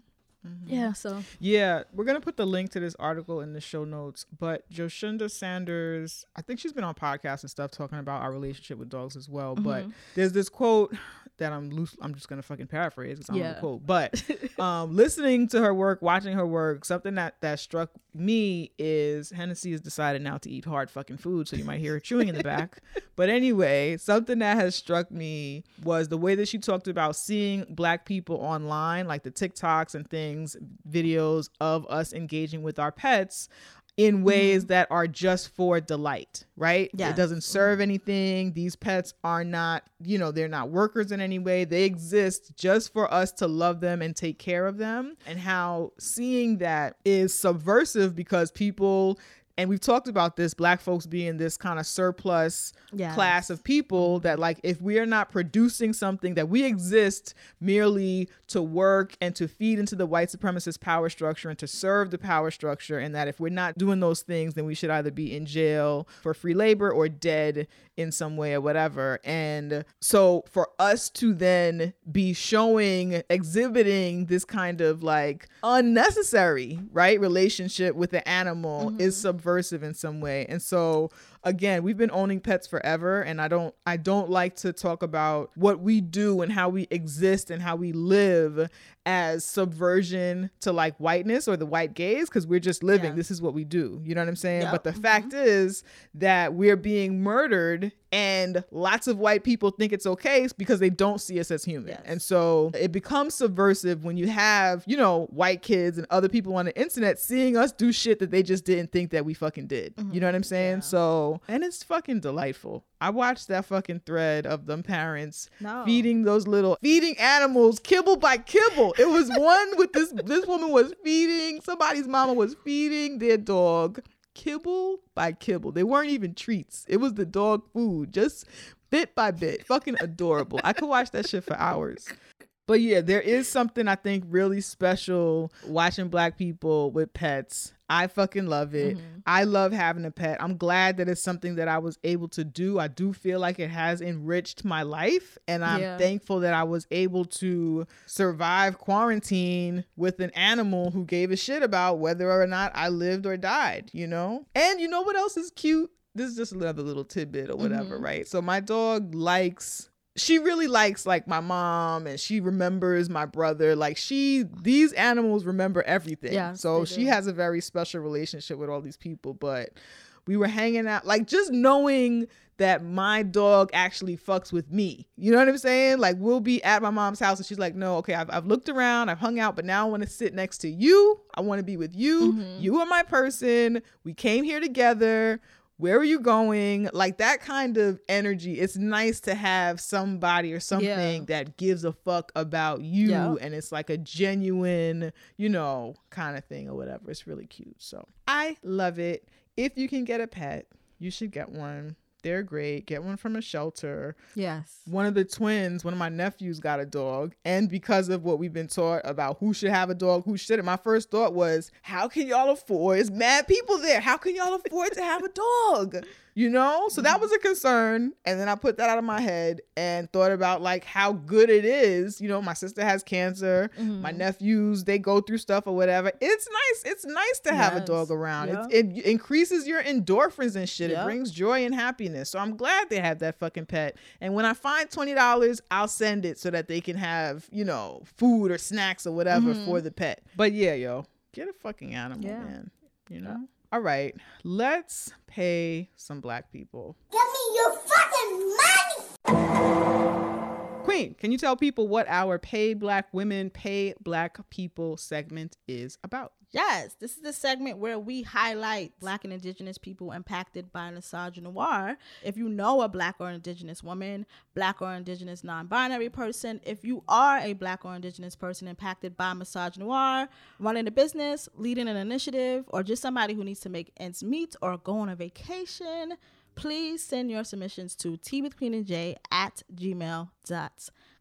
Mm-hmm. Yeah, so Yeah, we're gonna put the link to this article in the show notes. But Joshinda Sanders, I think she's been on podcasts and stuff talking about our relationship with dogs as well. But there's this quote that I'm loose. I'm just gonna fucking paraphrase because I don't know Yeah. quote. But um, listening to her work, watching her work, something that that struck me is Hennessy has decided now to eat hard fucking food, so you might hear her chewing in the back. But anyway, something that has struck me was the way that she talked about seeing black people online, like the TikToks and things, videos of us engaging with our pets in ways mm-hmm. that are just for delight, right? Yes. It doesn't serve anything. These pets are not, you know, they're not workers in any way. They exist just for us to love them and take care of them. And how seeing that is subversive because people and we've talked about this black folks being this kind of surplus Yes. class of people that like if we are not producing something that we exist merely to work and to feed into the white supremacist power structure and to serve the power structure and that if we're not doing those things then we should either be in jail for free labor or dead in some way or whatever and so for us to then be showing exhibiting this kind of like unnecessary right relationship with the animal is mm-hmm. Subversive in some way. And so again we've been owning pets forever and i don't i don't like to talk about what we do and how we exist and how we live as subversion to like whiteness or the white gaze because we're just living. Yeah. this is what we do. You know what i'm saying? Yep. but the mm-hmm. fact is that we're being murdered and lots of white people think it's okay because they don't see us as human. Yes. and so it becomes subversive when you have you know white kids and other people on the internet seeing us do shit that they just didn't think that we fucking did. You mm-hmm. know what i'm saying? So and it's fucking delightful. I watched that fucking thread of them parents No. feeding those little feeding animals kibble by kibble. It was one with this this woman was feeding somebody's mama was feeding their dog kibble by kibble. They weren't even treats. It was the dog food just bit by bit. Fucking adorable. I could watch that shit for hours but yeah, there is something I think really special watching black people with pets. I fucking love it. Mm-hmm. I love having a pet. I'm glad that it's something that I was able to do. I do feel like it has enriched my life. And I'm Yeah. thankful that I was able to survive quarantine with an animal who gave a shit about whether or not I lived or died, you know? And you know what else is cute? This is just another little tidbit or whatever, mm-hmm. right? So my dog likes she really likes like my mom and she remembers my brother. Like she these animals remember everything. Yeah, so she has a very special relationship with all these people but we were hanging out like just knowing that my dog actually fucks with me. You know what i'm saying? Like we'll be at my mom's house and she's like no okay i've, I've looked around i've hung out but now i want to sit next to you. I want to be with you. Mm-hmm. you are my person. We came here together where are you going? Like that kind of energy it's nice to have somebody or something that gives a fuck about you Yeah. and it's like a genuine you know kind of thing or whatever. It's really cute. So i love it. If you can get a pet you should get one they're great get one from a shelter yes. one of the twins, one of my nephews got a dog. And because of what we've been taught about who should have a dog, who shouldn't, my first thought was, how can y'all afford? It's mad people there. How can y'all afford to have a dog? You know? So that mm-hmm. was a concern. And then I put that out of my head and thought about like how good it is. You know, my sister has cancer. My mm-hmm. nephews, they go through stuff or whatever. It's nice. It's nice to have a dog around. Yeah. It's, it increases your endorphins and shit. It brings joy and happiness. So I'm glad they have that fucking pet. And when I find twenty dollars, I'll send it so that they can have you know food or snacks or whatever mm-hmm. for the pet. But yeah, yo, get a fucking animal, Yeah. man. You know. All right, let's pay some black people. Give me your fucking money! Queen, can you tell people what our Pay Black Women, Pay Black People segment is about? Yes, this is the segment where we highlight Black and Indigenous people impacted by misogynoir. If you know a Black or Indigenous woman, Black or Indigenous non binary person, if you are a Black or Indigenous person impacted by Massage misogynoir, running a business, leading an initiative, or just somebody who needs to make ends meet or go on a vacation, please send your submissions to tea with queen and j at gmail.com.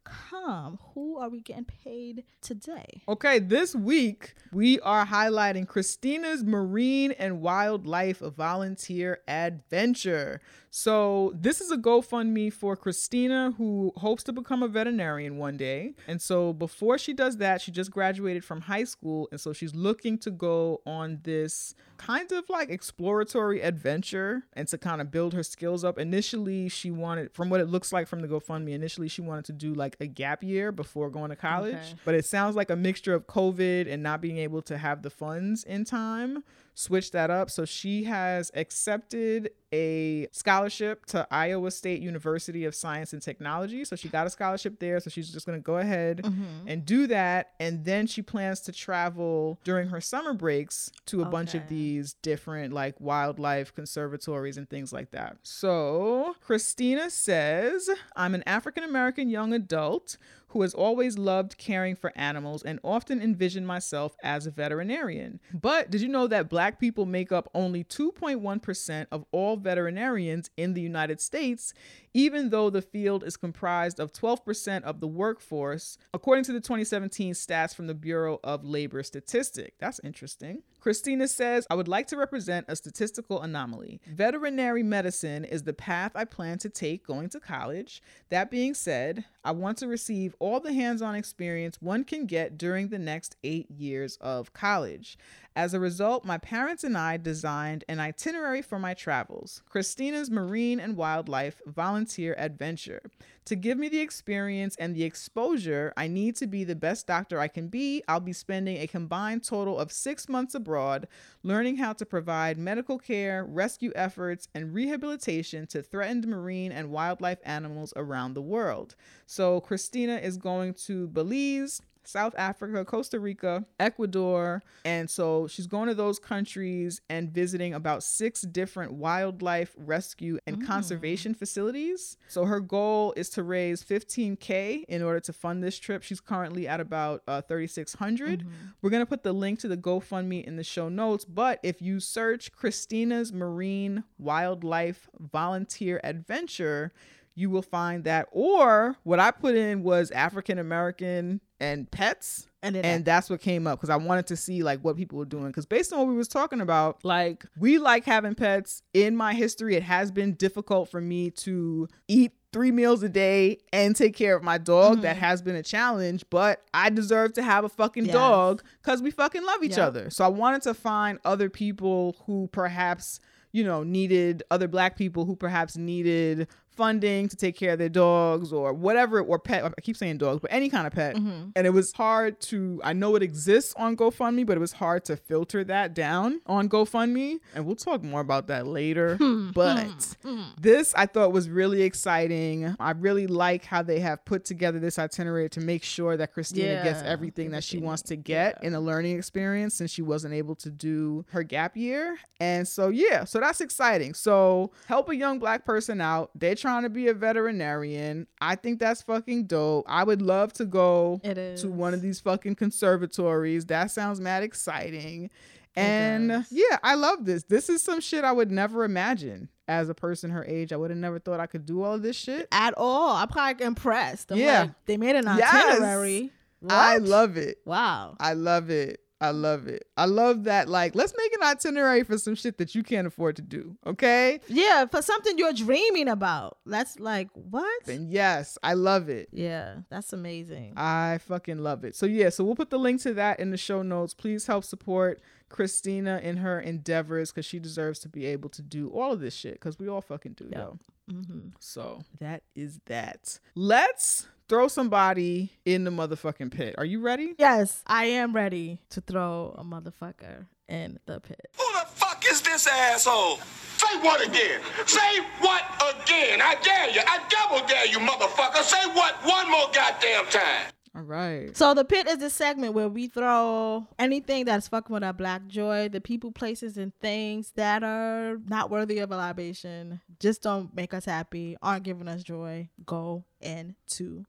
com. Who are we getting paid today? Okay, this week we are highlighting Christina's Marine and Wildlife Volunteer Adventure. So, this is a GoFundMe for Christina who hopes to become a veterinarian one day. And so, before she does that, she just graduated from high school. And so, she's looking to go on this kind of like exploratory adventure and to kind of build her skills up. Initially, she wanted, from what it looks like from the GoFundMe, initially she wanted to do like a gap year before going to college. Okay. But it sounds like a mixture of COVID and not being able to have the funds in time switch that up. So she has accepted a scholarship to Iowa State University of Science and Technology. So she got a scholarship there. So she's just going to go ahead mm-hmm. and do that. And then she plans to travel during her summer breaks to a bunch of these different like wildlife conservatories and things like that. So Christina says, I'm an African American young adult who has always loved caring for animals and often envisioned myself as a veterinarian. But did you know that black people make up only 2.1% of all veterinarians in the United States, even though the field is comprised of 12% of the workforce, according to the 2017 stats from the Bureau of Labor Statistics? That's interesting. Christina says, I would like to represent a statistical anomaly. Veterinary medicine is the path I plan to take going to college. That being said, I want to receive all the hands on experience one can get during the next eight years of college. As a result, my parents and I designed an itinerary for my travels Christina's Marine and Wildlife Volunteer Adventure. To give me the experience and the exposure I need to be the best doctor I can be, I'll be spending a combined total of six months abroad, learning how to provide medical care, rescue efforts, and rehabilitation to threatened marine and wildlife animals around the world. So, Christina is going to Belize. South Africa, Costa Rica, Ecuador. And so she's going to those countries and visiting about six different wildlife rescue and conservation facilities. So her goal is to raise 15K in order to fund this trip. She's currently at about uh, 3,600. We're going to put the link to the GoFundMe in the show notes. But if you search Christina's Marine Wildlife Volunteer Adventure, you will find that. Or what I put in was African American and pets. And and that's what came up because I wanted to see like what people were doing. Because based on what we was talking about, like we like having pets. In my history, it has been difficult for me to eat three meals a day and take care of my dog. That mm-hmm. has been a challenge, but I deserve to have a fucking Yes. dog because we fucking love each Yep. other. So I wanted to find other people who perhaps you know needed other black people who perhaps needed funding to take care of their dogs or whatever or pet I keep saying dogs but any kind of pet. Mm-hmm. And it was hard to I know it exists on GoFundMe but it was hard to filter that down on GoFundMe. And we'll talk more about that later hmm. but hmm. Hmm. this I thought was really exciting. I really like how they have put together this itinerary to make sure that Christina gets everything that she wants to get in a learning experience since she wasn't able to do her gap year. And so yeah so that's exciting. So help a young black person out. They're trying to be a veterinarian I think that's fucking dope I would love to go to one of these fucking conservatories that sounds mad exciting and yeah I love this this is some shit I would never imagine as a person her age I would have never thought I could do all of this shit at all. I'm probably impressed. I'm Yeah. like, they made an Yes. itinerary. I love it Wow. I love it. I love it. I love that. Like, let's make an itinerary for some shit that you can't afford to do. Okay. Yeah, for something you're dreaming about. That's like what? And yes, I love it. Yeah, that's amazing. I fucking love it. So yeah, so we'll put the link to that in the show notes. Please help support Christina in her endeavors because she deserves to be able to do all of this shit because we all fucking do, yo. Mm-hmm. So that is that. Let's throw somebody in the motherfucking pit. Are you ready? Yes, I am ready to throw a motherfucker in the pit. Who the fuck is this asshole? Say what again? Say what again? I dare you. I double dare you, motherfucker. Say what one more goddamn time. All right. So the pit is the segment where we throw anything that's fucking with our black joy, the people, places, and things that are not worthy of a libation, just don't make us happy, aren't giving us joy, go into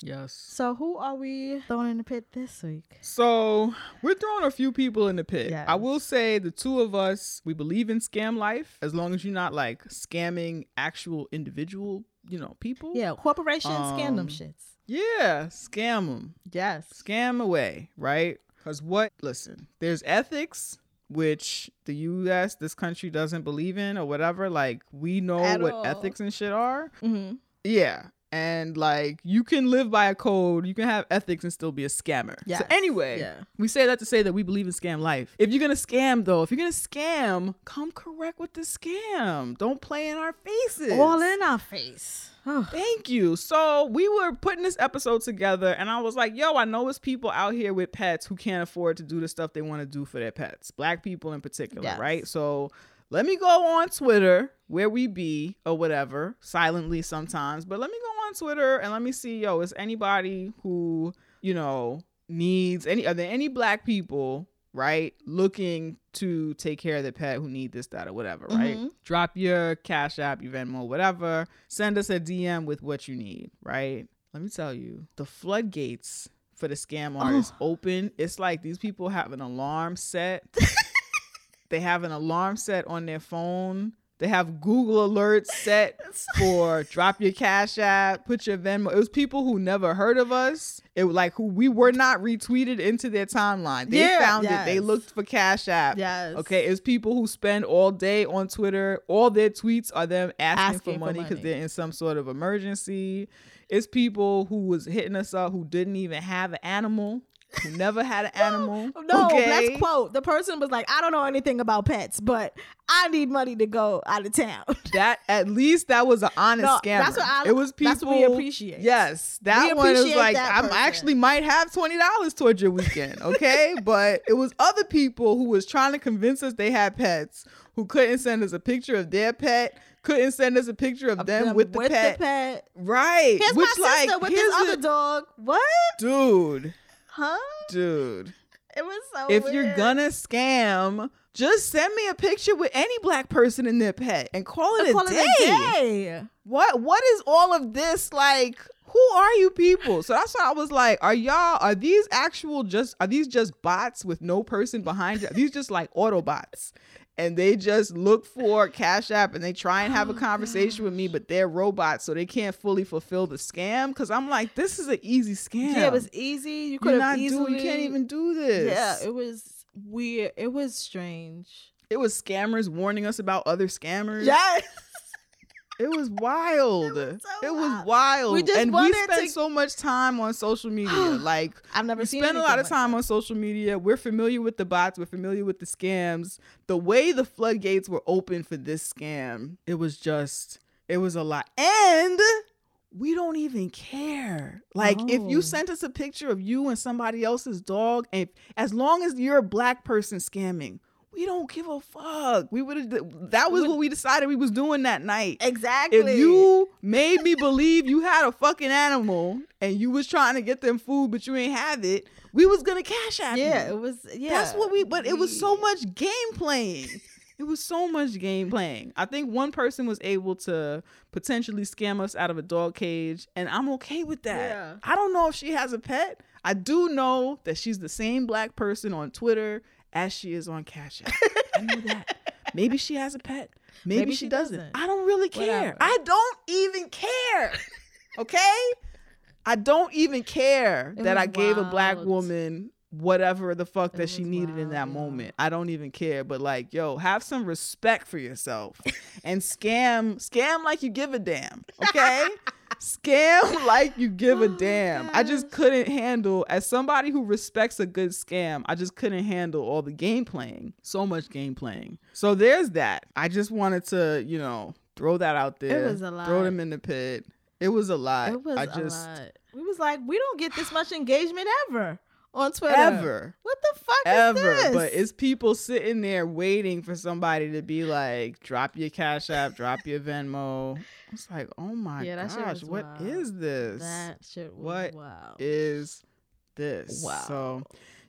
Yes. So who are we throwing in the pit this week? So we're throwing a few people in the pit. Yes. I will say the two of us, we believe in scam life as long as you're not like scamming actual individual, you know, people. Yeah, corporations scam them Um, shits. Yeah, scam them. Yes. Scam away, right? Because what? Listen, there's ethics, which the U.S., this country doesn't believe in or whatever. Like, we know At what all. ethics and shit are. Mm-hmm. Yeah. And like you can live by a code, you can have ethics and still be a scammer. Yes. So anyway, Yeah. we say that to say that we believe in scam life. If you're gonna scam though, if you're gonna scam, come correct with the scam. Don't play in our faces. All in our face. Oh. Thank you. So we were putting this episode together, and I was like, "Yo, I know it's people out here with pets who can't afford to do the stuff they want to do for their pets, black people in particular, Yes. right?" So let me go on Twitter, where we be or whatever, silently sometimes, but let me go on Twitter and let me see, yo, is anybody who you know needs any? Are there any black people? Right, looking to take care of their pet who need this, that, or whatever. Right, Mhm. drop your Cash App, your Venmo, whatever. Send us a DM with what you need, right? Let me tell you, the floodgates for the scam artists open. It's like these people have an alarm set. they have an alarm set on their phone. They have Google alerts set for drop your Cash App, put your Venmo. It was people who never heard of us. It was like who we were not retweeted into their timeline. They Yeah, found it. They looked for Cash App. Yes. Okay. It's people who spend all day on Twitter. All their tweets are them asking, Asking for for money because they're in some sort of emergency. It's people who was hitting us up who didn't even have an animal, who never had an animal. No, okay? let's quote. The person was like, I don't know anything about pets, but I need money to go out of town. that at least that was an honest No, scammer. that's what I- it was people. that's what we appreciate. Yes, that We one is like I actually might have twenty dollars towards your weekend. Okay, but it was other people who was trying to convince us they had pets who couldn't send us a picture of their pet, couldn't send us a picture of, them, Them with the pet. pet. Right. Here's Which my sister like with this a- other dog. What? dude, Huh? dude. It was so if you're gonna scam, just send me a picture with any black person in their pet and call it, a, call day. it a day. What what is all of this like? Who are you people? So that's why I was like, are y'all are these actual just are these just bots with no person behind it? Are these just like Autobots? And they just look for Cash App and they try and have Oh, a conversation with me, but they're robots, so they can't fully fulfill the scam. Cause I'm like, this is an easy scam. Yeah, it was easy. You could not easily. doing, you can't even do this. Yeah, it was weird. It was strange. it was scammers warning us about other scammers. Yes. It was wild. It so was, wild. We just and we spend to- so much time on social media. like I've never we seen spend a lot of time that. on social media. We're familiar with the bots. We're familiar with the scams. The way the floodgates were open for this scam, it was just, it was a lot. And we don't even care. Like if Oh. you sent us a picture of you and somebody else's dog, and as long as you're a black person scamming, we don't give a fuck. We would have. That was what we decided we was doing that night. Exactly. If you made me believe you had a fucking animal and you was trying to get them food, but you ain't have it, we was gonna cash out. yeah, you. it was. Yeah, That's what we. But it was so much game playing. It was so much game playing. I think one person was able to potentially scam us out of a dog cage, and I'm okay with that. Yeah. I don't know if she has a pet. I do know that she's the same black person on Twitter as she is on Cash App. I know that. Maybe she has a pet. Maybe, Maybe she, she doesn't. doesn't. I don't really care. Whatever. I don't even care. Okay? I don't even care It that I gave a black woman whatever the fuck that she needed in that yeah. moment. I don't even care. But like, yo, have some respect for yourself and scam, scam like you give a damn. Okay? scam like you give a Oh, damn. I just couldn't handle as somebody who respects a good scam, I just couldn't handle all the game playing. So much game playing. So there's that. I just wanted to, you know, throw that out there. It was a lot. Throw them in the pit. It was a lot. It was I just a lot. We was like, we don't get this much engagement ever on Twitter. ever. What the fuck ever. is this? But it's people sitting there waiting for somebody to be like, drop your Cash App, drop your Venmo. It's like, oh my Yeah, gosh, what wild. is this? that shit was What wild. is this? Wow. So,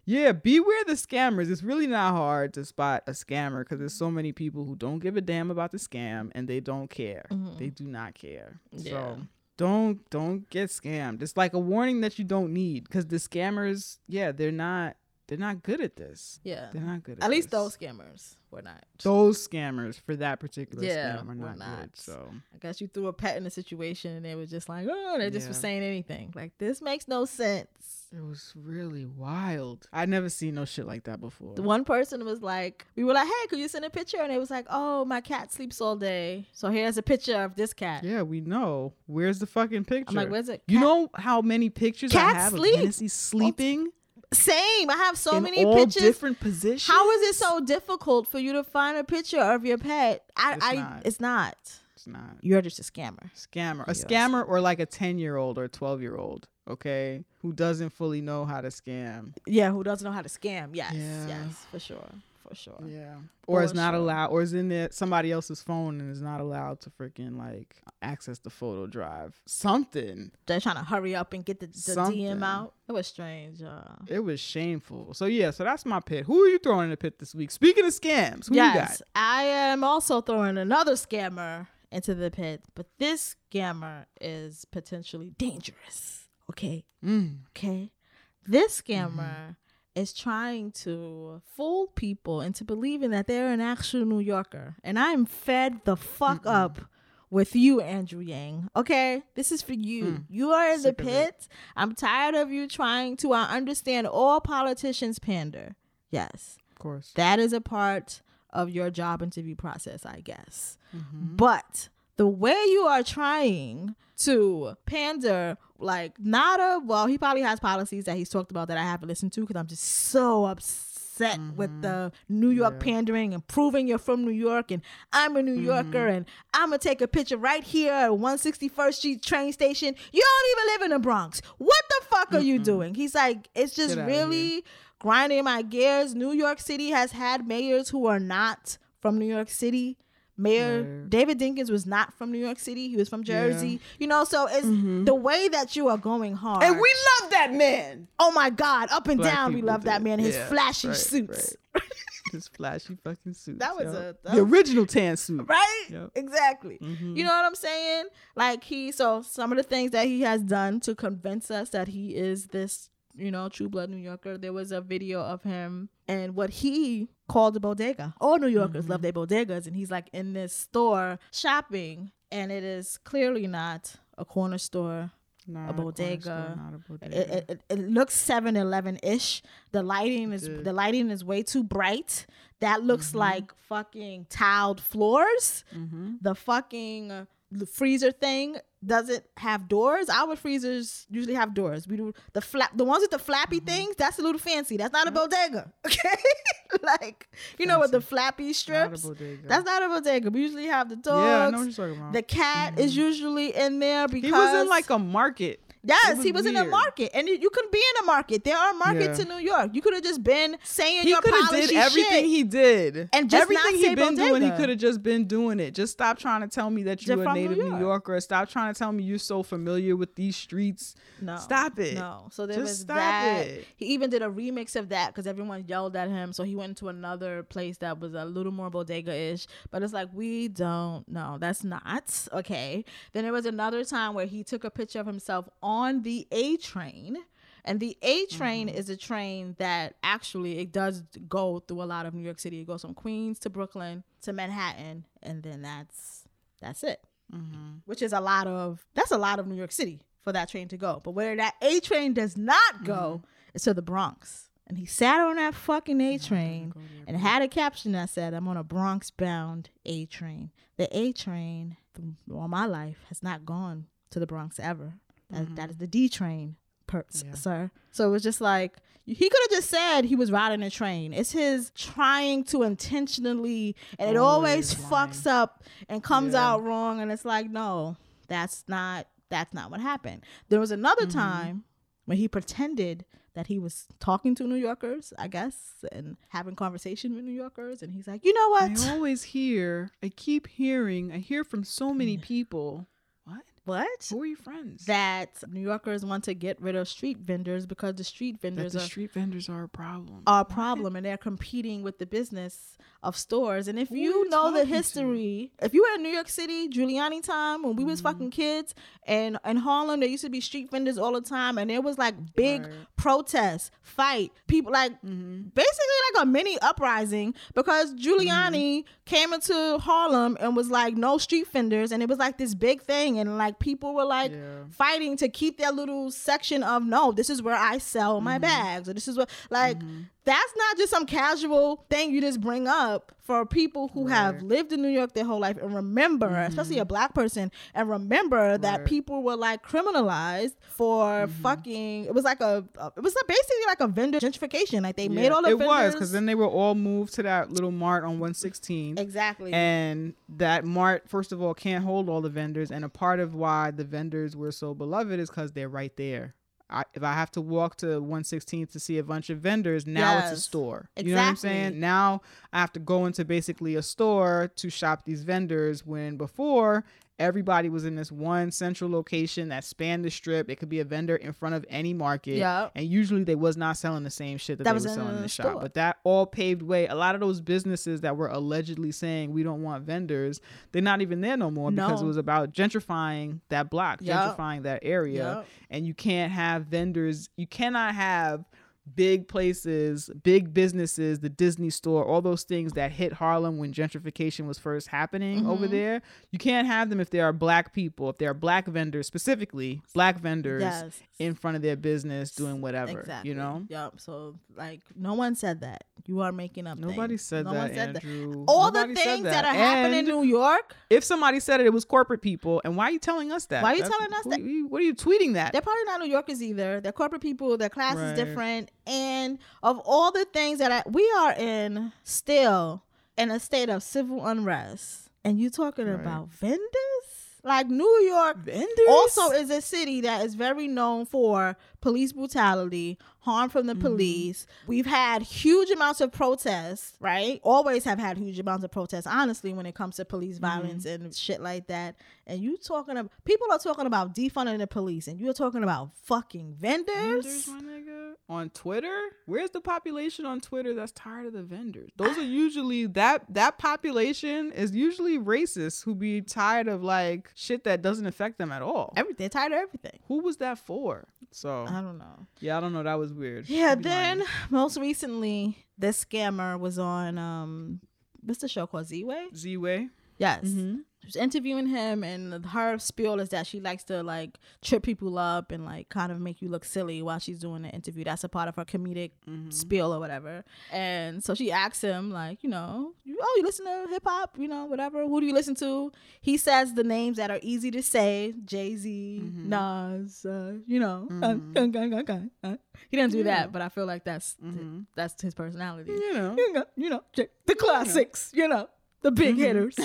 yeah, beware the scammers. It's really not hard to spot a scammer because there's so many people who don't give a damn about the scam and they don't care. Mhm. They do not care. Yeah. So don't don't get scammed. It's like a warning that you don't need because the scammers, yeah, they're not They're not good at this. Yeah. They're not good at this. At least this. those scammers were not. those scammers for that particular Yeah, scam are were not, not. good. So I guess you threw a pet in a situation and they were just like, oh, they just were saying anything. Like, this makes no sense. It was really wild. I never seen no shit like that before. The one person was like, we were like, hey, could you send a picture? And it was like, oh, my cat sleeps all day. So here's a picture of this cat. yeah, we know. Where's the fucking picture? I'm like, where's it? You Cat- know how many pictures I Cat have sleep? of Hennessy sleeping Same. I have so in many all pictures. different positions? How is it so difficult for you to find a picture of your pet? I, It's I, not. it's not. It's not You're just a scammer. scammer. A scammer or like a ten year old or twelve year old. Okay, who doesn't fully know how to scam. Yeah, who doesn't know how to scam? Yes, Yeah. yes, for sure, for sure. Yeah. Or is For not sure. allowed, or is in there somebody else's phone and is not allowed to freaking like access the photo drive. Something. They're trying to hurry up and get the, the DM out. It was strange. Uh, It was shameful. So yeah, so that's my pit. Who are you throwing in the pit this week? Speaking of scams, who yes, you I am also throwing another scammer into the pit, but this scammer is potentially dangerous. Okay. Mm. okay. This scammer is trying to fool people into believing that they're an actual New Yorker, and I'm fed the fuck up with you, Andrew Yang. Okay, this is for you. You are in Mm. Sick the pit. I'm tired of you trying to. I understand all politicians pander. Yes, Of course. that is a part of your job interview process, I guess. Mm-hmm. But the way you are trying to pander, like not a well, he probably has policies that he's talked about that I haven't listened to because I'm just so upset with the New York Mm-hmm. Yeah. pandering and proving you're from New York and I'm a New Mm-hmm. Yorker and I'm gonna take a picture right here at 161st Street train station. You don't even live in the Bronx. What the fuck are you doing? He's like, it's just Get really grinding my gears. New York City has had mayors who are not from New York City. Mayor Right. David Dinkins was not from New York City. He was from Jersey. You know, so it's the way that you are going hard. Mm-hmm. And we love that man. oh my God, up and Black down, we people love that man. His Yeah, flashy right, suits. His flashy fucking suit. That was a- that the was- original tan suit. Right? Yep. Exactly. Mhm. You know what I'm saying? Like he so some of the things that he has done to convince us that he is this, you know, true blood New Yorker. There was a video of him and what he called a bodega. All New Yorkers love their bodegas and he's like in this store shopping and it is clearly not a corner store. Not A store, bodega. not a It, bodega. it, it, it looks 7-Eleven ish. The lighting is the lighting is way too bright. That looks like fucking tiled floors mm-hmm. the fucking the freezer thing doesn't have doors. Our freezers usually have doors. We do the flap, the ones with the flappy Mm-hmm. things. That's a little fancy. That's not a bodega. Okay, like you know with the flappy strips. bodega. That's not a bodega. We usually have the dogs. Yeah, I know what you're talking about. The cat is usually in there because he was in like a market. Yes, It he was was in a market, and you can be in a market. There are markets Yeah. in New York. You could have just been saying He your could have policy did everything shit. he did, And just everything he been doing. He could have just been doing it. Just stop trying to tell me that You're a from New native New, Yorker. Stop trying to tell me you're so familiar with these streets. No, Stop it. No, so there Just was that. it. He even did a remix of that because everyone yelled at him. So he went to another place that was a little more bodega ish. But it's like we don't know. That's not okay. Then there was another time where he took a picture of himself on the A train. And the A train Mm-hmm. is a train that actually it does go through a lot of New York City. It goes from Queens to Brooklyn to Manhattan, and then that's that's it Mm-hmm. which is a lot of that's a lot of New York City for that train to go. But where that A train does not go Mm-hmm. is to the Bronx. And he sat on that fucking A train and had a caption that said, I'm on a Bronx bound A train. The A train, all my life, has not gone to the Bronx ever. That, that is the D train, per, Mm-hmm. Yeah. sir. So it was just like, he could have just said he was riding a train. It's his trying to intentionally, and it always Always fucks up and comes Yeah. out wrong. And it's like, no, that's not that's not what happened. There was another Mm-hmm. time when he pretended that he was talking to New Yorkers, I guess, and having conversation with New Yorkers, and he's like, you know what? I always hear. I keep hearing. I hear from so Mm. many people. What? what? Who are your friends? That New Yorkers want to get rid of street vendors because the street that vendors the are, street vendors are a problem. are a problem and they're competing with the business of stores. And if Who you know the talking to? history, if you were in New York City, Giuliani time when we Mm-hmm. was fucking kids, and in Harlem there used to be street vendors all the time, and there was like big Right. Mm-hmm. protests, fight, people like basically like a mini uprising because Giuliani came into Harlem and was like no street vendors, and it was like this big thing, and like people were like Yeah. fighting to keep their little section of no, this is where I sell Mm-hmm. my bags, or this is what like that's not just some casual thing you just bring up for people who have lived in New York their whole life and remember, especially a black person, and remember that Mm-hmm. Right. Mm-hmm. people were like criminalized for fucking. It was like a, a- it was basically like a vendor gentrification. Like they made all the it was because then they were all moved to that little mart on 116. exactly. And that mart, first of all, can't hold all the vendors. And a part of why the vendors were so beloved is because they're right there. I, if I have to walk to 116 to see a bunch of vendors, now it's a Yes, store. You know what I'm saying? Now I have to go into basically a store to shop these vendors when before everybody was in this one central location that spanned the strip. It could be a vendor in front of any market. Yep. And usually they was not selling the same shit that, That they was were selling in the shop. But that all paved way. A lot of those businesses that were allegedly saying we don't want vendors, they're not even there no more because it was about gentrifying that block, Yep. gentrifying that area. Yep. And you can't have vendors, you cannot have big places, big businesses, the Disney store, all those things that hit Harlem when gentrification was first happening Mm-hmm. over there. You can't have them if there are black people, if there are black vendors, specifically black vendors Yes. in front of their business doing whatever. Exactly. You know? Yep. So like no one said that. You are making up. Nobody things. said no that, said Andrew. That. All Nobody the things that, that. are happening in New York, If somebody said it, it was corporate people. And why are you telling us that? Why are you That's- telling us that? What are you tweeting that? they're probably not New Yorkers either. They're corporate people. Their class Right. is different. And of all the things that I, we are in, still in a state of civil unrest, and you talking about vendors? Like New York Vendors? also is a city that is very known for police brutality, harm from Mm-hmm. the police. We've had huge amounts of protests, right? Always have had huge amounts of protests, honestly, when it comes to police Mm-hmm. violence and shit like that. And you talking about people are talking about defunding the police, and you're talking about fucking vendors. vendors, my nigga. On Twitter? Where's the population on Twitter that's tired of the vendors? Those are usually that that population is usually racists who be tired of like shit that doesn't affect them at all. Everything, tired of everything. Who was that for? So I don't know. yeah, I don't know. That was weird. Yeah, then lying. most recently, this scammer was on um what's the show called Z-Way? Z-Way. Yes. Mm-hmm. She was interviewing him, and her spiel is that she likes to like trip people up and like kind of make you look silly while she's doing the interview. That's a part of her comedic Mm-hmm. spiel or whatever. And so she asks him, like, you know, oh, you listen to hip hop, you know, whatever. Who do you listen to? He says the names that are easy to say Jay Z, Mm-hmm. Nas, uh, you know. uh, gun, gun, gun, gun, uh. He didn't do that, but I feel like that's that's his personality Mm-hmm. You know. you know, you know, the classics, you know, the big Mm-hmm. hitters.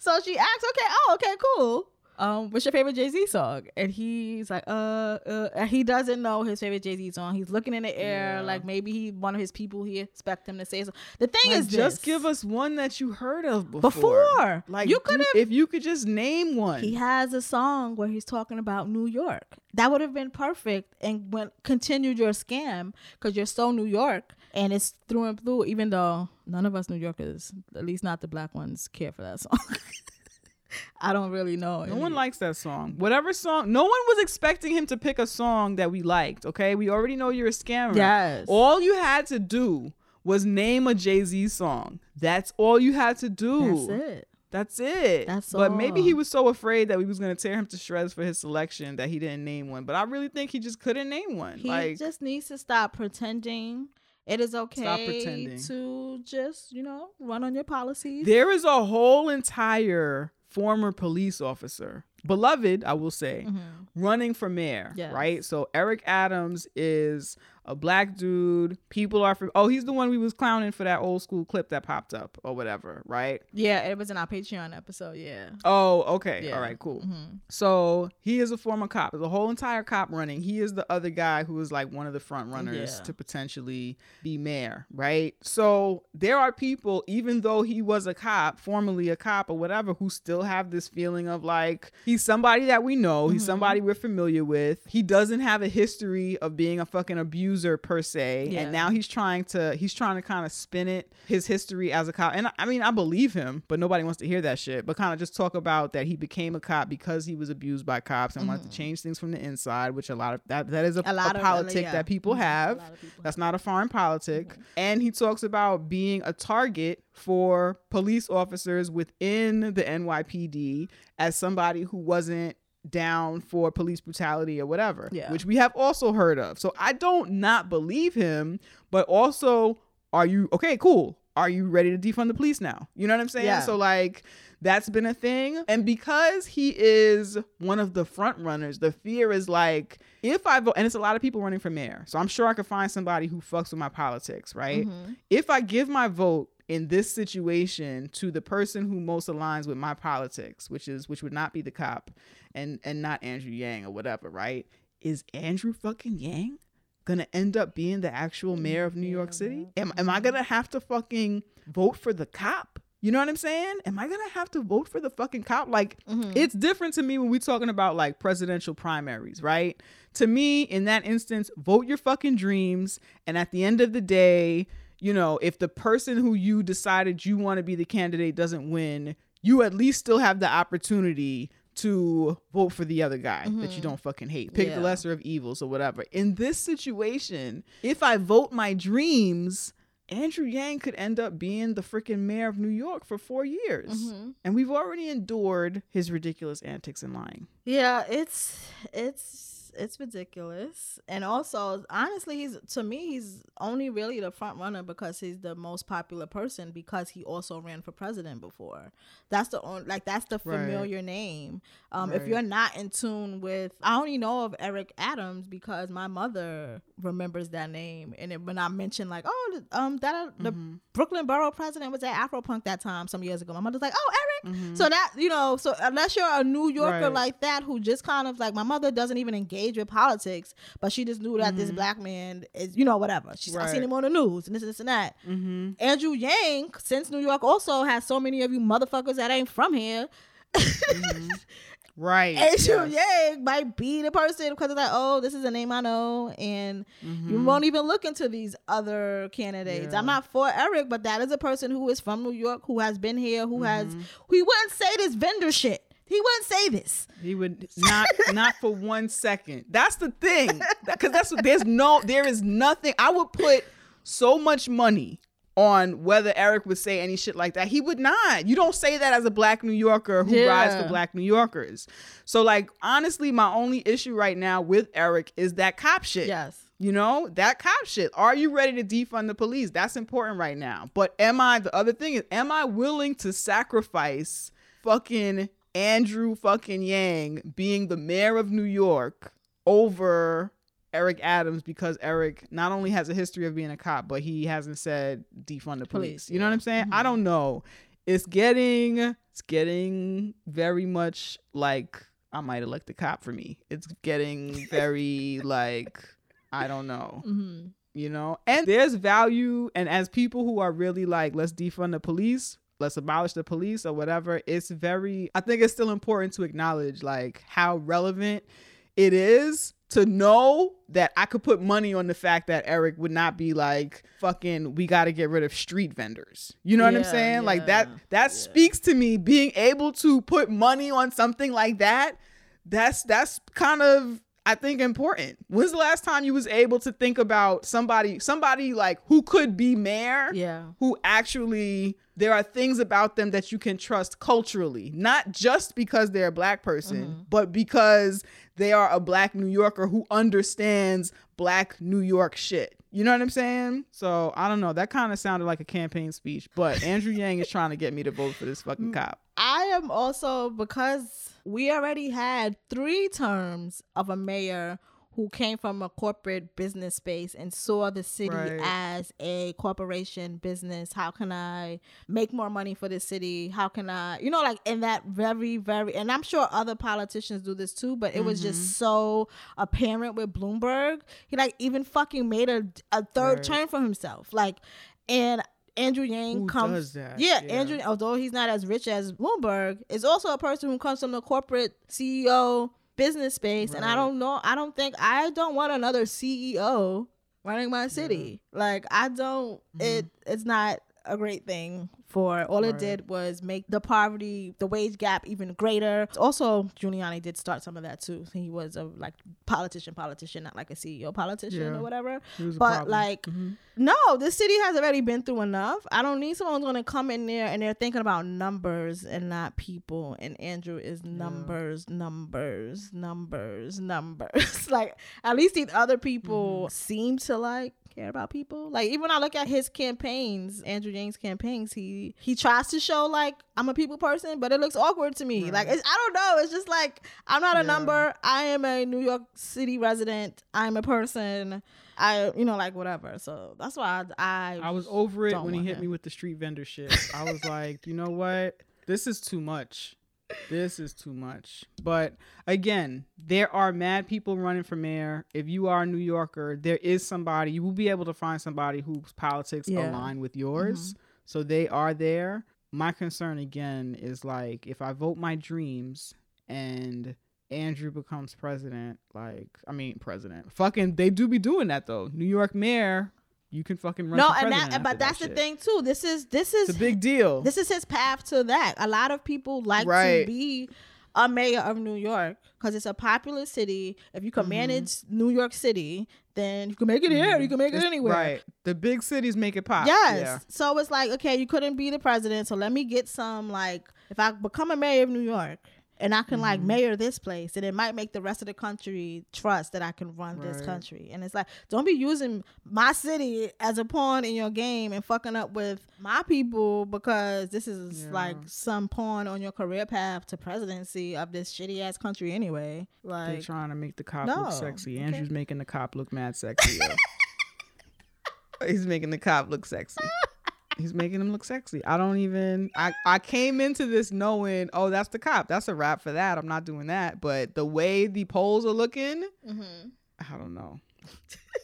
so she asks, okay, oh, okay, cool. Um, what's your favorite Jay Z song? And he's like, uh, uh, he doesn't know his favorite Jay Z song. He's looking in the air, Yeah. like maybe he one of his people he expect him to say. So the thing Like, is, just this. give us one that you heard of before. Before. like You could've- if you could just name one. He has a song where he's talking about New York. That would have been perfect and went continued your scam because you're so New York and it's through and through. Even though none of us New Yorkers, at least not the black ones, care for that song. I don't really know. No one likes that song. Whatever song, no one was expecting him to pick a song that we liked. Okay, we already know you're a scammer. Yes. All you had to do was name a Jay Z song. That's all you had to do. That's it. That's it. That's But maybe he was so afraid that we was gonna tear him to shreds for his selection that he didn't name one. But I really think he just couldn't name one. He like just needs to stop pretending. It is okay to just, you know, run on your policies. There is a whole entire former police officer, beloved, I will say, running for mayor, Mm-hmm. Yes. right? So Eric Adams is a black dude. People are for oh, he's the one we was clowning for that old school clip that popped up or whatever, right? Yeah, it was in our Patreon episode. Yeah. Oh, okay. Yeah. All right, cool. Mm-hmm. So he is a former cop. A whole entire cop running. He is the other guy who is like one of the front runners Yeah. to potentially be mayor, right? So there are people, even though he was a cop, formerly a cop or whatever, who still have this feeling of like he's somebody that we know, he's mm-hmm. somebody we're familiar with. He doesn't have a history of being a fucking abuser per se, Yeah. and now he's trying to he's trying to kind of spin it his history as a cop. And I- I mean, I believe him, but nobody wants to hear that shit. But kind of just talk about that he became a cop because he was abused by cops and wanted to change things from the inside, which a lot of that that is a, Mm-hmm. A lot a of- politic yeah. that people Mhm. have. A lot of people Mm-hmm. That's not a foreign politic. And he talks about being a target for police officers within the NYPD as somebody who wasn't down for police brutality or whatever, Yeah. which we have also heard of. So I don't not believe him, but also are you okay, cool. Are you ready to defund the police now? You know what I'm saying? Yeah. So like that's been a thing. And because he is one of the front runners, the fear is like, if I vote, and it's a lot of people running for mayor. So I'm sure I could find somebody who fucks with my politics, right? Mm-hmm. If I give my vote in this situation to the person who most aligns with my politics, which is which would not be the cop and and not Andrew Yang or whatever, right? Is Andrew fucking Yang gonna end up being the actual mayor of New York City? Am, am I gonna have to fucking vote for the cop? You know what I'm saying? Am I gonna have to vote for the fucking cop? Like, it's different to me when we're talking about like presidential primaries, right? To me, in that instance, vote your fucking dreams. And at the end of the day, you know, if the person who you decided you want to be the candidate doesn't win, you at least still have the opportunity to vote for the other guy that you mm-hmm. don't fucking hate. Pick Yeah. the lesser of evils or whatever. In this situation, if I vote my dreams, Andrew Yang could end up being the freaking mayor of New York for four years. Mm-hmm. And we've already endured his ridiculous antics and lying. Yeah, it's it's it's ridiculous. And also, honestly, he's to me he's only really the front runner because he's the most popular person because he also ran for president before. That's the only like that's the Right. familiar name. Um if you're not in tune with I only know of Eric Adams because my mother remembers that name and it, when I mentioned like, oh, the- um that the Mm-hmm. Brooklyn borough president was at Afropunk that time some years ago. My mother's like, "Oh, Eric." Mm-hmm. So that, you know, so unless you're a New Yorker Right. like that who just kind of like my mother doesn't even engage with politics, but she just knew that this black man is, you know, whatever. She's I Mm-hmm. Right. seen him on the news and this, this and that. Mm-hmm. Andrew Yang, since New York also has so many of you motherfuckers that ain't from here, Right. Andrew yes. Yang might be the person because it's like, oh, this is a name I know, and you Mm-hmm. won't even look into these other candidates. I'm not for Eric, but that is a person who is from New York, who has been here, who has Mm-hmm. he wouldn't say this vendor shit. He wouldn't say this. He would not not for one second. That's the thing. Because that's what there's no there is nothing. I would put so much money on whether Eric would say any shit like that. He would not. You don't say that as a black New Yorker who rides for black New Yorkers. So like honestly, my only issue right now with Eric is that cop shit. Yes. You know, that cop shit. Are you ready to defund the police? That's important right now. But am I, the other thing is, am I willing to sacrifice fucking Andrew fucking Yang being the mayor of New York over Eric Adams because Eric not only has a history of being a cop, but he hasn't said defund the police. Police, You know what I'm saying? Mm-hmm. I don't know. It's getting, it's getting very much like I might elect a cop for me. It's getting very like I don't know. Mm-hmm. You know, and there's value, and as people who are really like, let's defund the police, let's abolish the police or whatever, it's very, I think it's still important to acknowledge like how relevant it is to know that I could put money on the fact that Eric would not be like, fucking, we got to get rid of street vendors. You know what I'm Yeah, saying? Like that, yeah, that speaks to me being able to put money on something like that. That's, that's kind of, I think important. When's the last time you was able to think about somebody, somebody like who could be mayor? Yeah. Who actually there are things about them that you can trust culturally, not just because they're a black person, mm-hmm. but because they are a black New Yorker who understands black New York shit. You know what I'm saying? So I don't know. That kind of sounded like a campaign speech, but Andrew Yang is trying to get me to vote for this fucking cop. I am also because we already had three terms of a mayor who came from a corporate business space and saw the city Right. as a corporation business. How can I make more money for the city? How can I, you know, like in that very, very, and I'm sure other politicians do this too, but it was Mm-hmm. just so apparent with Bloomberg. He like even fucking made a, a third Right. term for himself. Like, and Andrew Yang Who comes? Yeah, Yeah. Andrew, although he's not as rich as Bloomberg, is also a person who comes from the corporate CEO business space. And I don't know, I don't think, I don't want another CEO running my city. Like, I don't, it, mm-hmm. it's not a great thing for all it Mm-hmm. Did was make the poverty the wage gap even greater also giuliani did start some of that too he was a like politician politician not like a ceo politician Yeah. or whatever He was a but like Mhm. no this city has already been through enough i don't need someone who's going to come in there and they're thinking about numbers and not people and andrew is numbers numbers numbers numbers like at least these other people Mm-hmm. seem to like care about people like even when i look at his campaigns andrew yang's campaigns he he tries to show like i'm a people person but it looks awkward to me like it's, i don't know it's just like i'm not a Yeah. number i am a new york city resident i'm a person i you know like whatever so that's why i i, I was over it when he hit him. me with the street vendor shit. I was like, you know what? This is too much. This is too much. But again, there are mad people running for mayor. If you are a New Yorker, there is somebody, you will be able to find somebody whose politics Yeah. align with yours. Mm-hmm. So they are there. My concern again is like if I vote my dreams and Andrew becomes president, like I mean president. Fucking they do be doing that though. New York mayor, you can fucking run no and that but that's the thing too this is this is It's a big deal. this is his path to that. A lot of people like Right. to be a mayor of New York because it's a popular city. If you Mm-hmm. can manage New York City, then you can make it here. You can make it anywhere. Right. The big cities make it pop. Yes. Yeah. So it's like, okay, you couldn't be the president, so let me get some like if I become a mayor of New York and I can like Mm-hmm. mayor this place, and it might make the rest of the country trust that I can run this country. And it's like, don't be using my city as a pawn in your game and fucking up with my people because this is Yeah. like some pawn on your career path to presidency of this shitty ass country anyway. They're Like trying to make the cop No, look sexy. okay. Andrew's making the cop look mad sexy. He's making the cop look sexy. He's making him look sexy. I don't even. I I came into this knowing, oh, that's the cop. That's a wrap for that. I'm not doing that. But the way the polls are looking, Mm-hmm. I don't know.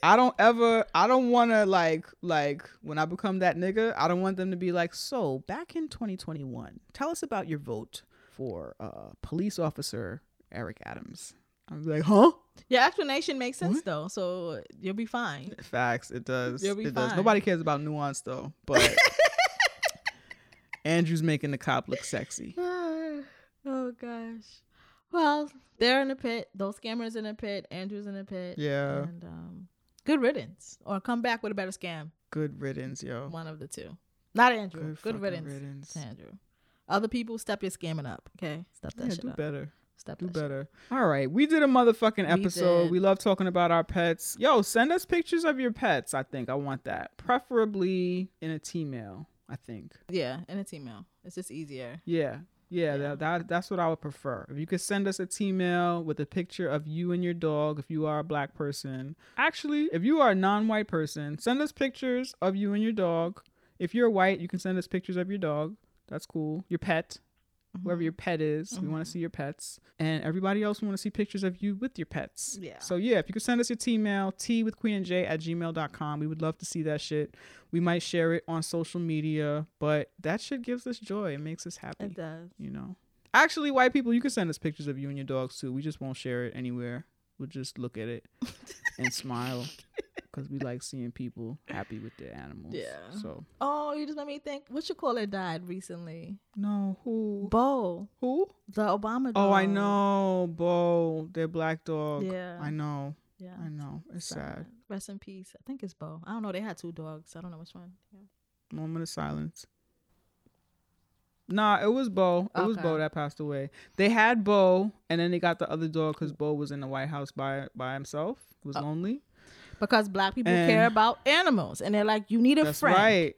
I don't ever. I don't want to like like when I become that nigga. I don't want them to be like, so back in 2021, tell us about your vote for uh, police officer Eric Adams. I'm like, huh? your explanation makes sense though, so you'll be fine. Facts. It does. You'll be it does. Nobody cares about nuance though. But Andrew's making the cop look sexy. oh gosh. Well, they're in the pit. Those scammers in the pit. Andrew's in the pit. Yeah. And um, good riddance, or come back with a better scam. Good riddance, yo. One of the two. Not Andrew. Good Good, riddance. riddance. Andrew. Other people, step your scamming up. Okay, step that Yeah, shit do up. better. Step Do that shit better. All right. We did a motherfucking episode. did. We love talking about our pets. Yo, send us pictures of your pets. I think I want that. Preferably in a T-mail, I think. Yeah, in a T mail. It's just easier. Yeah. Yeah, That, that that's what I would prefer. If you could send us a T-mail with a picture of you and your dog if you are a black person. Actually, if you are a non-white person, send us pictures of you and your dog. If you're white, you can send us pictures of your dog. That's cool. Your pet. Whoever your pet is, we want to mm-hmm. see your pets. And everybody else we want to see pictures of you with your pets. Yeah. So yeah, if you could send us your T-mail, Tea with Queen and J at gmail.com. We would love to see that shit. We might share it on social media, but that shit gives us joy. It makes us happy It does. you know. Actually, white people, you can send us pictures of you and your dogs too. We just won't share it anywhere. We'll just look at it and smile because we like seeing people happy with their animals. Yeah. So Oh, you just made me think. What you call it died recently? no, who Bo, who? the Obama. Dog. Oh, I know, Bo, their black dog. Yeah. I know. Yeah. I know. It's sad. Rest in peace. I think it's Bo. I don't know. They had two dogs. I don't know which one. Yeah. Moment of silence. Nah, it was Bo. It was Bo that passed away. They had Bo, and then they got the other dog because Bo was in the White House by by himself. Was Oh. lonely. Because black people And- care about animals, and they're like, you need a friend. That's friend. right.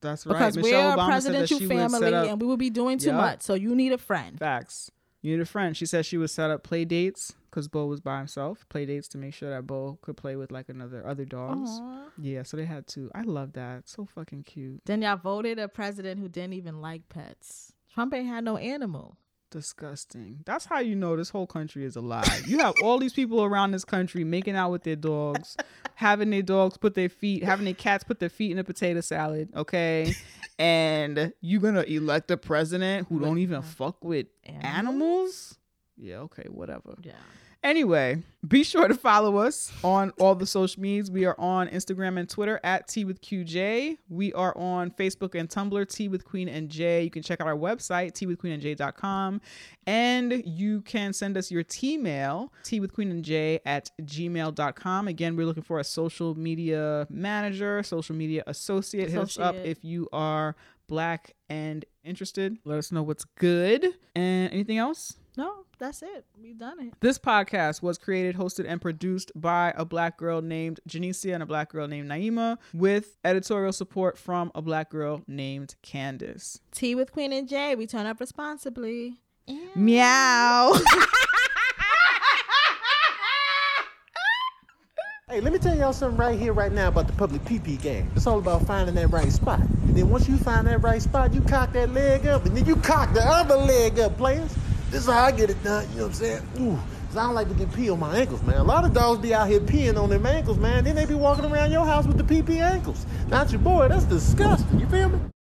That's right. Because Michelle we're a Obama said that presidential would family, up and we will be doing too Yup. much. So you need a friend. facts. You need a friend. She said she would set up play dates because Bo was by himself. Play dates to make sure that Bo could play with like another other dogs. Aw. Yeah, so they had to. I love that. So fucking cute. Then y'all voted a president who didn't even like pets. Trump ain't had no animal. Disgusting. That's how you know this whole country is alive. You have all these people around this country making out with their dogs, having their dogs put their feet, having their cats put their feet in a potato salad, okay? And you're gonna elect a president who don't even uh, fuck with animals? Yeah, okay, whatever. Yeah. Anyway, be sure to follow us on all the social medias. We are on Instagram and Twitter at Tea with QJ. We are on Facebook and Tumblr, Tea with Queen and J. You can check out our website, teawithqueenandj.com. And you can send us your T mail, Tea with Queen and J at gmail.com. Again, we're looking for a social media manager, social media associate. Hit us up Associate. if you are black and interested. Let us know what's good. And anything else? No, that's it. We've done it. This podcast was created, hosted, and produced by a black girl named Janicia and a black girl named Naima, with editorial support from a black girl named Candace. Tea with Queen and J. We turn up responsibly. Meow. Hey, let me tell y'all something right here, right now about the public PP game. It's all about finding that right spot. And then once you find that right spot, you cock that leg up, and then you cock the other leg up, players. This is how I get it done, you know what I'm saying? Ooh, 'cause I don't like to get pee on my ankles, man. A lot of dogs be out here peeing on their ankles, man. Then they be walking around your house with the pee pee ankles. Not your boy, that's disgusting. You feel me?